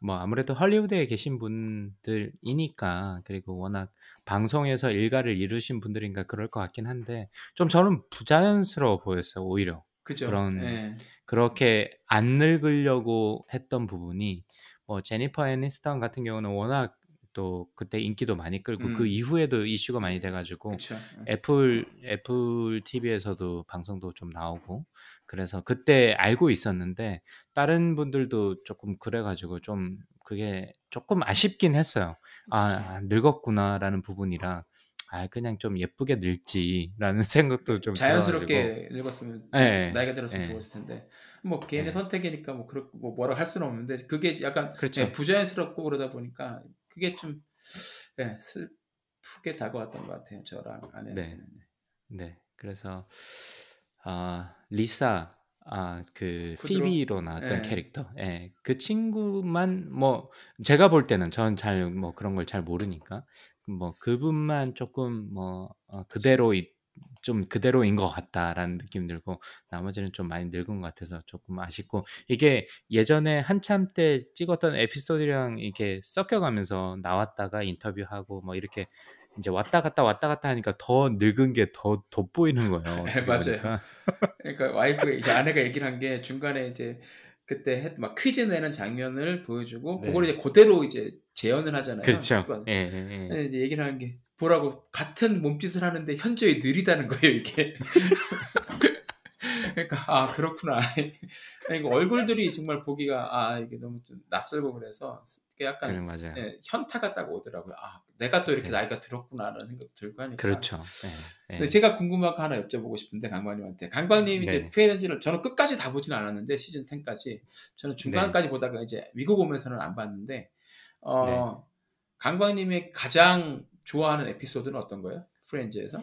뭐 아무래도 헐리우드에 계신 분들이니까 그리고 워낙 방송에서 일가를 이루신 분들이니까 그럴 것 같긴 한데 좀 저는 부자연스러워 보였어요 오히려 그죠. 그런 예. 그렇게 안 늙으려고 했던 부분이 뭐 제니퍼 애니스턴 같은 경우는 워낙 또 그때 인기도 많이 끌고 음. 그 이후에도 이슈가 많이 돼가지고 그렇죠. 애플 애플 TV에서도 방송도 좀 나오고 그래서 그때 알고 있었는데 다른 분들도 조금 그래가지고 좀 그게 조금 아쉽긴 했어요. 아 늙었구나라는 부분이라 아 그냥 좀 예쁘게 늙지라는 생각도 좀 들어가지고. 자연스럽게 늙었으면 예, 나이가 들었으면 예. 좋았을 텐데 뭐 개인의 예. 선택이니까 뭐 그렇 뭐 뭐라 할 수는 없는데 그게 약간 그렇죠. 예, 부자연스럽고 그러다 보니까 그게 좀 예, 슬프게 다가왔던 것 같아요 저랑 아내한테는. 네, 그래서 아 리사 아그 쿠드로? 피비로 나왔던 예. 캐릭터, 예, 그 친구만 뭐 제가 볼 때는 전 잘 뭐 그런 걸 잘 모르니까. 뭐 그분만 조금 뭐 어, 그대로 이- 좀 그대로인 것 같다라는 느낌 들고 나머지는 좀 많이 늙은 것 같아서 조금 아쉽고 이게 예전에 한참 때 찍었던 에피소드랑 이렇게 섞여가면서 나왔다가 인터뷰하고 뭐 이렇게 이제 왔다 갔다 왔다 갔다 하니까 더 늙은 게 더 돋보이는 거예요. 어떻게 맞아요. 그러니까 와이프가 이제 아내가 얘기를 한 게 중간에 이제 그때 했- 막 퀴즈 내는 장면을 보여주고 네. 그걸 이제 그대로 이제 재현을 하잖아요. 그렇죠. 예, 예, 예. 이제 얘기를 하는 게 보라고 같은 몸짓을 하는데 현저히 느리다는 거예요 이게. 그러니까 아 그렇구나. 그러니까 얼굴들이 정말 보기가 아 이게 너무 좀 낯설고 그래서 약간 그래. 예, 현타가 딱 오더라고요. 아 내가 또 이렇게 네. 나이가 들었구나라는 생각 들고 하니까. 그렇죠. 예, 예. 근데 제가 궁금한 거 하나 여쭤보고 싶은데 강박님한테 강박님 이제 네. 페이렌즈를 저는 끝까지 다 보진 않았는데 시즌 10까지 저는 중간까지 보다가 이제 미국 오면서는 안 봤는데 어 네. 강박님이 가장 좋아하는 에피소드는 어떤 거예요? 프렌즈에서?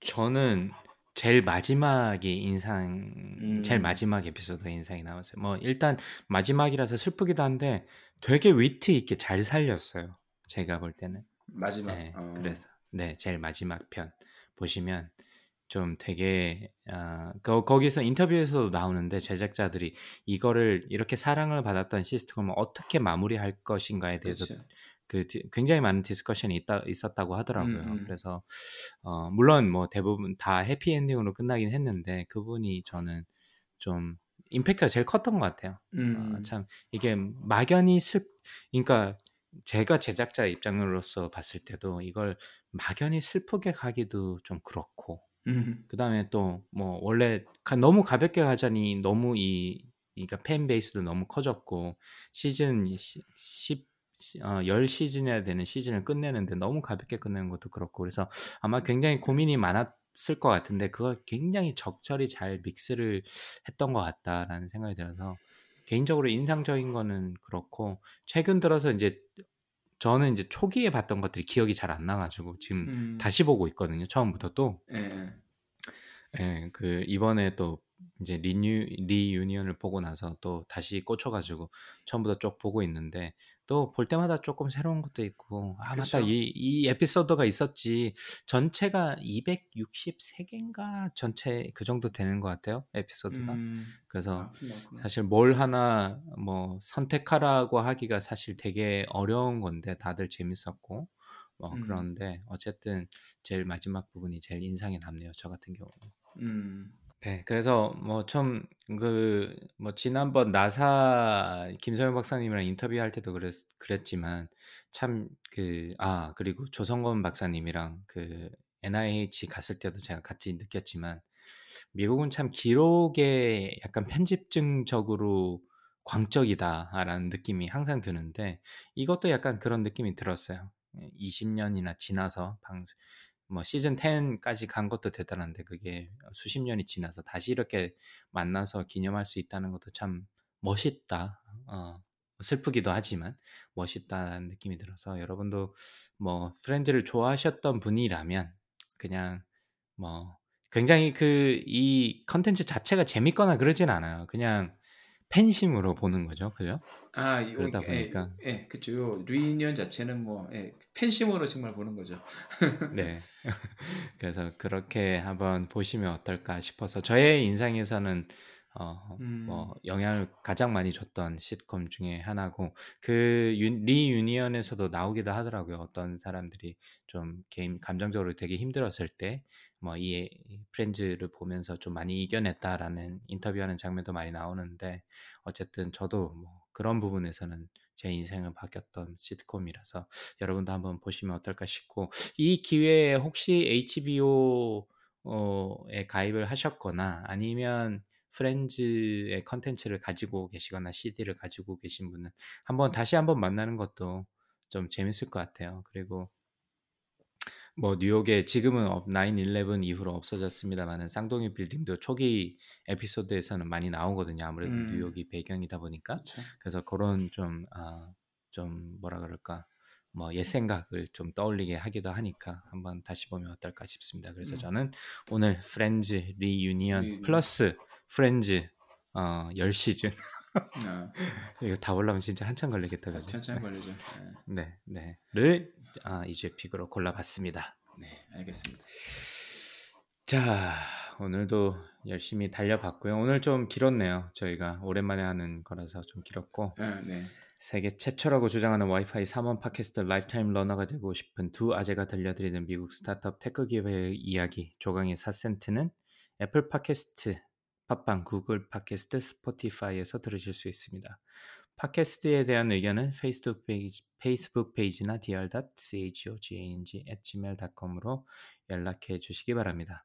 저는 제일 마지막이 인상, 음. 제일 마지막 에피소드가 인상이 남았어요. 뭐 일단 마지막이라서 슬프기도 한데 되게 위트 있게 잘 살렸어요. 제가 볼 때는. 마지막. 네, 어. 그래서 네 제일 마지막 편 보시면 좀 되게 아, 거, 거기서 인터뷰에서도 나오는데 제작자들이 이거를 이렇게 사랑을 받았던 시트콤을 어떻게 마무리할 것인가에 대해서 그렇죠. 그 디- 굉장히 많은 discussion이 있다, 있었다고 하더라고요. 음, 음. 그래서 어, 물론 뭐 대부분 다 해피 엔딩으로 끝나긴 했는데 그 부분이 저는 좀 임팩트가 제일 컸던 것 같아요. 음. 어, 참 이게 막연히 슬 그러니까 제가 제작자 입장으로서 봤을 때도 이걸 막연히 슬프게 가기도 좀 그렇고 음. 그다음에 또 뭐 원래 가- 너무 가볍게 가자니 너무 이 그러니까 팬 베이스도 너무 커졌고 시즌 10 어, 10시즌이나 되는 시즌을 끝내는데 너무 가볍게 끝내는 것도 그렇고 그래서 아마 굉장히 고민이 많았을 것 같은데 그걸 굉장히 적절히 잘 믹스를 했던 것 같다라는 생각이 들어서 개인적으로 인상적인 거는 그렇고 최근 들어서 이제 저는 이제 초기에 봤던 것들이 기억이 잘 안 나가지고 지금 음. 다시 보고 있거든요 처음부터 또 예, 예. 예, 그 이번에 또 이제 리뉴 reunion을 보고 나서 또 다시 꽂혀가지고 처음부터 쭉 보고 있는데 또 볼 때마다 조금 새로운 것도 있고 아 맞다 그쵸. 이, 이 에피소드가 있었지 전체가 263개인가 전체 그 정도 되는 것 같아요 에피소드가 음. 그래서 많구나. 사실 뭘 하나 뭐 선택하라고 하기가 사실 되게 어려운 건데 다들 재밌었고 뭐 음. 그런데 어쨌든 제일 마지막 부분이 제일 인상이 남네요 저 같은 경우. 음. 네, 그래서 뭐좀그뭐 지난번 나사 김소영 박사님이랑 인터뷰할 때도 그랬, 그랬지만 참 그 아 그리고 조성건 박사님이랑 그 NIH 갔을 때도 제가 같이 느꼈지만 미국은 참 기록에 약간 편집증적으로 광적이다라는 느낌이 항상 드는데 이것도 약간 그런 느낌이 들었어요. 20년이나 지나서 방, 뭐 시즌 10까지 간 것도 대단한데 그게 수십 년이 지나서 다시 이렇게 만나서 기념할 수 있다는 것도 참 멋있다. 어, 슬프기도 하지만 멋있다는 느낌이 들어서 여러분도 뭐 프렌즈를 좋아하셨던 분이라면 그냥 뭐 굉장히 그 이 컨텐츠 자체가 재밌거나 그러진 않아요. 그냥 팬심으로 보는 거죠. 그죠? 아, 그러다 예, 보니까 예, 그쵸. 요 리니언 자체는 뭐 예, 팬심으로 정말 보는 거죠. 네. 그래서 그렇게 한번 보시면 어떨까 싶어서 저의 인상에서는 어, 음. 뭐 영향을 가장 많이 줬던 시트콤 중에 하나고 그 유- 리유니언에서도 나오기도 하더라고요. 어떤 사람들이 좀 개인 감정적으로 되게 힘들었을 때 뭐 이 프렌즈를 보면서 좀 많이 이겨냈다라는 인터뷰하는 장면도 많이 나오는데 어쨌든 저도 뭐 그런 부분에서는 제 인생을 바뀌었던 시트콤이라서 여러분도 한번 보시면 어떨까 싶고 이 기회에 혹시 HBO에 가입을 하셨거나 아니면 프렌즈의 컨텐츠를 가지고 계시거나 CD를 가지고 계신 분은 한번 다시 한번 만나는 것도 좀 재밌을 것 같아요. 그리고 뭐 뉴욕에 지금은 9/11 이후로 없어졌습니다만은 쌍둥이 빌딩도 초기 에피소드에서는 많이 나오거든요. 아무래도 음. 뉴욕이 배경이다 보니까 그렇죠. 그래서 그런 좀, 아, 좀 뭐라 그럴까 뭐 옛 생각을 좀 떠올리게 하기도 하니까 한번 다시 보면 어떨까 싶습니다. 그래서 음. 저는 오늘 프렌즈 reunion. 플러스 프렌즈 어, 10시즌 아, 이거 다 올라오면 진짜 한참 걸리겠다 그죠? 천천히 걸리죠. 예. 네, 네.를 아, 이주의 pick으로 골라봤습니다. 네, 알겠습니다. 자, 오늘도 열심히 달려봤고요. 오늘 좀 길었네요. 저희가 오랜만에 하는 거라서 좀 길었고 아, 네. 세계 최초라고 주장하는 와이파이 3원 팟캐스트 lifetime learner가 되고 싶은 두 아재가 들려드리는 미국 스타트업 테크 기업의 이야기 조강의 4센트는 애플 팟캐스트, 팟빵, 구글 팟캐스트, 스포티파이에서 들으실 수 있습니다. 팟캐스트에 대한 의견은 페이스북 페이지, 페이스북 페이지나 dr.chogang@gmail.com으로 연락해 주시기 바랍니다.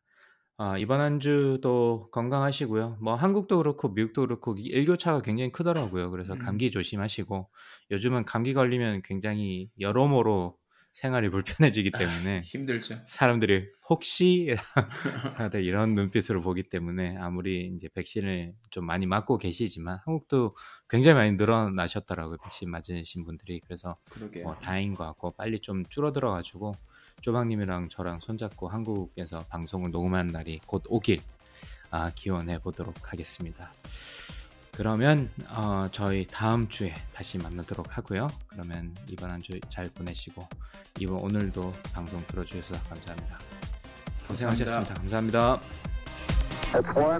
아, 이번 한 주도 건강하시고요. 뭐 한국도 그렇고 미국도 그렇고 일교차가 굉장히 크더라고요. 그래서 음. 감기 조심하시고 요즘은 감기 걸리면 굉장히 여러모로 생활이 불편해지기 때문에 힘들죠. 사람들이 혹시 다들 이런 눈빛으로 보기 때문에 아무리 이제 백신을 좀 많이 맞고 계시지만 한국도 굉장히 많이 늘어나셨더라고요. 백신 맞으신 분들이 그래서. 뭐 다행인 것 같고 빨리 좀 줄어들어 가지고 조방님이랑 저랑 손잡고 한국에서 방송을 녹음하는 날이 곧 오길 아, 기원해 보도록 하겠습니다. 그러면 어, 저희 다음 주에 다시 만나도록 하고요. 그러면 이번 한 주 잘 보내시고 이번 오늘도 방송 들어주셔서 감사합니다. 고생하셨습니다. 감사합니다. For